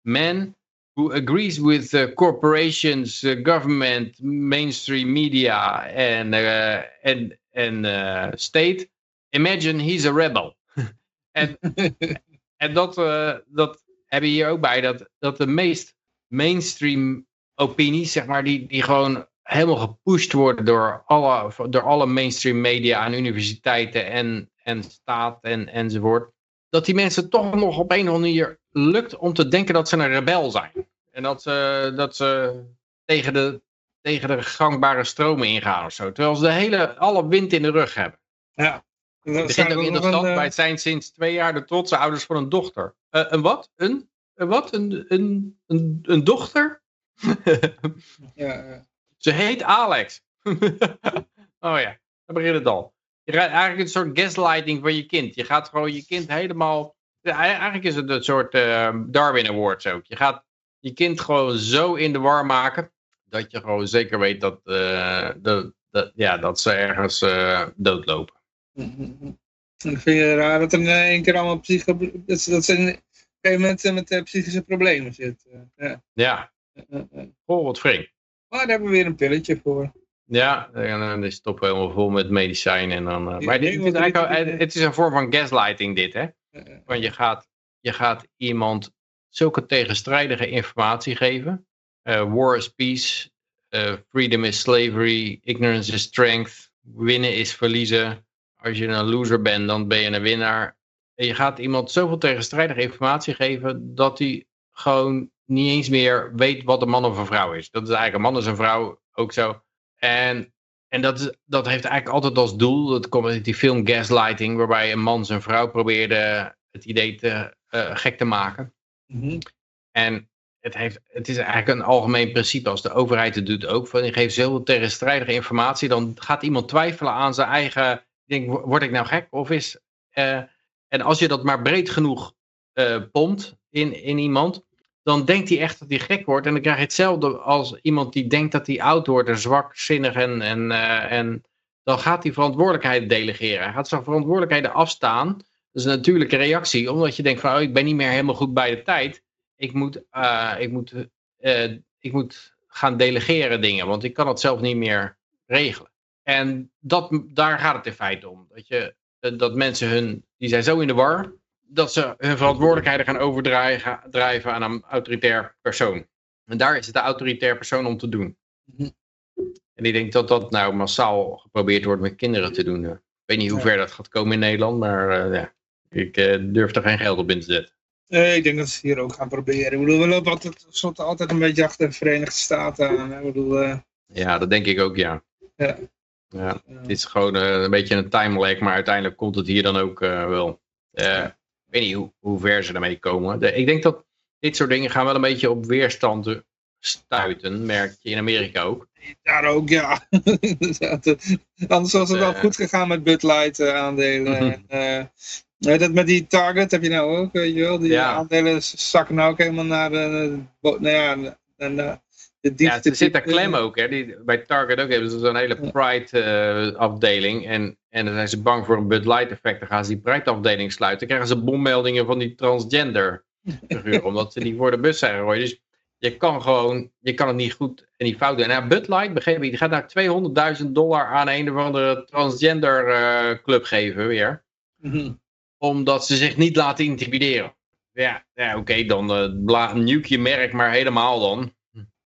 [SPEAKER 4] Man who agrees with corporations, government, mainstream media and uh, and and uh, state. Imagine he's a rebel. en, en dat, uh, dat hebben hier ook bij, dat, dat de meest mainstream opinies, zeg maar, die, die gewoon helemaal gepusht worden door alle, door alle mainstream media aan universiteiten en, en staat en, enzovoort. Dat die mensen toch nog op een of andere manier lukt om te denken dat ze een rebel zijn. En dat ze, dat ze tegen, de, tegen de gangbare stromen ingaan of zo. Terwijl ze de hele, alle wind in de rug hebben.
[SPEAKER 2] Ja.
[SPEAKER 4] Het begint ook interessant een, bij het zijn sinds twee jaar de trotse ouders van een dochter. Uh, een wat? Een, een wat? Een, een, een, een dochter?
[SPEAKER 2] ja, ja.
[SPEAKER 4] Ze heet Alex. oh ja, dan begint het al. Je gaat eigenlijk een soort gaslighting van je kind. Je gaat gewoon je kind helemaal... Eigenlijk is het een soort uh, Darwin Awards ook. Je gaat je kind gewoon zo in de war maken, dat je gewoon zeker weet dat, uh, dat, dat, ja, dat ze ergens uh, doodlopen.
[SPEAKER 2] En vind je raar dat er in één keer allemaal psycho... Dat ze, dat ze in een gegeven moment met psychische problemen zitten. Ja.
[SPEAKER 4] ja. Oh, wat vreemd.
[SPEAKER 2] Maar daar hebben we weer een pilletje voor.
[SPEAKER 4] Ja, en dan is het helemaal vol met medicijnen. En dan, uh, maar dit, eigenlijk, het is een vorm van gaslighting dit, hè? Want je gaat, je gaat iemand zulke tegenstrijdige informatie geven. Uh, war is peace, uh, freedom is slavery, ignorance is strength, winnen is verliezen. Als je een loser bent, dan ben je een winnaar. En je gaat iemand zoveel tegenstrijdige informatie geven dat hij gewoon niet eens meer weet wat een man of een vrouw is. Dat is eigenlijk een man is een vrouw ook zo. En, en dat, dat heeft eigenlijk altijd als doel, dat komt uit die film Gaslighting, waarbij een man zijn vrouw probeerde het idee te, eh, gek te maken.
[SPEAKER 2] Mhm.
[SPEAKER 4] En het, heeft, het is eigenlijk een algemeen principe, als de overheid het doet ook, van die geeft zoveel tegenstrijdige informatie, dan gaat iemand twijfelen aan zijn eigen, denk, word ik nou gek? Of is, eh, en als je dat maar breed genoeg eh, pompt in, in iemand, dan denkt hij echt dat hij gek wordt. En dan krijg je hetzelfde als iemand die denkt dat hij oud wordt en zwakzinnig en, en, eh, en dan gaat hij verantwoordelijkheid delegeren. Hij gaat zijn verantwoordelijkheden afstaan. Dat is een natuurlijke reactie, omdat je denkt van oh, ik ben niet meer helemaal goed bij de tijd. Ik moet, eh, ik moet, eh, ik moet gaan delegeren dingen, want ik kan het zelf niet meer regelen. En dat, daar gaat het in feite om. Dat, je, dat mensen hun, die zijn zo in de war, dat ze hun verantwoordelijkheden gaan overdrijven aan een autoritair persoon. En daar is het de autoritair persoon om te doen.
[SPEAKER 2] Mhm.
[SPEAKER 4] En ik denk dat dat nou massaal geprobeerd wordt met kinderen te doen. Ik weet niet hoe
[SPEAKER 2] Ja.
[SPEAKER 4] ver dat gaat komen in Nederland, maar eh, ja, ik eh, durf er geen geld op in te zetten.
[SPEAKER 2] Nee, ik denk dat ze hier ook gaan proberen. Ik bedoel, we lopen altijd, we altijd een beetje achter de Verenigde Staten aan. hè. Ik bedoel, eh,
[SPEAKER 4] Ja, dat denk ik ook, ja.
[SPEAKER 2] Ja.
[SPEAKER 4] ja
[SPEAKER 2] ja.
[SPEAKER 4] het is gewoon eh, een beetje een time lag, maar uiteindelijk komt het hier dan ook eh, wel. Eh, ik weet niet hoe, hoe ver ze ermee komen. De, ik denk dat dit soort dingen gaan wel een beetje op weerstand stuiten, merk je in Amerika ook.
[SPEAKER 2] Daar ook, ja. Anders was het wel
[SPEAKER 4] Eh.
[SPEAKER 2] goed gegaan met Bud Light eh, aandelen.
[SPEAKER 4] Mhm.
[SPEAKER 2] Eh, dat met die Target heb je nou ook, weet je wel. Die
[SPEAKER 4] Ja.
[SPEAKER 2] aandelen zakken nou ook helemaal naar de, nou ja, naar de, de
[SPEAKER 4] Ja, er zit daar klem ook. Hè. Die, bij Target ook hebben ze zo'n hele
[SPEAKER 2] Ja.
[SPEAKER 4] Pride eh. En, en dan zijn ze bang voor een Bud Light effect. Dan gaan ze die Pride afdeling sluiten. Dan krijgen ze bommeldingen van die transgender figuren. omdat ze die voor de bus zijn gegooid. Dus je kan gewoon, je kan het niet goed en niet fout doen. En ja, Bud Light, begreep ik, die gaat nou 200.000 dollar aan een of andere transgender eh, club geven weer.
[SPEAKER 2] Mhm.
[SPEAKER 4] Omdat ze zich niet laten intimideren. Ja, ja oké, dan bla- nuke je merk maar helemaal dan.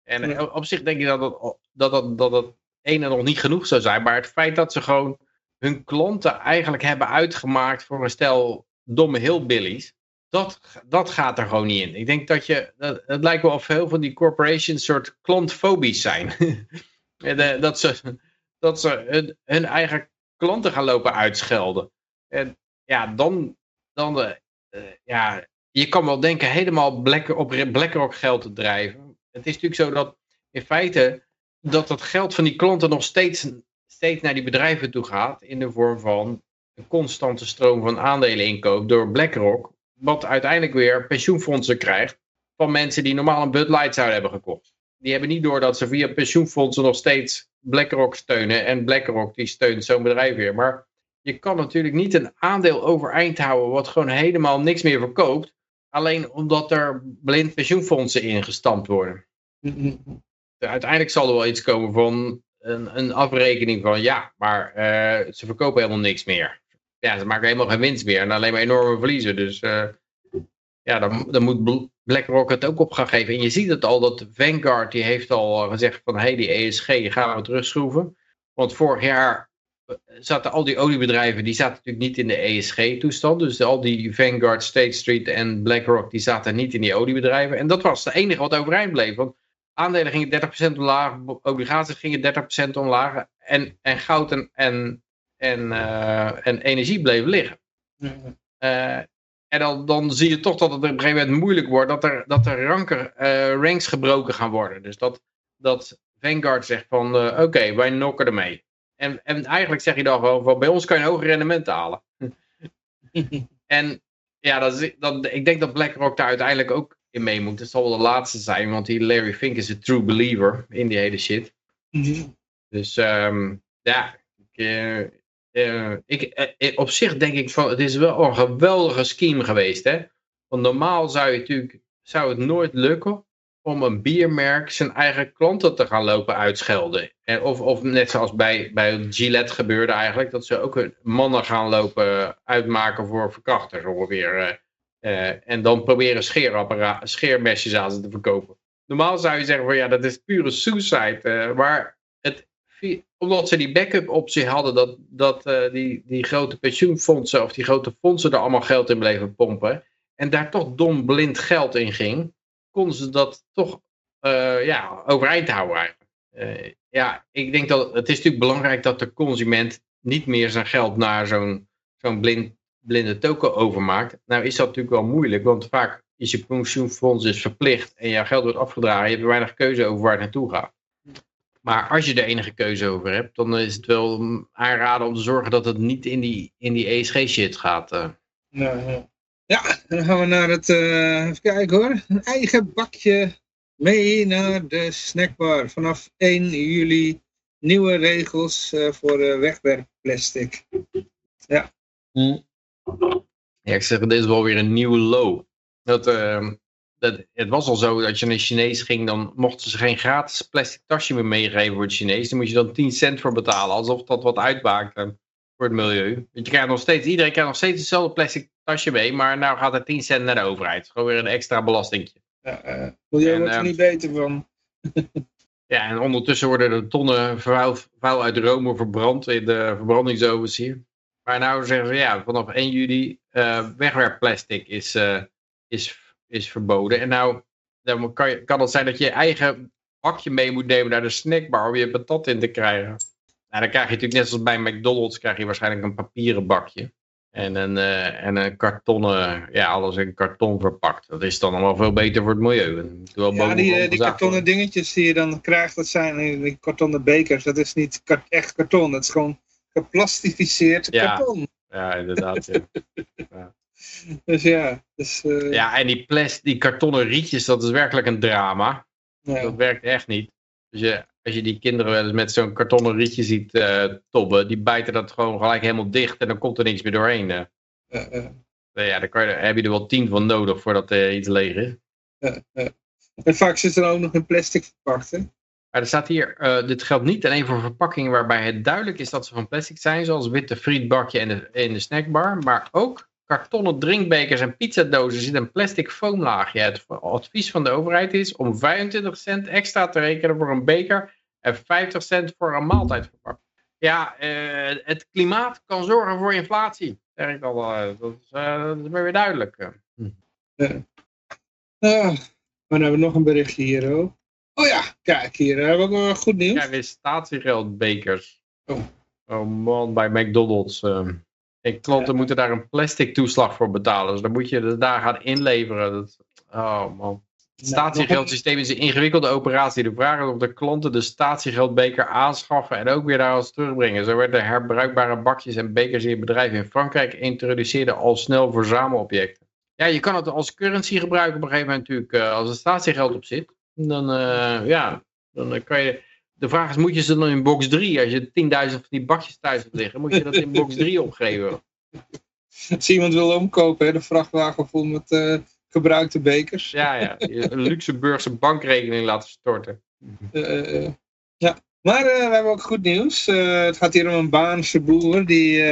[SPEAKER 4] En
[SPEAKER 2] Ja.
[SPEAKER 4] op zich denk ik dat het, dat, dat, dat het ene nog niet genoeg zou zijn. Maar het feit dat ze gewoon hun klanten eigenlijk hebben uitgemaakt voor een stel domme hillbillies. Dat, dat gaat er gewoon niet in. Ik denk dat je, dat, het lijkt wel of heel van die corporations soort klantfobisch zijn. En, dat ze, dat ze hun, hun eigen klanten gaan lopen uitschelden. En ja, dan, dan eh, eh, ja, je kan wel denken helemaal Black, op BlackRock geld te drijven. Het is natuurlijk zo dat in feite dat dat geld van die klanten nog steeds, steeds naar die bedrijven toe gaat in de vorm van een constante stroom van aandeleninkoop door BlackRock, wat uiteindelijk weer pensioenfondsen krijgt van mensen die normaal een Bud Light zouden hebben gekocht. Die hebben niet door dat ze via pensioenfondsen nog steeds BlackRock steunen en BlackRock die steunt zo'n bedrijf weer. Maar je kan natuurlijk niet een aandeel overeind houden wat gewoon helemaal niks meer verkoopt, alleen omdat er blind pensioenfondsen ingestampt worden. Uiteindelijk zal er wel iets komen van een, een afrekening van ja, maar eh, ze verkopen helemaal niks meer. Ja, ze maken helemaal geen winst meer en alleen maar enorme verliezen. Dus eh, ja, dan, dan moet Bl- BlackRock het ook op gaan geven. En je ziet het al dat Vanguard die heeft al eh, gezegd van hey, die ESG gaan we terugschroeven. Want vorig jaar zaten al die oliebedrijven, die zaten natuurlijk niet in de ESG-toestand. Dus al die Vanguard, State Street en BlackRock, die zaten niet in die oliebedrijven. En dat was het enige wat overeind bleef. Want aandelen gingen 30% omlaag, obligaties gingen 30% omlaag. En, en goud en, en, en, eh, en energie bleven liggen. Eh, en dan, dan zie je toch dat het op een gegeven moment moeilijk wordt dat er, dat er ranker, eh, ranks gebroken gaan worden. Dus dat, dat Vanguard zegt van oké, wij nokken ermee. En, en eigenlijk zeg je dan gewoon van bij ons kan je een hoger rendement halen. en ja, dat is, dat, ik denk dat BlackRock daar uiteindelijk ook in mee moet. Het zal wel de laatste zijn, want die Larry Fink is een true believer in die hele shit.
[SPEAKER 2] Mhm.
[SPEAKER 4] Dus ehm, ja, ik, eh, eh, ik, eh, op zich denk ik van het is wel een geweldige scheme geweest. Hè? Want normaal zou, je natuurlijk, zou het nooit lukken om een biermerk zijn eigen klanten te gaan lopen uitschelden. En of, of net zoals bij, bij Gillette gebeurde eigenlijk, dat ze ook hun mannen gaan lopen uitmaken voor verkrachters ongeveer. Eh. En dan proberen scheermesjes aan ze te verkopen. Normaal zou je zeggen van ja, dat is pure suicide. eh, maar het, omdat ze die backup optie hadden, dat, dat eh, die, die grote pensioenfondsen of die grote fondsen er allemaal geld in bleven pompen. En daar toch dom blind geld in ging, konden ze dat toch ja, overeind houden eigenlijk. Ja, ik denk dat het is natuurlijk belangrijk dat de consument niet meer zijn geld naar zo'n zo'n blind, blinde token overmaakt. Nou is dat natuurlijk wel moeilijk, want vaak is je pensioenfonds dus verplicht en jouw geld wordt afgedragen. Je hebt weinig keuze over waar het naartoe gaat. Maar als je er enige keuze over hebt, dan is het wel aanraden om te zorgen dat het niet in die, in die ESG-shit gaat. eh.
[SPEAKER 2] Nou, ja. ja, dan gaan we naar het, eh, even kijken hoor, een eigen bakje mee naar de snackbar. Vanaf 1 juli nieuwe regels eh, voor wegwerpplastic.
[SPEAKER 4] Ja, ik zeg, dit is wel weer een nieuwe low. Dat, ehm, dat, het was al zo dat je naar Chinees ging, dan mochten ze geen gratis plastic tasje meer meegeven voor het Chinees. Dan moet je dan 10 cent voor betalen, alsof dat wat uitmaakt eh, voor het milieu. Want je krijgt nog steeds, iedereen krijgt nog steeds hetzelfde plastic tasje mee, maar nou gaat er 10 cent naar de overheid. Gewoon weer een extra belastingje.
[SPEAKER 2] Ja, eh milieu
[SPEAKER 4] En,
[SPEAKER 2] wordt er niet beter van.
[SPEAKER 4] Ja, en ondertussen worden er tonnen vuil, vuil uit Rome verbrand in de verbrandingsovens hier. Maar nou zeggen ze, ja, vanaf 1 juli eh wegwerpplastic is, eh, is, is verboden. En nou dan kan, je, kan het zijn dat je je eigen bakje mee moet nemen naar de snackbar om je patat in te krijgen. Nou, dan krijg je natuurlijk net zoals bij McDonald's krijg je waarschijnlijk een papieren bakje. En een, eh, en een kartonnen, ja, alles in karton verpakt. Dat is dan allemaal veel beter voor het milieu.
[SPEAKER 2] Ja, die, die kartonnen dingetjes die je dan krijgt, dat zijn die kartonnen bekers. Dat is niet echt karton, dat is gewoon geplastificeerd
[SPEAKER 4] Ja.
[SPEAKER 2] karton.
[SPEAKER 4] Ja, inderdaad. ja.
[SPEAKER 2] Dus ja, dus, eh,
[SPEAKER 4] Ja, en die, plas, die kartonnen rietjes, dat is werkelijk een drama.
[SPEAKER 2] ja.
[SPEAKER 4] Dat werkt echt niet. Dus je, als je die kinderen wel eens met zo'n kartonnen rietje ziet eh tobben, die bijten dat gewoon gelijk helemaal dicht en dan komt er niks meer doorheen. eh.
[SPEAKER 2] Eh, eh,
[SPEAKER 4] Nou ja, dan kan je, heb je er wel tien van nodig voordat er iets leeg is.
[SPEAKER 2] eh, eh. En vaak zit er ook nog in plastic verpakt, hè?
[SPEAKER 4] Maar er staat hier, eh, dit geldt niet alleen voor verpakkingen waarbij het duidelijk is dat ze van plastic zijn, zoals witte frietbakje en de, de snackbar, maar ook kartonnen drinkbekers en pizzadozen zit een plastic foamlaagje. Het advies van de overheid is om 25 cent extra te rekenen voor een beker en 50 cent voor een maaltijdverpakking. Ja, eh, het klimaat kan zorgen voor inflatie. Zeg ik al, eh, dat, is, dat is weer duidelijk. eh.
[SPEAKER 2] Ah, maar dan hebben we nog een berichtje hier ook. Kijk, hier hebben we ook wel goed nieuws.
[SPEAKER 4] Ja, weer statiegeldbekers.
[SPEAKER 2] Oh.
[SPEAKER 4] Oh man, bij McDonald's. ehm. En klanten moeten daar een plastic toeslag voor betalen. Dus dan moet je het daar gaan inleveren. Dat, oh man. Het statiegeldsysteem is een ingewikkelde operatie. De vraag is of de klanten de statiegeldbeker aanschaffen en ook weer naar ons terugbrengen. Zo werden herbruikbare bakjes en bekers in bedrijven in Frankrijk introduceerden al snel verzamelobjecten. Ja, je kan het als currency gebruiken op een gegeven moment natuurlijk. eh, als er statiegeld op zit, dan, eh, ja, dan eh, kan je... De vraag is, moet je ze dan in box 3, als je 10.000 van die bakjes thuis hebt liggen, moet je dat in box 3 opgeven?
[SPEAKER 2] Als iemand wil omkopen, hè, de vrachtwagen vol met eh, gebruikte bekers.
[SPEAKER 4] Ja, ja. Een Luxemburgse bankrekening laten storten.
[SPEAKER 2] Ja. Maar we hebben ook goed nieuws. Het gaat hier om een Baanse boer die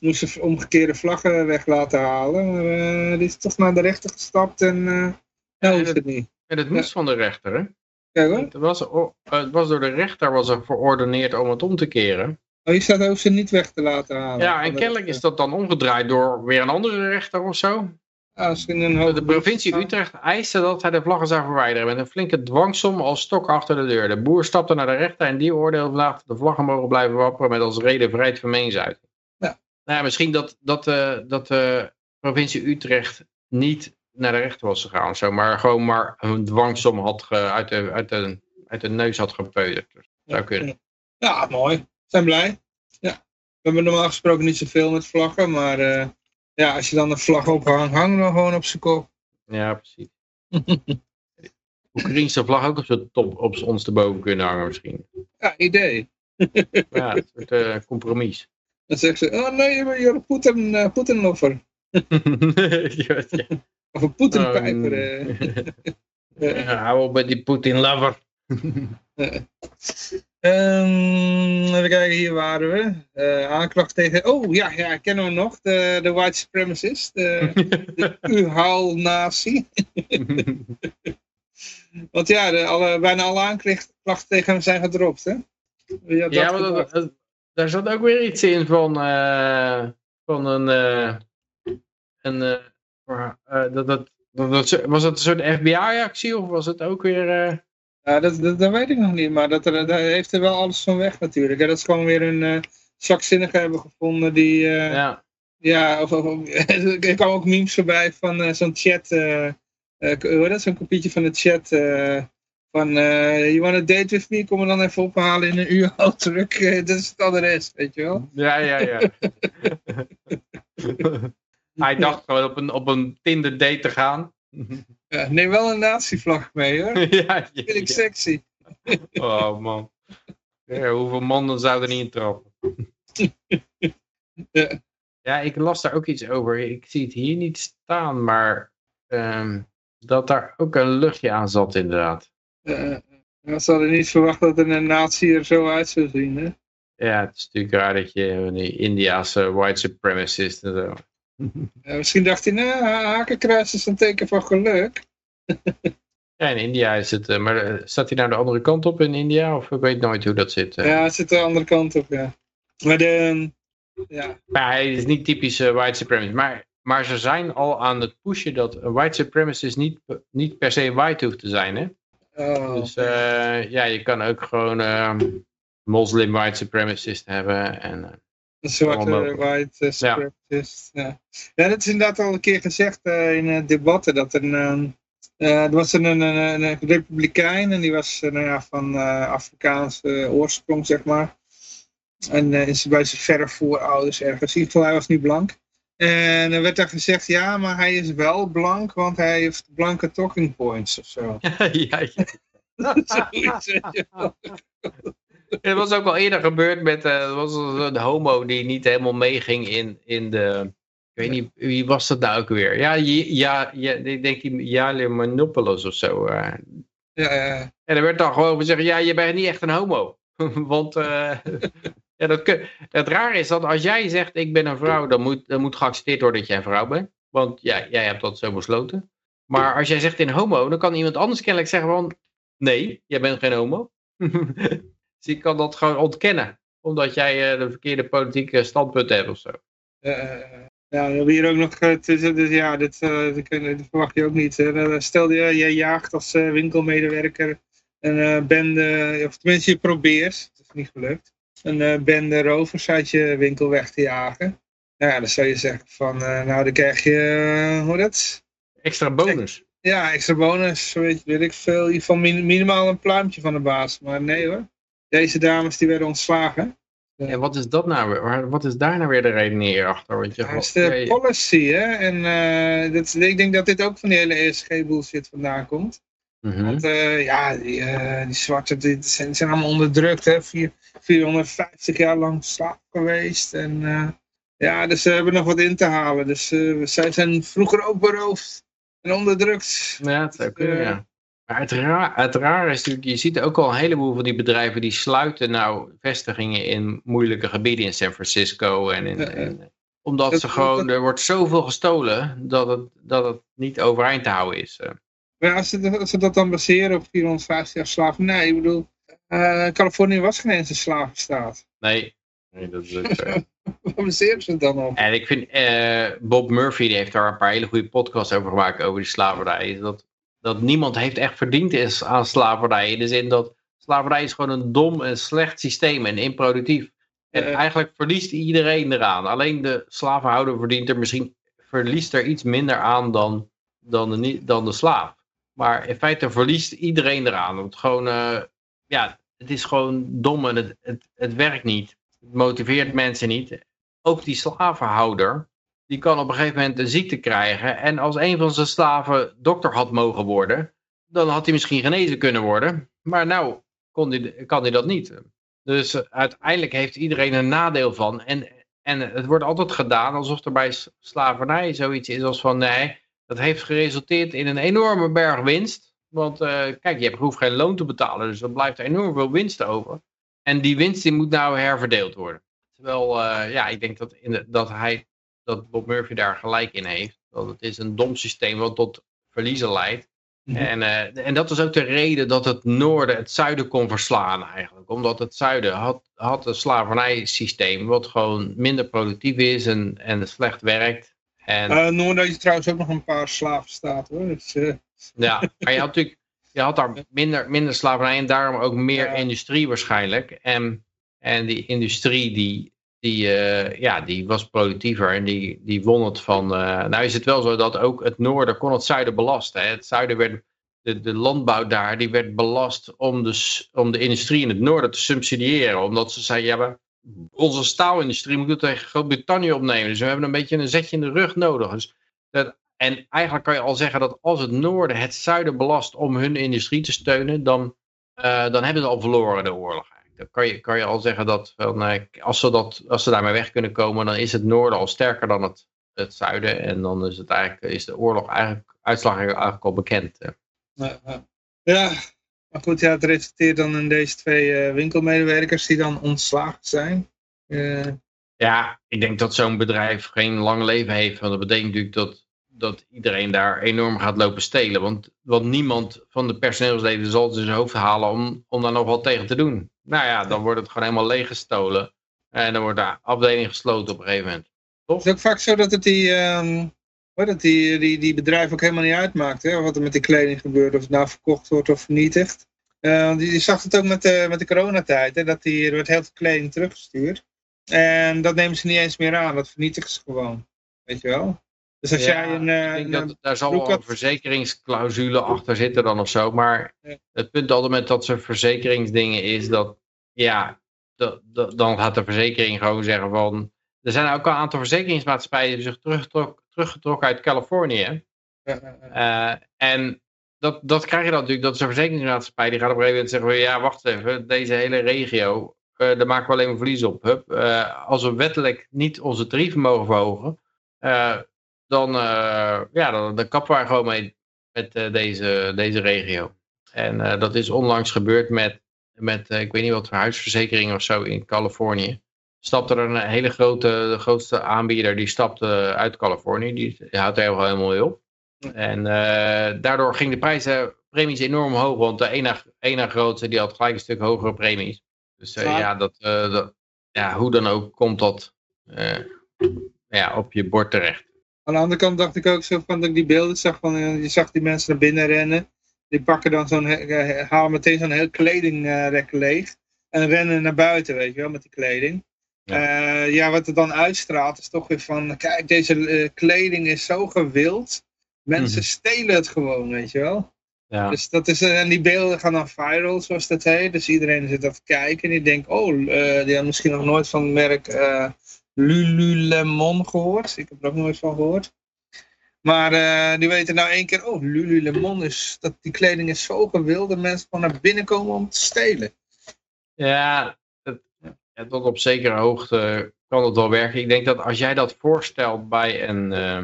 [SPEAKER 2] moest omgekeerde vlaggen weg laten halen. Maar die is toch naar de rechter gestapt en uh,
[SPEAKER 4] het-
[SPEAKER 2] het niet.
[SPEAKER 4] En het moest van de rechter, hè?
[SPEAKER 2] Kijk hoor.
[SPEAKER 4] Het was, het was door de rechter was er verordeneerd om het om te keren.
[SPEAKER 2] Oh, hier staat ook ze niet weg te laten halen.
[SPEAKER 4] Ja, en kennelijk is dat dan omgedraaid door weer een andere rechter of zo.
[SPEAKER 2] Ja, een
[SPEAKER 4] De provincie Utrecht eiste dat hij de vlaggen zou verwijderen met een flinke dwangsom als stok achter de deur. De boer stapte naar de rechter en die oordeelde vandaag dat de vlaggen mogen blijven wapperen met als reden vrijheid van meningsuiting.
[SPEAKER 2] Ja.
[SPEAKER 4] Nou ja, misschien dat, dat, eh, dat de provincie Utrecht niet naar de rechter was gegaan of zo, maar gewoon maar een dwangsom had ge- uit, de, uit, de, uit de neus had gepeuterd. Dus zou kunnen.
[SPEAKER 2] Ja, mooi. Zijn blij. Ja. We hebben normaal gesproken niet zoveel met vlaggen, maar eh, ja, als je dan een vlag ophangt, hang dan gewoon op zijn kop.
[SPEAKER 4] Ja, precies. Oekraïnse vlag ook op zijn top, op ons erboven kunnen hangen misschien.
[SPEAKER 2] Ja, idee.
[SPEAKER 4] Ja, het wordt eh compromis.
[SPEAKER 2] Dan zegt ze, oh nee, you're a Poetin, uh, Poetin-lover. Of een Poetin-pijper. eh. Eh,
[SPEAKER 4] Ja, hou op met die Poetin-lover.
[SPEAKER 2] Ehm, even kijken, hier waren we. Eh, aanklacht tegen, oh ja, ja, kennen we nog, de, de white supremacist, de, de U-haal-nazi. Want ja, de, alle, bijna alle aanklachten tegen hem zijn gedropt, hè?
[SPEAKER 4] Ja, maar dat, daar zat ook weer iets in van, eh, van een... eh, een eh, eh, dat, dat, dat, dat- was het een soort FBI-actie of was het ook weer... eh,
[SPEAKER 2] Ja, dat, dat, dat weet ik nog niet, maar dat, er, heeft er wel alles van weg natuurlijk. Dat is gewoon weer een uh, zakzinnige hebben gevonden die... Uh,
[SPEAKER 4] ja.
[SPEAKER 2] Ja, of, of, er kwam ook memes voorbij van uh, zo'n chat... hoe dat? Zo'n kopietje van de chat... van, you wanna date with me? Kom me dan even ophalen in een uur terug. dat is het adres, weet je wel?
[SPEAKER 4] Ja, ja, ja. Hij dacht gewoon op een, op een Tinder date te gaan.
[SPEAKER 2] Ja, neem wel een nazi-vlag mee hoor.
[SPEAKER 4] ja,
[SPEAKER 2] vind ik sexy.
[SPEAKER 4] oh man. Ja, hoeveel mannen zouden er niet in trappen?
[SPEAKER 2] ja.
[SPEAKER 4] ik las daar ook iets over. Ik zie het hier niet staan, maar um, dat daar ook een luchtje aan zat inderdaad.
[SPEAKER 2] Uh, ze hadden niet verwacht dat een nazi er zo uit zou zien, hè?
[SPEAKER 4] Ja, het is natuurlijk raar dat je die Indiaanse white supremacist en zo.
[SPEAKER 2] Ja, misschien dacht hij, nou, hakenkruis is een teken van geluk.
[SPEAKER 4] ja, in India is het, uh, maar staat hij nou de andere kant op in India? Of ik weet nooit hoe dat zit.
[SPEAKER 2] Ja, het zit de andere kant op, ja. Maar de, ja.
[SPEAKER 4] Maar hij is niet typisch white supremacist. Maar, maar ze zijn al aan het pushen dat een white supremacist niet, niet per se white hoeft te zijn, hè?
[SPEAKER 2] Oh,
[SPEAKER 4] dus ja, je kan ook gewoon ehm, moslim white supremacist hebben en...
[SPEAKER 2] Een zwarte white uh, supremacist. Ja. ja. Ja. dat is inderdaad al een keer gezegd uh, in uh, debatten. Dat er, een, er was een, een, een, republikein en die was nou ja, van Afrikaanse oorsprong, zeg maar. En is bij zijn verre voorouders ergens. In ieder geval, hij was niet blank. En er werd daar gezegd, ja, maar hij is wel blank, want hij heeft blanke talking points of zo.
[SPEAKER 4] ja, ja. Het was ook al eerder gebeurd met uh, was een homo die niet helemaal meeging in, in de... Ik weet niet, wie was dat nou ook weer? Ja, ja, ja ik denk die Jale of zo. Uh.
[SPEAKER 2] Ja, ja.
[SPEAKER 4] En er werd dan gewoon gezegd, ja, je bent niet echt een homo. Want uh, ja, dat, het raar is dat als jij zegt, ik ben een vrouw, dan moet, dan moet geaccepteerd worden dat jij een vrouw bent. Want ja, jij hebt dat zo besloten. Maar als jij zegt in homo, dan kan iemand anders kennelijk zeggen van, nee, jij bent geen homo. Dus ik kan dat gewoon ontkennen. Omdat jij uh, de verkeerde politieke standpunt hebt of zo.
[SPEAKER 2] Ja, we hebben hier ook nog, dus, ja, dit, dit, verwacht je ook niet. Hè. Stel je, jij jaagt als winkelmedewerker een bende, of tenminste je probeert, het is niet gelukt, een bende rovers uit je winkel weg te jagen. Ja, dan zou je zeggen van, nou dan krijg je, hoe dat?
[SPEAKER 4] Extra bonus.
[SPEAKER 2] Ja, extra bonus, weet, weet ik veel. In ieder geval minimaal een pluimpje van de baas. Maar nee hoor. Deze dames die werden ontslagen.
[SPEAKER 4] En wat is dat nou? Wat is daar nou weer de reden achter? Want je,
[SPEAKER 2] dat is de policy, hè? En uh, dat, ik denk dat dit ook van die hele ESG-bullshit vandaan komt.
[SPEAKER 4] Mm -hmm.
[SPEAKER 2] Want uh, ja, die, uh, die zwarte die zijn, zijn allemaal onderdrukt, hè? Vier, 450 jaar lang slaaf geweest. En ja, dus ze hebben nog wat in te halen. Dus zij zijn vroeger ook beroofd en onderdrukt.
[SPEAKER 4] Ja, dat zou kunnen, ja. Maar het, raar, het raar is natuurlijk, je ziet ook al een heleboel van die bedrijven die sluiten nou vestigingen in moeilijke gebieden in San Francisco. En in, in omdat ze gewoon, er wordt zoveel gestolen dat het, dat het niet overeind te houden is. Eh.
[SPEAKER 2] Maar als ze, als ze dat dan baseren op 450 jaar slaven, nee, ik bedoel, uh, Californië was geen eens een slavenstaat.
[SPEAKER 4] Nee, nee dat is ook zo.
[SPEAKER 2] Waar baseren ze het dan op?
[SPEAKER 4] En ik vind, uh, Bob Murphy die heeft daar een paar hele goede podcasts over gemaakt over die slavernij. Dat dat niemand heeft echt verdiend is aan slavernij. In de zin dat slavernij is gewoon een dom en slecht systeem en improductief. En uh, eigenlijk verliest iedereen eraan. Alleen de slavenhouder verdient er misschien, verliest er iets minder aan dan, dan, de, dan de slaaf. Maar in feite verliest iedereen eraan. Want gewoon, uh, ja, het is gewoon dom en het, het, het werkt niet. Het motiveert mensen niet. Ook die slavenhouder, die kan op een gegeven moment een ziekte krijgen. En als een van zijn slaven dokter had mogen worden, dan had hij misschien genezen kunnen worden. Maar nou kon die, kan hij dat niet. Dus uiteindelijk heeft iedereen een nadeel van. En, en het wordt altijd gedaan alsof er bij slavernij zoiets is als van nee, dat heeft geresulteerd in een enorme berg winst. Want uh, kijk, je hoeft geen loon te betalen, dus er blijft enorm veel winst over. En die winst die moet nou herverdeeld worden. Terwijl, uh, ja, ik denk dat, in dat hij dat Bob Murphy daar gelijk in heeft. Dat het is een dom systeem wat tot verliezen leidt. Mm -hmm. en, uh, en dat is ook de reden dat het noorden het zuiden kon verslaan eigenlijk. Omdat het zuiden had, had een slavernijsysteem wat gewoon minder productief is en, en slecht werkt. En...
[SPEAKER 2] Uh, noorden had je trouwens ook nog een paar slavenstaten hoor. Dus, uh...
[SPEAKER 4] Ja, maar je had natuurlijk je had daar minder, minder slavernij en daarom ook meer
[SPEAKER 2] Ja.
[SPEAKER 4] industrie waarschijnlijk. En, en die industrie die, die, eh, ja, die was productiever en die, die won het van... eh, nou is het wel zo dat ook het noorden kon het zuiden belasten. Hè? Het zuiden werd, de, de landbouw daar, die werd belast om de, s- om de industrie in het noorden te subsidiëren. Omdat ze zeiden, ja, maar onze staalindustrie moet tegen Groot-Brittannië opnemen. Dus we hebben een beetje een zetje in de rug nodig. Dus en eigenlijk kan je al zeggen dat als het noorden het zuiden belast om hun industrie te steunen, dan, eh, dan hebben ze al verloren de oorlog. Dan kan je, kan je al zeggen dat van, eh, als, ze dat als ze daarmee weg kunnen komen, dan is het noorden al sterker dan het, het zuiden. En dan is, het eigenlijk, is de oorlog eigenlijk, uitslag eigenlijk al bekend.
[SPEAKER 2] ja, maar goed, ja, het resulteert dan in deze twee eh, winkelmedewerkers die dan ontslagen zijn. Eh,
[SPEAKER 4] Ja, ik denk dat zo'n bedrijf geen lang leven heeft. Want dat betekent natuurlijk dat, dat iedereen daar enorm gaat lopen stelen. Want, want niemand van de personeelsleden zal het in zijn hoofd halen om, om daar nog wat tegen te doen. Nou ja, dan wordt het gewoon helemaal leeggestolen. En dan wordt de afdeling gesloten op een gegeven moment.
[SPEAKER 2] Het is ook vaak zo dat het die, ehm, het die, die, die bedrijven ook helemaal niet uitmaakt. Hè? Wat er met die kleding gebeurt, of het nou verkocht wordt of vernietigd. Eh, want je, je zag het ook met de, met de coronatijd, hè? dat die, er werd heel veel kleding teruggestuurd. En dat nemen ze niet eens meer aan, dat vernietigen ze gewoon. Weet je wel? Dus als
[SPEAKER 4] Ja,
[SPEAKER 2] jij een, eh,
[SPEAKER 4] ik denk
[SPEAKER 2] een-
[SPEAKER 4] dat daar zal wel een verzekeringsclausule achter zitten dan of zo. Maar
[SPEAKER 2] Ja.
[SPEAKER 4] het punt altijd met dat soort verzekeringsdingen is dat, ja, dat, dat- dan gaat de verzekering gewoon zeggen van... Er zijn ook al een aantal verzekeringsmaatschappijen die zich teruggetrok, teruggetrokken uit Californië.
[SPEAKER 2] eh, eh, eh,
[SPEAKER 4] Eh, en dat, dat krijg je dan natuurlijk, dat is een verzekeringsmaatschappij die gaat op een gegeven moment zeggen van, ja, wacht even, deze hele regio, eh, daar maken we alleen maar verlies op. Hup, eh, als we wettelijk niet onze tarieven mogen verhogen, eh, dan, eh, ja, dan, dan kappen we gewoon mee met eh, deze, deze regio. En eh, dat is onlangs gebeurd met, met ik weet niet wat voor huisverzekering of zo in Californië. Stapte er een hele grote, de grootste aanbieder, die stapte uit Californië, die, die houdt er helemaal mee op. En daardoor ging de prijzen, premies enorm hoog, want de ene, ene grootste die had gelijk een stuk hogere premies. Dus
[SPEAKER 2] Ja.
[SPEAKER 4] dat, dat, ja, hoe dan ook komt dat ja, op je bord terecht.
[SPEAKER 2] Aan de andere kant dacht ik ook zo van dat ik die beelden zag van, eh, je zag die mensen naar binnen rennen. Die pakken dan zo'n, eh, halen meteen zo'n heel kledingrek leeg. En rennen naar buiten, weet je wel, met die kleding. Ja, ja wat er dan uitstraalt is toch weer van, kijk, deze eh, kleding is zo gewild. Mensen
[SPEAKER 4] Mhm.
[SPEAKER 2] stelen het gewoon, weet je wel.
[SPEAKER 4] Ja.
[SPEAKER 2] Dus dat is, eh, en die beelden gaan dan viral, zoals dat heet. Dus iedereen zit dat te kijken en die denkt, oh, eh, die had misschien nog nooit van het merk eh, Lululemon gehoord. Ik heb er ook nooit van gehoord. Maar eh, die weten nou één keer, oh, Lululemon is, dat die kleding is zo gewild dat mensen gewoon naar binnen komen om te stelen.
[SPEAKER 4] Ja, tot op zekere hoogte kan het wel werken. Ik denk dat als jij dat voorstelt bij een, eh,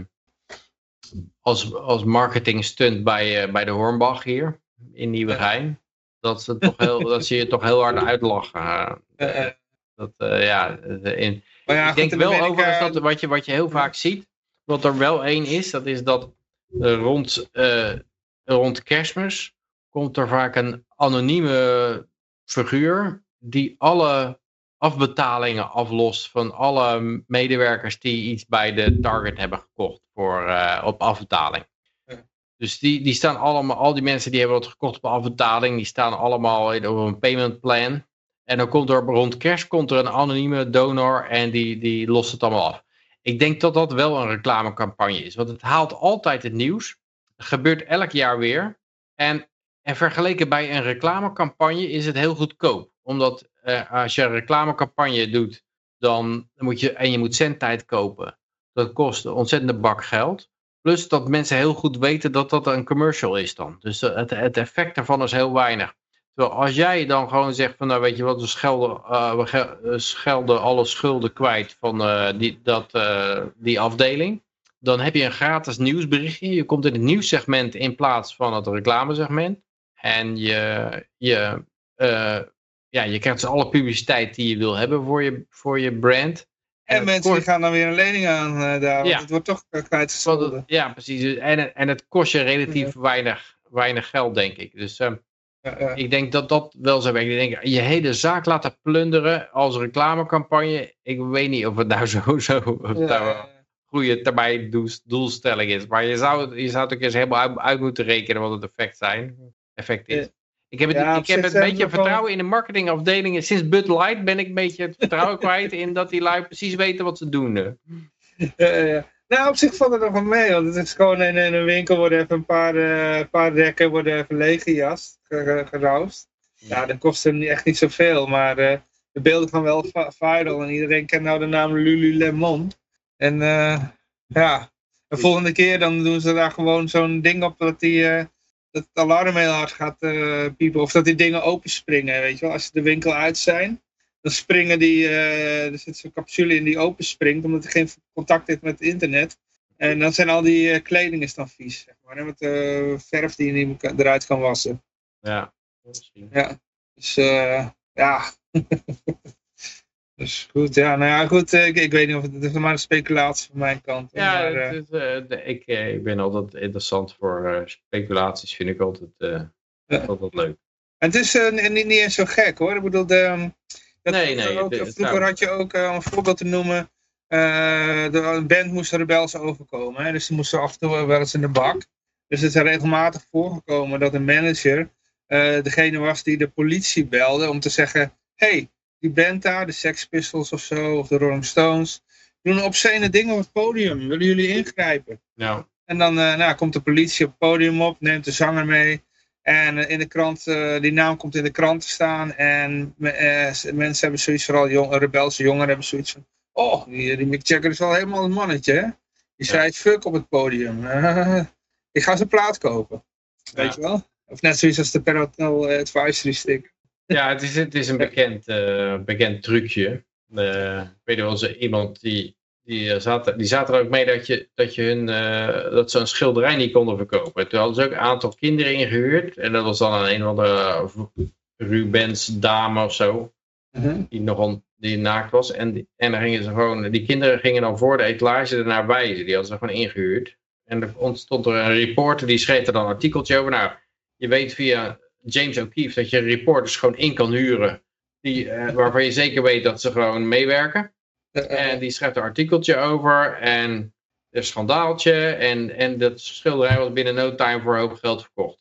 [SPEAKER 4] als, als marketing stunt bij, eh, bij de Hornbach hier in Nieuwegein, dat ze, toch heel, dat ze je toch heel hard uitlachen. dat, ja, in,
[SPEAKER 2] ja,
[SPEAKER 4] ik denk wel
[SPEAKER 2] Amerika-
[SPEAKER 4] overigens dat wat je, wat je heel vaak ziet, wat er wel één is, dat is dat eh, rond, eh, rond kerstmis komt er vaak een anonieme figuur die alle afbetalingen aflost van alle medewerkers die iets bij de Target hebben gekocht voor, eh, op afbetaling.
[SPEAKER 2] Ja.
[SPEAKER 4] Dus die, die staan allemaal, al die mensen die hebben wat gekocht op afbetaling, die staan allemaal in, op een payment plan. En dan komt er rond kerst komt er een anonieme donor en die, die lost het allemaal af. Ik denk dat dat wel een reclamecampagne is. Want het haalt altijd het nieuws. Het gebeurt elk jaar weer. En, en vergeleken bij een reclamecampagne is het heel goedkoop. Omdat eh, als je een reclamecampagne doet, dan moet je, en je moet zendtijd kopen. Dat kost een ontzettende bak geld. Plus dat mensen heel goed weten dat dat een commercial is dan. Dus eh, het, het effect daarvan is heel weinig. Als jij dan gewoon zegt van nou weet je wat, we schelden, eh, we eh, schelden alle schulden kwijt van eh, die, dat, die afdeling. Dan heb je een gratis nieuwsberichtje. Je komt in het nieuwssegment in plaats van het reclamesegment. En je, je, ja, je krijgt dus alle publiciteit die je wil hebben voor je, voor je brand.
[SPEAKER 2] En mensen
[SPEAKER 4] kost-
[SPEAKER 2] gaan dan weer een lening aan daar, want
[SPEAKER 4] Ja.
[SPEAKER 2] het wordt toch
[SPEAKER 4] want
[SPEAKER 2] kwijtgescholden.
[SPEAKER 4] ja, precies. En, en het kost je relatief weinig, weinig geld, denk ik. Dus ehm,
[SPEAKER 2] Ja, ja.
[SPEAKER 4] ik denk dat dat wel zou werken. Ik denk, je hele zaak laten plunderen als reclamecampagne. Ik weet niet of het nou zo, zo een goede termijn doel- doelstelling is. Maar je zou, het- je zou het ook eens helemaal uit, uit moeten rekenen wat het effect zijn. effect is. Ik heb, het,
[SPEAKER 2] Ja,
[SPEAKER 4] ik heb een beetje vertrouwen in de marketingafdelingen. Sinds Bud Light ben ik een beetje het vertrouwen kwijt in dat die lui precies weten wat ze doen.
[SPEAKER 2] ja. Nou, op zich valt het nog wel mee, want het is gewoon in, in een winkel worden even een paar, eh, paar rekken worden even leeggejast, ge- ge- geroust. Ja, dat kost hem niet- echt niet zoveel, maar eh, de beelden gaan wel viral en iedereen kent nou de naam Lululemon. En eh, ja, de volgende keer dan doen ze daar gewoon zo'n ding op dat die... dat het alarm heel hard gaat piepen. Of dat die dingen openspringen, weet je wel. Als ze de winkel uit zijn, dan springen die... eh, er zit zo'n capsule in die openspringt, omdat hij geen contact heeft met het internet. En dan zijn al die eh, kleding is dan vies, zeg maar. hè, Met de verf die je niet eruit kan wassen.
[SPEAKER 4] Ja, misschien.
[SPEAKER 2] Ja, dus eh, ja. dus goed, ja, nou ja, goed. ik, ik weet niet of het, het is maar een speculatie van mijn kant.
[SPEAKER 4] Ja,
[SPEAKER 2] maar,
[SPEAKER 4] het is, de- ik, ik ben altijd interessant voor eh, speculaties, vind ik altijd,
[SPEAKER 2] Ja.
[SPEAKER 4] altijd leuk.
[SPEAKER 2] En het is niet, niet eens zo gek hoor. Ik bedoel, de,
[SPEAKER 4] Nee, nee,
[SPEAKER 2] Ook, vroeger
[SPEAKER 4] zou-
[SPEAKER 2] had je ook, eh, om een voorbeeld te noemen, eh, de een band moest rebels overkomen. Hè? Dus die moesten af en toe wel eens in de bak. Dus het is regelmatig voorgekomen dat een manager eh, degene was die de politie belde om te zeggen, hey, die band daar, de Sex Pistols of zo, of de Rolling Stones, doen obscene dingen op het podium. Willen jullie ingrijpen?
[SPEAKER 4] Nou,
[SPEAKER 2] En dan eh, nou, komt de politie op het podium op, neemt de zanger mee. En eh, in de krant, eh, die naam komt in de krant te staan. En eh, mensen hebben zoiets, vooral jong, rebelse jongeren hebben zoiets van... Oh, die, die Mick Jagger is wel helemaal een mannetje, hè? Die zei het fuck op het podium. ik ga zijn plaat kopen. Weet je wel? Of net zoiets als de Parental Advisory Stick.
[SPEAKER 4] Ja, het is, het is een bekend, bekend trucje. Ik weet wel eens iemand die, die, eh, zat, die zat er ook mee dat, je, dat, je hun, eh, dat ze een schilderij niet konden verkopen. Toen hadden ze ook een aantal kinderen ingehuurd. En dat was dan een, een of andere Rubens dame of zo. Die nogal die naakt was. En, die, en dan gingen ze gewoon, die kinderen gingen dan voor de etalage ernaar wijzen. Die hadden ze gewoon ingehuurd. En er ontstond er een reporter die schreef er dan een artikeltje over. Nou, je weet via James O'Keefe dat je reporters gewoon in kan huren. Die, eh, waarvan je zeker weet dat ze gewoon meewerken. En die schrijft een artikeltje over. En een schandaaltje. En, en dat schilderij was binnen no time voor een hoop geld verkocht.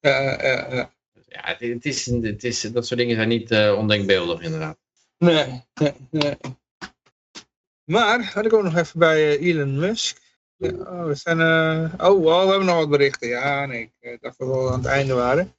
[SPEAKER 4] eh. Dus ja, het, het is, het is, dat soort dingen zijn niet eh, ondenkbeeldig inderdaad.
[SPEAKER 2] Nee, nee, nee. Maar, had ik ook nog even bij eh, Elon Musk. Ja, oh, we zijn, eh, oh, oh, we hebben nog wat berichten. Ja, nee, ik eh, dacht dat we al aan het einde waren.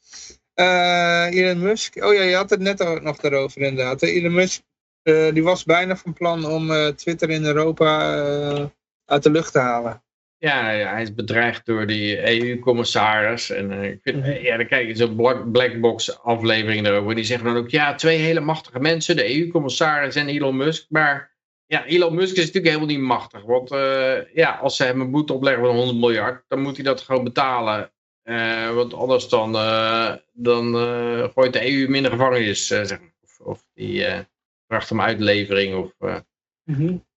[SPEAKER 2] Eh, Elon Musk, oh ja, je had het net nog daarover inderdaad. Elon Musk, eh, die was bijna van plan om eh, Twitter in Europa eh, uit de lucht te halen.
[SPEAKER 4] Ja, ja, hij is bedreigd door die EU-commissaris. En eh, ik vind,
[SPEAKER 2] Mhm.
[SPEAKER 4] ja, dan kijk je zo'n black, blackbox aflevering erover. Die zeggen dan ook, ja, twee hele machtige mensen. De EU-commissaris en Elon Musk. Maar ja, Elon Musk is natuurlijk helemaal niet machtig. Want eh, ja, als ze hem een boete opleggen van 100 miljard, dan moet hij dat gewoon betalen. Eh, want anders dan, eh, dan eh, gooit de EU hem in de gevangenis. eh, zeg maar. Of, of die eh vraagt hem uitlevering. Of, eh,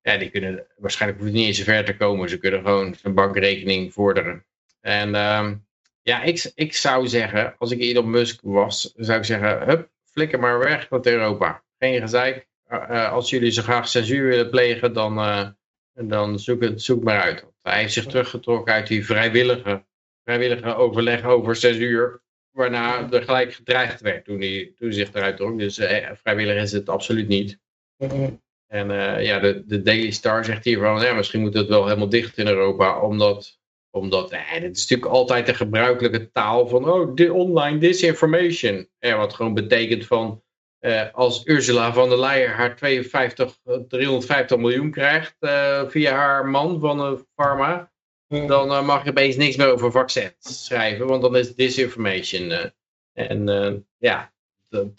[SPEAKER 4] ja, die kunnen waarschijnlijk niet eens zo ver te komen. Ze kunnen gewoon een bankrekening vorderen. En ehm, ja, ik, ik zou zeggen, als ik Elon Musk was, zou ik zeggen, hup, flikker maar weg met Europa. Geen gezeik. Eh, als jullie zo graag censuur willen plegen, dan, dan zoek het zoek maar uit. Hij heeft zich teruggetrokken uit die vrijwillige, vrijwillige overleg over censuur. Waarna er gelijk gedreigd werd toen hij, toen hij zich eruit trok. Dus eh, vrijwillig is het absoluut niet. En eh, ja, de, de Daily Star zegt hier van, ja, misschien moet het wel helemaal dicht in Europa, omdat, omdat eh, dit is natuurlijk altijd de gebruikelijke taal van, oh, di- online disinformation. Eh, wat gewoon betekent van, eh, als Ursula van der Leyen haar 52, eh, 350 miljoen krijgt eh, via haar man van de pharma, dan eh, mag je opeens niks meer over vaccins schrijven, want dan is het disinformation. eh. en eh, ja, dat,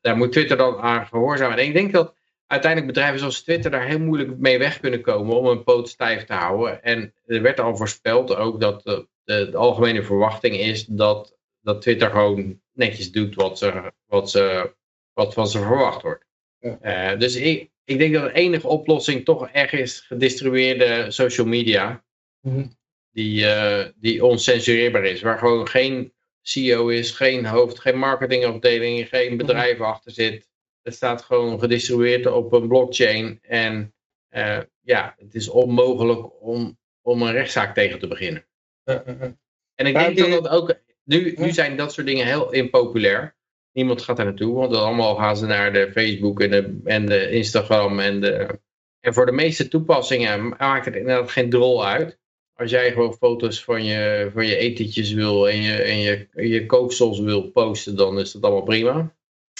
[SPEAKER 4] daar moet Twitter dan aan gehoorzamen. En ik denk dat uiteindelijk bedrijven zoals Twitter daar heel moeilijk mee weg kunnen komen om een poot stijf te houden. En er werd al voorspeld ook dat de, de, de algemene verwachting is dat, dat Twitter gewoon netjes doet wat, ze, wat, ze, wat van ze verwacht wordt.
[SPEAKER 2] Ja.
[SPEAKER 4] Dus ik, ik denk dat de enige oplossing toch echt is gedistribueerde social media.
[SPEAKER 2] Mhm.
[SPEAKER 4] Die, eh, die oncensureerbaar is. Waar gewoon geen CEO is, geen hoofd, geen marketingafdeling, geen bedrijf achter zit. Het staat gewoon gedistribueerd op een blockchain. En eh, ja, het is onmogelijk om, om een rechtszaak tegen te beginnen. En ik denk dat dat ook nu, nu zijn dat soort dingen heel impopulair. Niemand gaat daar naartoe, want allemaal gaan ze naar de Facebook en de, en de Instagram. En, de, en voor de meeste toepassingen maakt het inderdaad geen drol uit. Als jij gewoon foto's van je, van je etentjes wil en je, en je, je kooksels wil posten, dan is dat allemaal prima.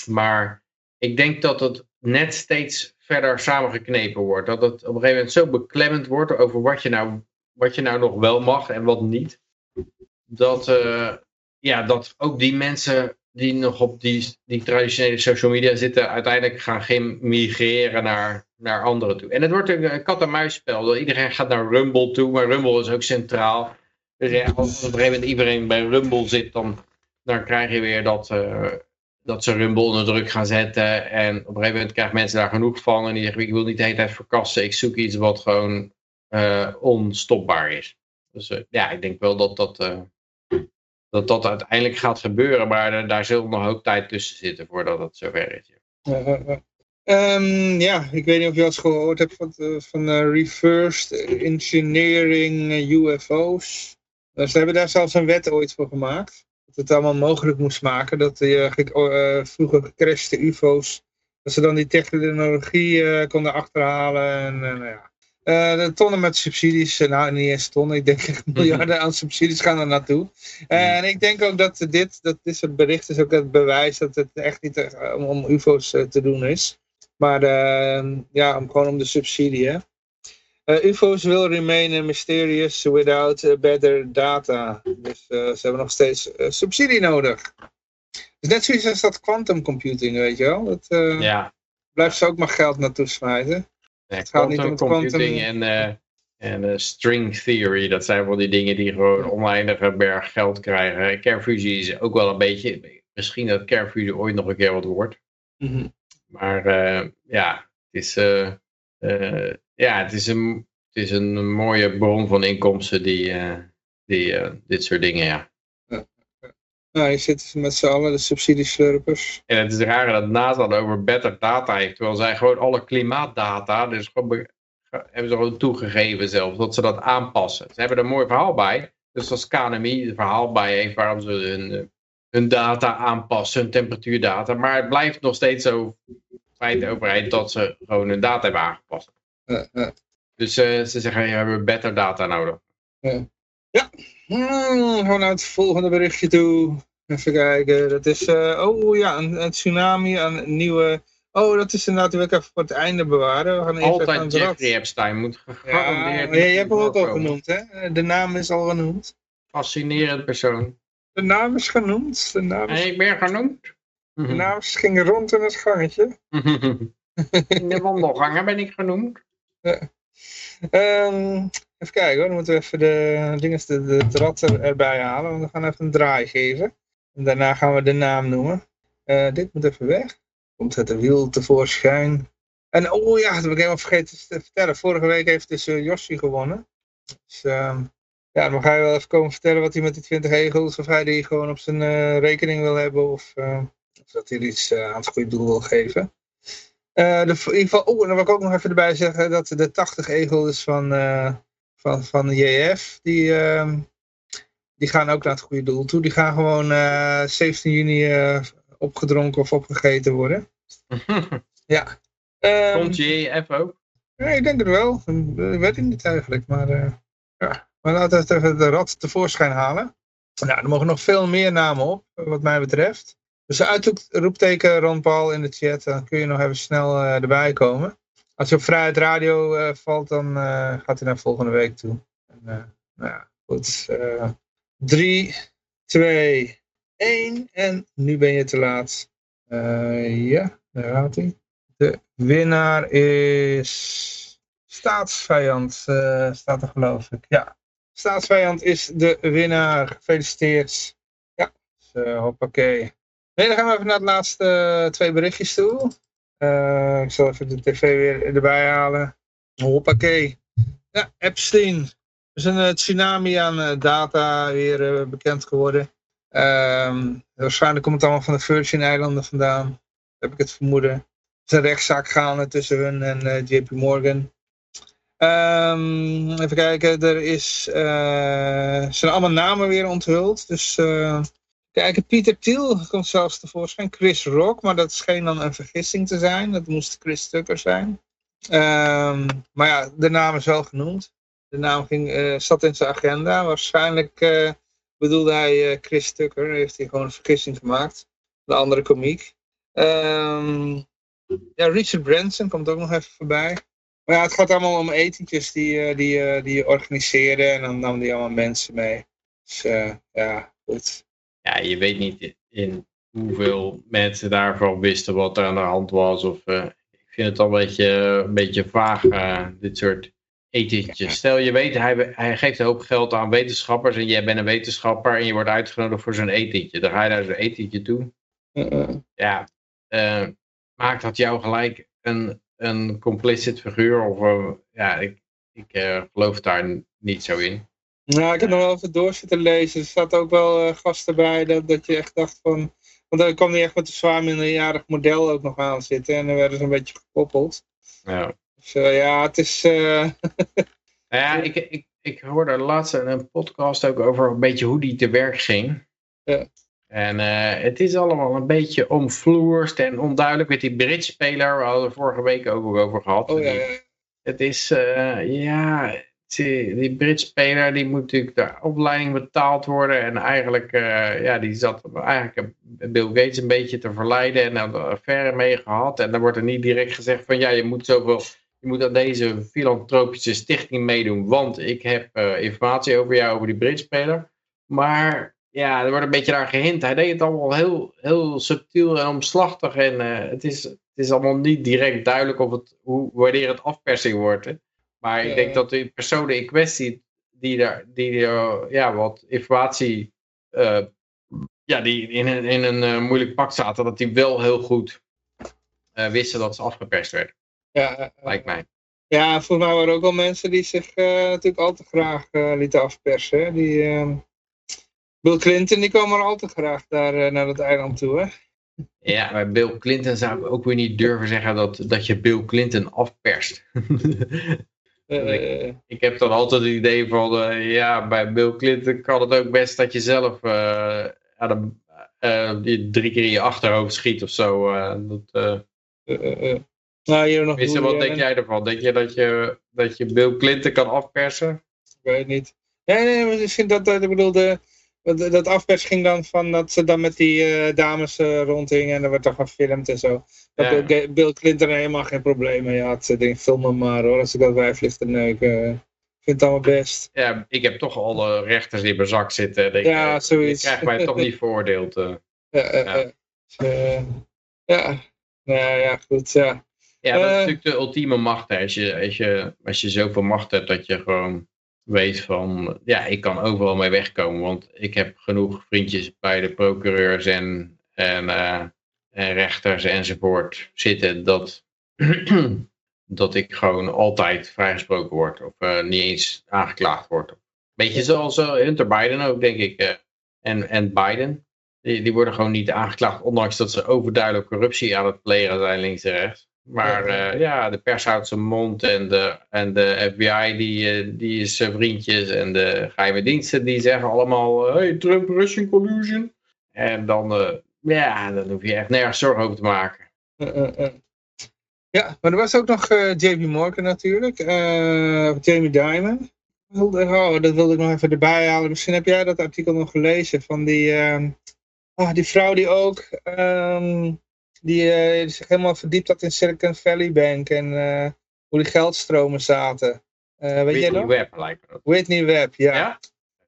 [SPEAKER 4] Maar ik denk dat het net steeds verder samengeknepen wordt. Dat het op een gegeven moment zo beklemmend wordt over wat je nou, wat je nou nog wel mag en wat niet. Dat, uh, ja, dat ook die mensen die nog op die, die traditionele social media zitten, uiteindelijk gaan migreren naar, naar anderen toe. En het wordt een kat-en-muisspel. Iedereen gaat naar Rumble toe, maar Rumble is ook centraal. Dus als op een gegeven moment iedereen bij Rumble zit, dan, dan krijg je weer dat, uh, dat ze Rumble onder druk gaan zetten. En op een gegeven moment krijgen mensen daar genoeg van. En die zeggen, ik wil niet de hele tijd verkassen. Ik zoek iets wat gewoon uh, onstopbaar is. Dus uh, ja, ik denk wel dat dat dat dat uiteindelijk gaat gebeuren. Maar daar zult nog ook tijd tussen zitten voordat het zover is.
[SPEAKER 2] Ja. Um, ja, ik weet niet of je al eens gehoord hebt van, uh, van uh, reversed engineering uh, UFO's. ze hebben daar zelfs een wet ooit voor gemaakt. Dat het allemaal mogelijk moest maken dat je vroeger gecrashte UFO's, dat ze dan die technologie konden achterhalen. En, nou ja. De tonnen met subsidies, nou niet eens tonnen, ik denk echt miljarden aan subsidies gaan er naartoe. Uh, en ik denk ook dat dit, dat dit soort berichten is ook het bewijs dat het echt niet om, om ufo's te doen is. Maar ja, om, gewoon om de subsidie. Hè? ufo's will remain mysterious without better data. Dus ze hebben nog steeds subsidie nodig. Dus net zoiets als dat quantum computing, weet je wel. Dat,
[SPEAKER 4] ja.
[SPEAKER 2] Blijft ze ook maar geld naartoe smijten.
[SPEAKER 4] Nee, het gaat niet om computing quantum... en, uh, en uh, string theory, dat zijn wel die dingen die gewoon oneindige berg geld krijgen. Kernfusie is ook wel een beetje, misschien dat kernfusie ooit nog een keer wat wordt.
[SPEAKER 2] Mm -hmm.
[SPEAKER 4] Maar uh, ja, het is, ja, het is, een, het is een mooie bron van inkomsten die, die dit soort dingen, ja.
[SPEAKER 2] Nou, je zit met z'n allen, de subsidieslurpers.
[SPEAKER 4] En het is raar dat NASA het over better data heeft. Terwijl zij gewoon alle klimaatdata, dus gewoon hebben ze gewoon toegegeven zelf, dat ze dat aanpassen. Ze hebben er een mooi verhaal bij. Dus als KNMI het verhaal bij heeft waarom ze hun, hun data aanpassen, hun temperatuurdata. Maar het blijft nog steeds zo feit de overheid dat ze gewoon hun data hebben aangepast.
[SPEAKER 2] Uh, uh.
[SPEAKER 4] Dus uh, ze zeggen, we hebben better data nodig.
[SPEAKER 2] Ja, gaan we naar het volgende berichtje toe. Even kijken, dat is, uh, oh ja, een, een, tsunami aan nieuwe... Oh, dat is inderdaad, wil ik even voor het einde bewaren. We gaan even
[SPEAKER 4] Altijd Jeffrey Epstein moet gegarandeerd...
[SPEAKER 2] Ja, ja, je hebt hem ook al genoemd, hè? De naam is al genoemd.
[SPEAKER 4] Fascinerend persoon.
[SPEAKER 2] De naam is genoemd. De naam is...
[SPEAKER 4] Ik ben genoemd.
[SPEAKER 2] De naam ging rond in het gangetje.
[SPEAKER 4] in de wandelgangen ben ik genoemd.
[SPEAKER 2] Ja. Um, even kijken hoor, dan moeten we even de, dingen, de, de, de rat er, erbij halen. Want we gaan even een draai geven. En daarna gaan we de naam noemen. Uh, dit moet even weg. Komt het wiel tevoorschijn. En oh ja, dat heb ik helemaal vergeten te vertellen. Vorige week heeft dus uh, Yoshi gewonnen. Dus uh, ja, dan ga je wel even komen vertellen wat hij met die 20 egels. Of hij die gewoon op zijn uh, rekening wil hebben. Of, of dat hij iets aan het goede doel wil geven. De, in ieder geval, oh, en dan wil ik ook nog even erbij zeggen dat de 80 egels van, van, van de JF, die, uh, die gaan ook naar het goede doel toe. Die gaan gewoon 17 juni opgedronken of opgegeten worden. ja.
[SPEAKER 4] Um, Komt JF ook?
[SPEAKER 2] Nee, ik denk het wel. Dat weet ik niet eigenlijk, maar ja. Maar laten we even de rat tevoorschijn halen. Nou, er mogen nog veel meer namen op, wat mij betreft. Dus uitroepteken Ron Paul in de chat, dan kun je nog even snel uh, erbij komen. Als je op Vrijheid Radio uh, valt, dan uh, gaat hij naar volgende week toe. En, nou ja, goed. 3, 2, 1 en nu ben je te laat. ja, daar gaat hij. De winnaar is staatsvijand, staat er geloof ik. Ja, staatsvijand is de winnaar. Gefeliciteerd. Ja, dus, hoppakee. Nee, dan gaan we even naar de laatste uh, twee berichtjes toe. Uh, ik zal even de tv weer erbij halen. Hoppakee. Ja, Epstein. Er is een tsunami aan data weer bekend geworden. Ehm, waarschijnlijk komt het allemaal van de Virgin-eilanden vandaan. Heb ik het vermoeden. Er is een rechtszaak gaande tussen hun en JP Morgan. Ehm, even kijken, er is, eh, zijn allemaal namen weer onthuld. Dus uh, kijken, Pieter Thiel komt zelfs tevoorschijn. Chris Rock, maar dat scheen dan een vergissing te zijn. Dat moest Chris Tucker zijn. Ehm, maar ja, de naam is wel genoemd. De naam ging, uh, zat in zijn agenda. Waarschijnlijk bedoelde hij Chris Tucker. Heeft hij gewoon een vergissing gemaakt. De andere komiek. Um, ja, Richard Branson komt ook nog even voorbij. Maar ja, het gaat allemaal om etentjes die, uh, die, uh, die organiseren en dan nam die allemaal mensen mee. Dus uh, ja, goed.
[SPEAKER 4] Ja, je weet niet in hoeveel mensen daarvan wisten wat er aan de hand was. Of, ik vind het al een beetje, een beetje vaag, dit soort etentjes. Stel je weet, hij, hij geeft een hoop geld aan wetenschappers en jij bent een wetenschapper en je wordt uitgenodigd voor zo'n etentje. Dan ga je naar zo'n etentje toe. Ja, maakt dat jou gelijk een, een complicit figuur? Of, uh, ja, ik, ik uh, geloof daar niet zo in.
[SPEAKER 2] Nou, ik heb nog wel even door zitten lezen. Er zat ook wel uh, gasten bij dat, dat je echt dacht van... Want dan kwam hij echt met een zwaar minderjarig model ook nog aan zitten. En dan werden ze een beetje gekoppeld.
[SPEAKER 4] Ja.
[SPEAKER 2] Dus ja, het is...
[SPEAKER 4] ja, ik, ik, ik hoorde laatst een podcast ook over een beetje hoe die te werk ging.
[SPEAKER 2] Ja.
[SPEAKER 4] En uh, het is allemaal een beetje omvloerst en onduidelijk met die Brits-speler. We hadden vorige week ook over gehad.
[SPEAKER 2] Oh, ja.
[SPEAKER 4] Het is, uh, ja, die, die Brits-speler die moet natuurlijk de opleiding betaald worden. En eigenlijk, uh, ja, die zat eigenlijk Bill Gates een beetje te verleiden en had een affaire mee gehad. En dan wordt er niet direct gezegd van, ja, je moet zoveel... Je moet aan deze filantropische stichting meedoen, want ik heb informatie over jou, over die Brits-speler. Maar ja, er wordt een beetje daar gehint. Hij deed het allemaal heel, heel subtiel en omslachtig. En uh, het, is, het is allemaal niet direct duidelijk of het, hoe, wanneer het afpersing wordt. Hè. Maar ik denk dat de personen in kwestie die daar die, uh, ja, wat informatie uh, ja, die in, een, in een moeilijk pak zaten, dat die wel heel goed wisten dat ze afgeperst werden.
[SPEAKER 2] Ja,
[SPEAKER 4] Lijkt mij.
[SPEAKER 2] Ja, volgens mij waren er ook wel mensen die zich natuurlijk al te graag lieten afpersen. Hè. Die ehm, Bill Clinton die kwam er al te graag daar uh, naar het eiland toe, hè?
[SPEAKER 4] Ja, maar Bill Clinton zou ik ook weer niet durven zeggen dat, dat je Bill Clinton afperst.
[SPEAKER 2] uh,
[SPEAKER 4] ik, ik, heb dan altijd het idee van, uh, ja, bij Bill Clinton kan het ook best dat je zelf die drie keer in je achterhoofd schiet of zo. dat,
[SPEAKER 2] nou, hier nog
[SPEAKER 4] Wist, wat denk jij ervan? Denk je dat, je dat je Bill Clinton kan afpersen?
[SPEAKER 2] Ik weet niet. Nee, nee, misschien dat, dat ik bedoel, de, dat, afpers ging dan van dat ze dan met die uh, dames uh, rondhingen en er werd dan gefilmd en zo. Dat ja. Bill Clinton helemaal geen probleem mee had. Ze denkt, film me maar hoor, als ik dat wijf ligt te neuken. Ik vind het allemaal best.
[SPEAKER 4] Ja, ik heb toch alle rechters in mijn zak zitten. Denk,
[SPEAKER 2] ja,
[SPEAKER 4] ik,
[SPEAKER 2] zoiets.
[SPEAKER 4] Ik krijg mij toch niet veroordeeld.
[SPEAKER 2] Ja, ja. ja. Nou ja, goed, ja.
[SPEAKER 4] Ja, dat is natuurlijk de ultieme macht. Hè. Als, je, als, je, als je zoveel macht hebt dat je gewoon weet van, ja, ik kan overal mee wegkomen, want ik heb genoeg vriendjes bij de procureurs en, en, uh, en rechters enzovoort zitten, dat, dat ik gewoon altijd vrijgesproken word, of uh, niet eens aangeklaagd word. Beetje zoals uh, Hunter Biden ook, denk ik, en, en Biden. Die, die worden gewoon niet aangeklaagd, ondanks dat ze overduidelijk corruptie aan het plegen zijn links en rechts. Maar ja, uh, ja, de pers houdt zijn mond en de, en de FBI die, die is vriendjes en de geheime diensten die zeggen allemaal hey Trump Russian collusion. En dan, uh, ja, dan hoef je echt nergens zorgen over te maken.
[SPEAKER 2] Uh, ja, maar er was ook nog JP Morgan natuurlijk, Jamie Dimon. Oh, dat wilde ik nog even erbij halen. Misschien heb jij dat artikel nog gelezen van die, oh, die vrouw die ook... Um, die zich helemaal verdiept had in Silicon Valley Bank en uh, hoe die geldstromen zaten. Uh, weet
[SPEAKER 4] Whitney
[SPEAKER 2] jij?
[SPEAKER 4] Webb lijkt me.
[SPEAKER 2] Whitney Webb, ja.
[SPEAKER 4] ja?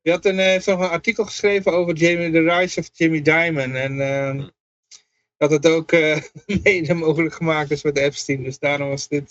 [SPEAKER 2] Die had een, heeft nog een artikel geschreven over Jamie, The Rise of Jimmy Dimon. En hm. dat het ook mede mogelijk gemaakt is met Epstein. Dus daarom was dit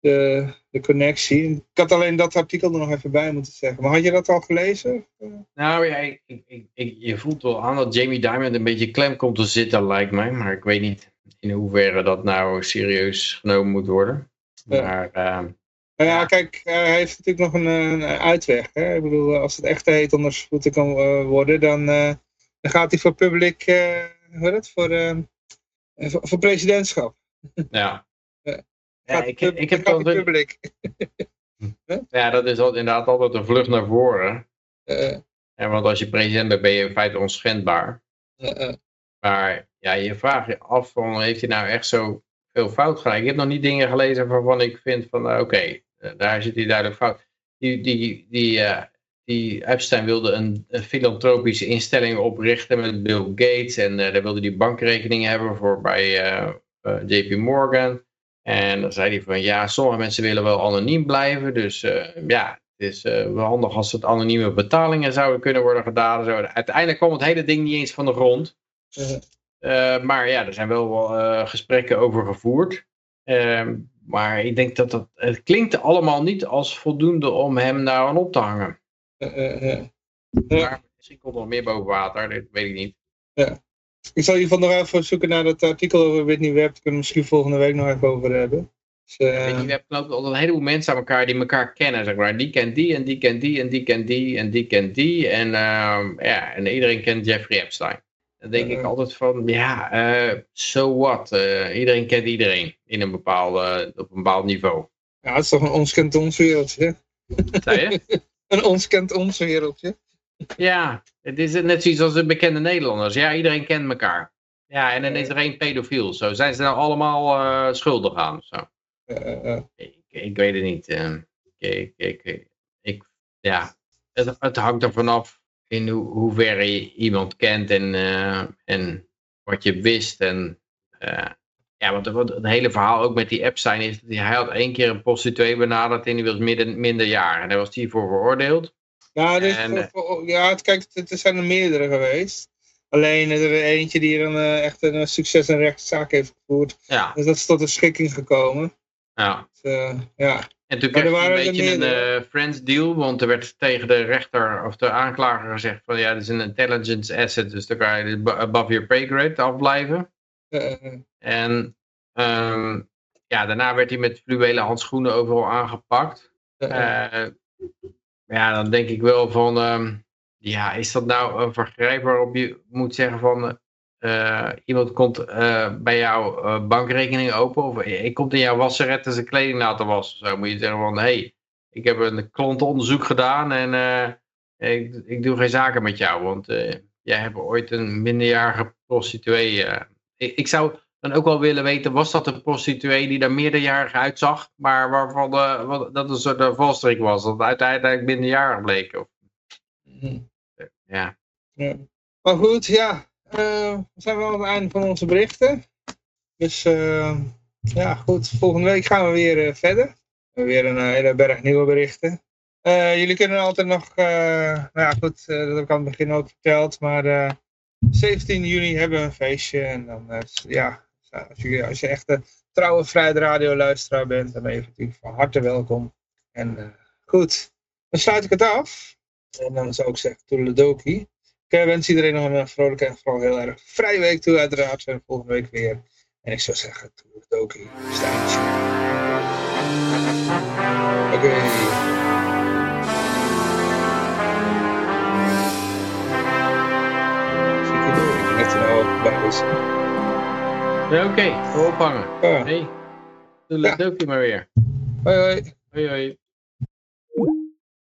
[SPEAKER 2] de, de connectie. Ik had alleen dat artikel er nog even bij moeten zeggen. Maar had je dat al gelezen?
[SPEAKER 4] Nou ja, ik, ik, ik, je voelt wel aan dat Jamie Dimon een beetje klem komt te zitten, lijkt mij. Maar ik weet niet in hoeverre dat nou serieus genomen moet worden. Maar,
[SPEAKER 2] ja. Uh, nou ja, kijk, hij heeft natuurlijk nog een, een uitweg. Hè? Ik bedoel, als het echt heet onderspoeten kan uh, worden, dan, uh, dan gaat hij voor public, hoe het, voor, voor, voor presidentschap.
[SPEAKER 4] Ja.
[SPEAKER 2] Ja, ik, ik, ik heb
[SPEAKER 4] dan
[SPEAKER 2] public.
[SPEAKER 4] Ja, dat is al, inderdaad altijd een vlucht naar voren.
[SPEAKER 2] Eh,
[SPEAKER 4] En want als je president bent, ben je in feite onschendbaar.
[SPEAKER 2] eh, eh.
[SPEAKER 4] Maar ja, je vraagt je af van, heeft hij nou echt zo veel fout gedaan? Ik heb nog niet dingen gelezen waarvan ik vind van, nou, oké, daar zit hij duidelijk fout. Die, die, die, eh, die Epstein wilde een, een filantropische instelling oprichten met Bill Gates. En eh, daar wilde hij bankrekeningen hebben voor bij JP Morgan. En dan zei hij van, ja, sommige mensen willen wel anoniem blijven. Dus eh, ja, het is eh, wel handig als het anonieme betalingen zouden kunnen worden gedaan. Zo. Uiteindelijk kwam het hele ding niet eens van de grond.
[SPEAKER 2] Eh,
[SPEAKER 4] Uh, maar ja, er zijn wel wel gesprekken over gevoerd. Uh, maar ik denk dat dat, het klinkt allemaal niet als voldoende om hem daar aan op te hangen.
[SPEAKER 2] Ja.
[SPEAKER 4] Maar misschien komt er nog meer boven water, dat weet ik niet.
[SPEAKER 2] Ik zal in ieder geval nog even zoeken naar dat artikel over Whitney Webb. Daar kunnen we misschien volgende week nog even over hebben. Dus, uh...
[SPEAKER 4] Je, je hebt altijd een heleboel mensen aan elkaar die elkaar kennen, zeg maar. Die kent die en die kent die en die kent die en die kent die. En, ja, en iedereen kent Jeffrey Epstein. Dan denk ik altijd van, ja, uh, so what? Uh, iedereen kent iedereen in een bepaalde, op een bepaald niveau.
[SPEAKER 2] Ja, het is toch een ons kent ons wereldje.
[SPEAKER 4] Zei je?
[SPEAKER 2] een ons kent ons wereldje.
[SPEAKER 4] Ja, het is net zoiets als de bekende Nederlanders. Ja, iedereen kent elkaar. Ja, en dan is er één pedofiel. Zo zijn ze nou allemaal uh, schuldig aan. Zo. Ik, ik, weet het niet. Ik, ik, ik, ja, het, het hangt er vanaf in ho hoeverre je iemand kent en, en wat je wist. En, ja, want het, het, hele verhaal ook met die Epstein is dat hij, had één keer een prostituee benaderd en die was midden, minder jaar. En daar was hij voor veroordeeld.
[SPEAKER 2] Ja, dus en, voor, voor, ja kijk, er zijn er meerdere geweest. Alleen er is eentje die er een, uh, echt een succes en rechtszaak heeft gevoerd.
[SPEAKER 4] Ja.
[SPEAKER 2] Dus dat is tot een schikking gekomen.
[SPEAKER 4] Ja.
[SPEAKER 2] Dus, ja.
[SPEAKER 4] En toen kreeg hij een beetje een uh, friends deal, want er werd tegen de rechter of de aanklager gezegd van ja, dit is een intelligence asset, dus dan kan je above your pay grade afblijven.
[SPEAKER 2] Uh,
[SPEAKER 4] en um, ja, daarna werd hij met fluwelen handschoenen overal aangepakt. Ja, dan denk ik wel van, um, ja, is dat nou een vergrijp waarop je moet zeggen van, uh, iemand komt uh, bij jouw uh, bankrekening open of ik komt in jouw wasseret en zijn kleding laten wassen. Zo moet je zeggen van, hé, hey, ik heb een klantenonderzoek gedaan en ik, ik, doe geen zaken met jou, want jij hebt ooit een minderjarige prostituee. Ik, ik, zou dan ook wel willen weten, was dat een prostituee die er meerderjarig uitzag, maar waarvan de, wat, dat een soort valstrik was, dat uiteindelijk minderjarig bleek. Of,
[SPEAKER 2] mm.
[SPEAKER 4] ja.
[SPEAKER 2] ja. Maar goed, ja, uh, we zijn wel aan het einde van onze berichten. Dus uh, ja, goed. Volgende week gaan we weer uh, verder. We weer een hele berg nieuwe berichten. jullie kunnen altijd nog, nou ja goed, dat heb ik aan het begin ook verteld. Maar 17 juni hebben we een feestje. En dan, ja, als je, als je echt een trouwe Vrijde Radio luisteraar bent, dan ben je natuurlijk van harte welkom. En goed, dan sluit ik het af. En dan zou ik zeggen, toedeledokie. Ik wens iedereen nog een vrolijke en vooral heel erg vrije week toe. Uiteraard we volgende week weer. En ik zou zeggen, toedeledokie, Stijntje. Oké. Okay. Net ook bij.
[SPEAKER 4] Ja, oké. Okay. Ophangen. Hey. Toedeledokie ja. maar weer.
[SPEAKER 2] Hoi hoi.
[SPEAKER 4] Hoi hoi.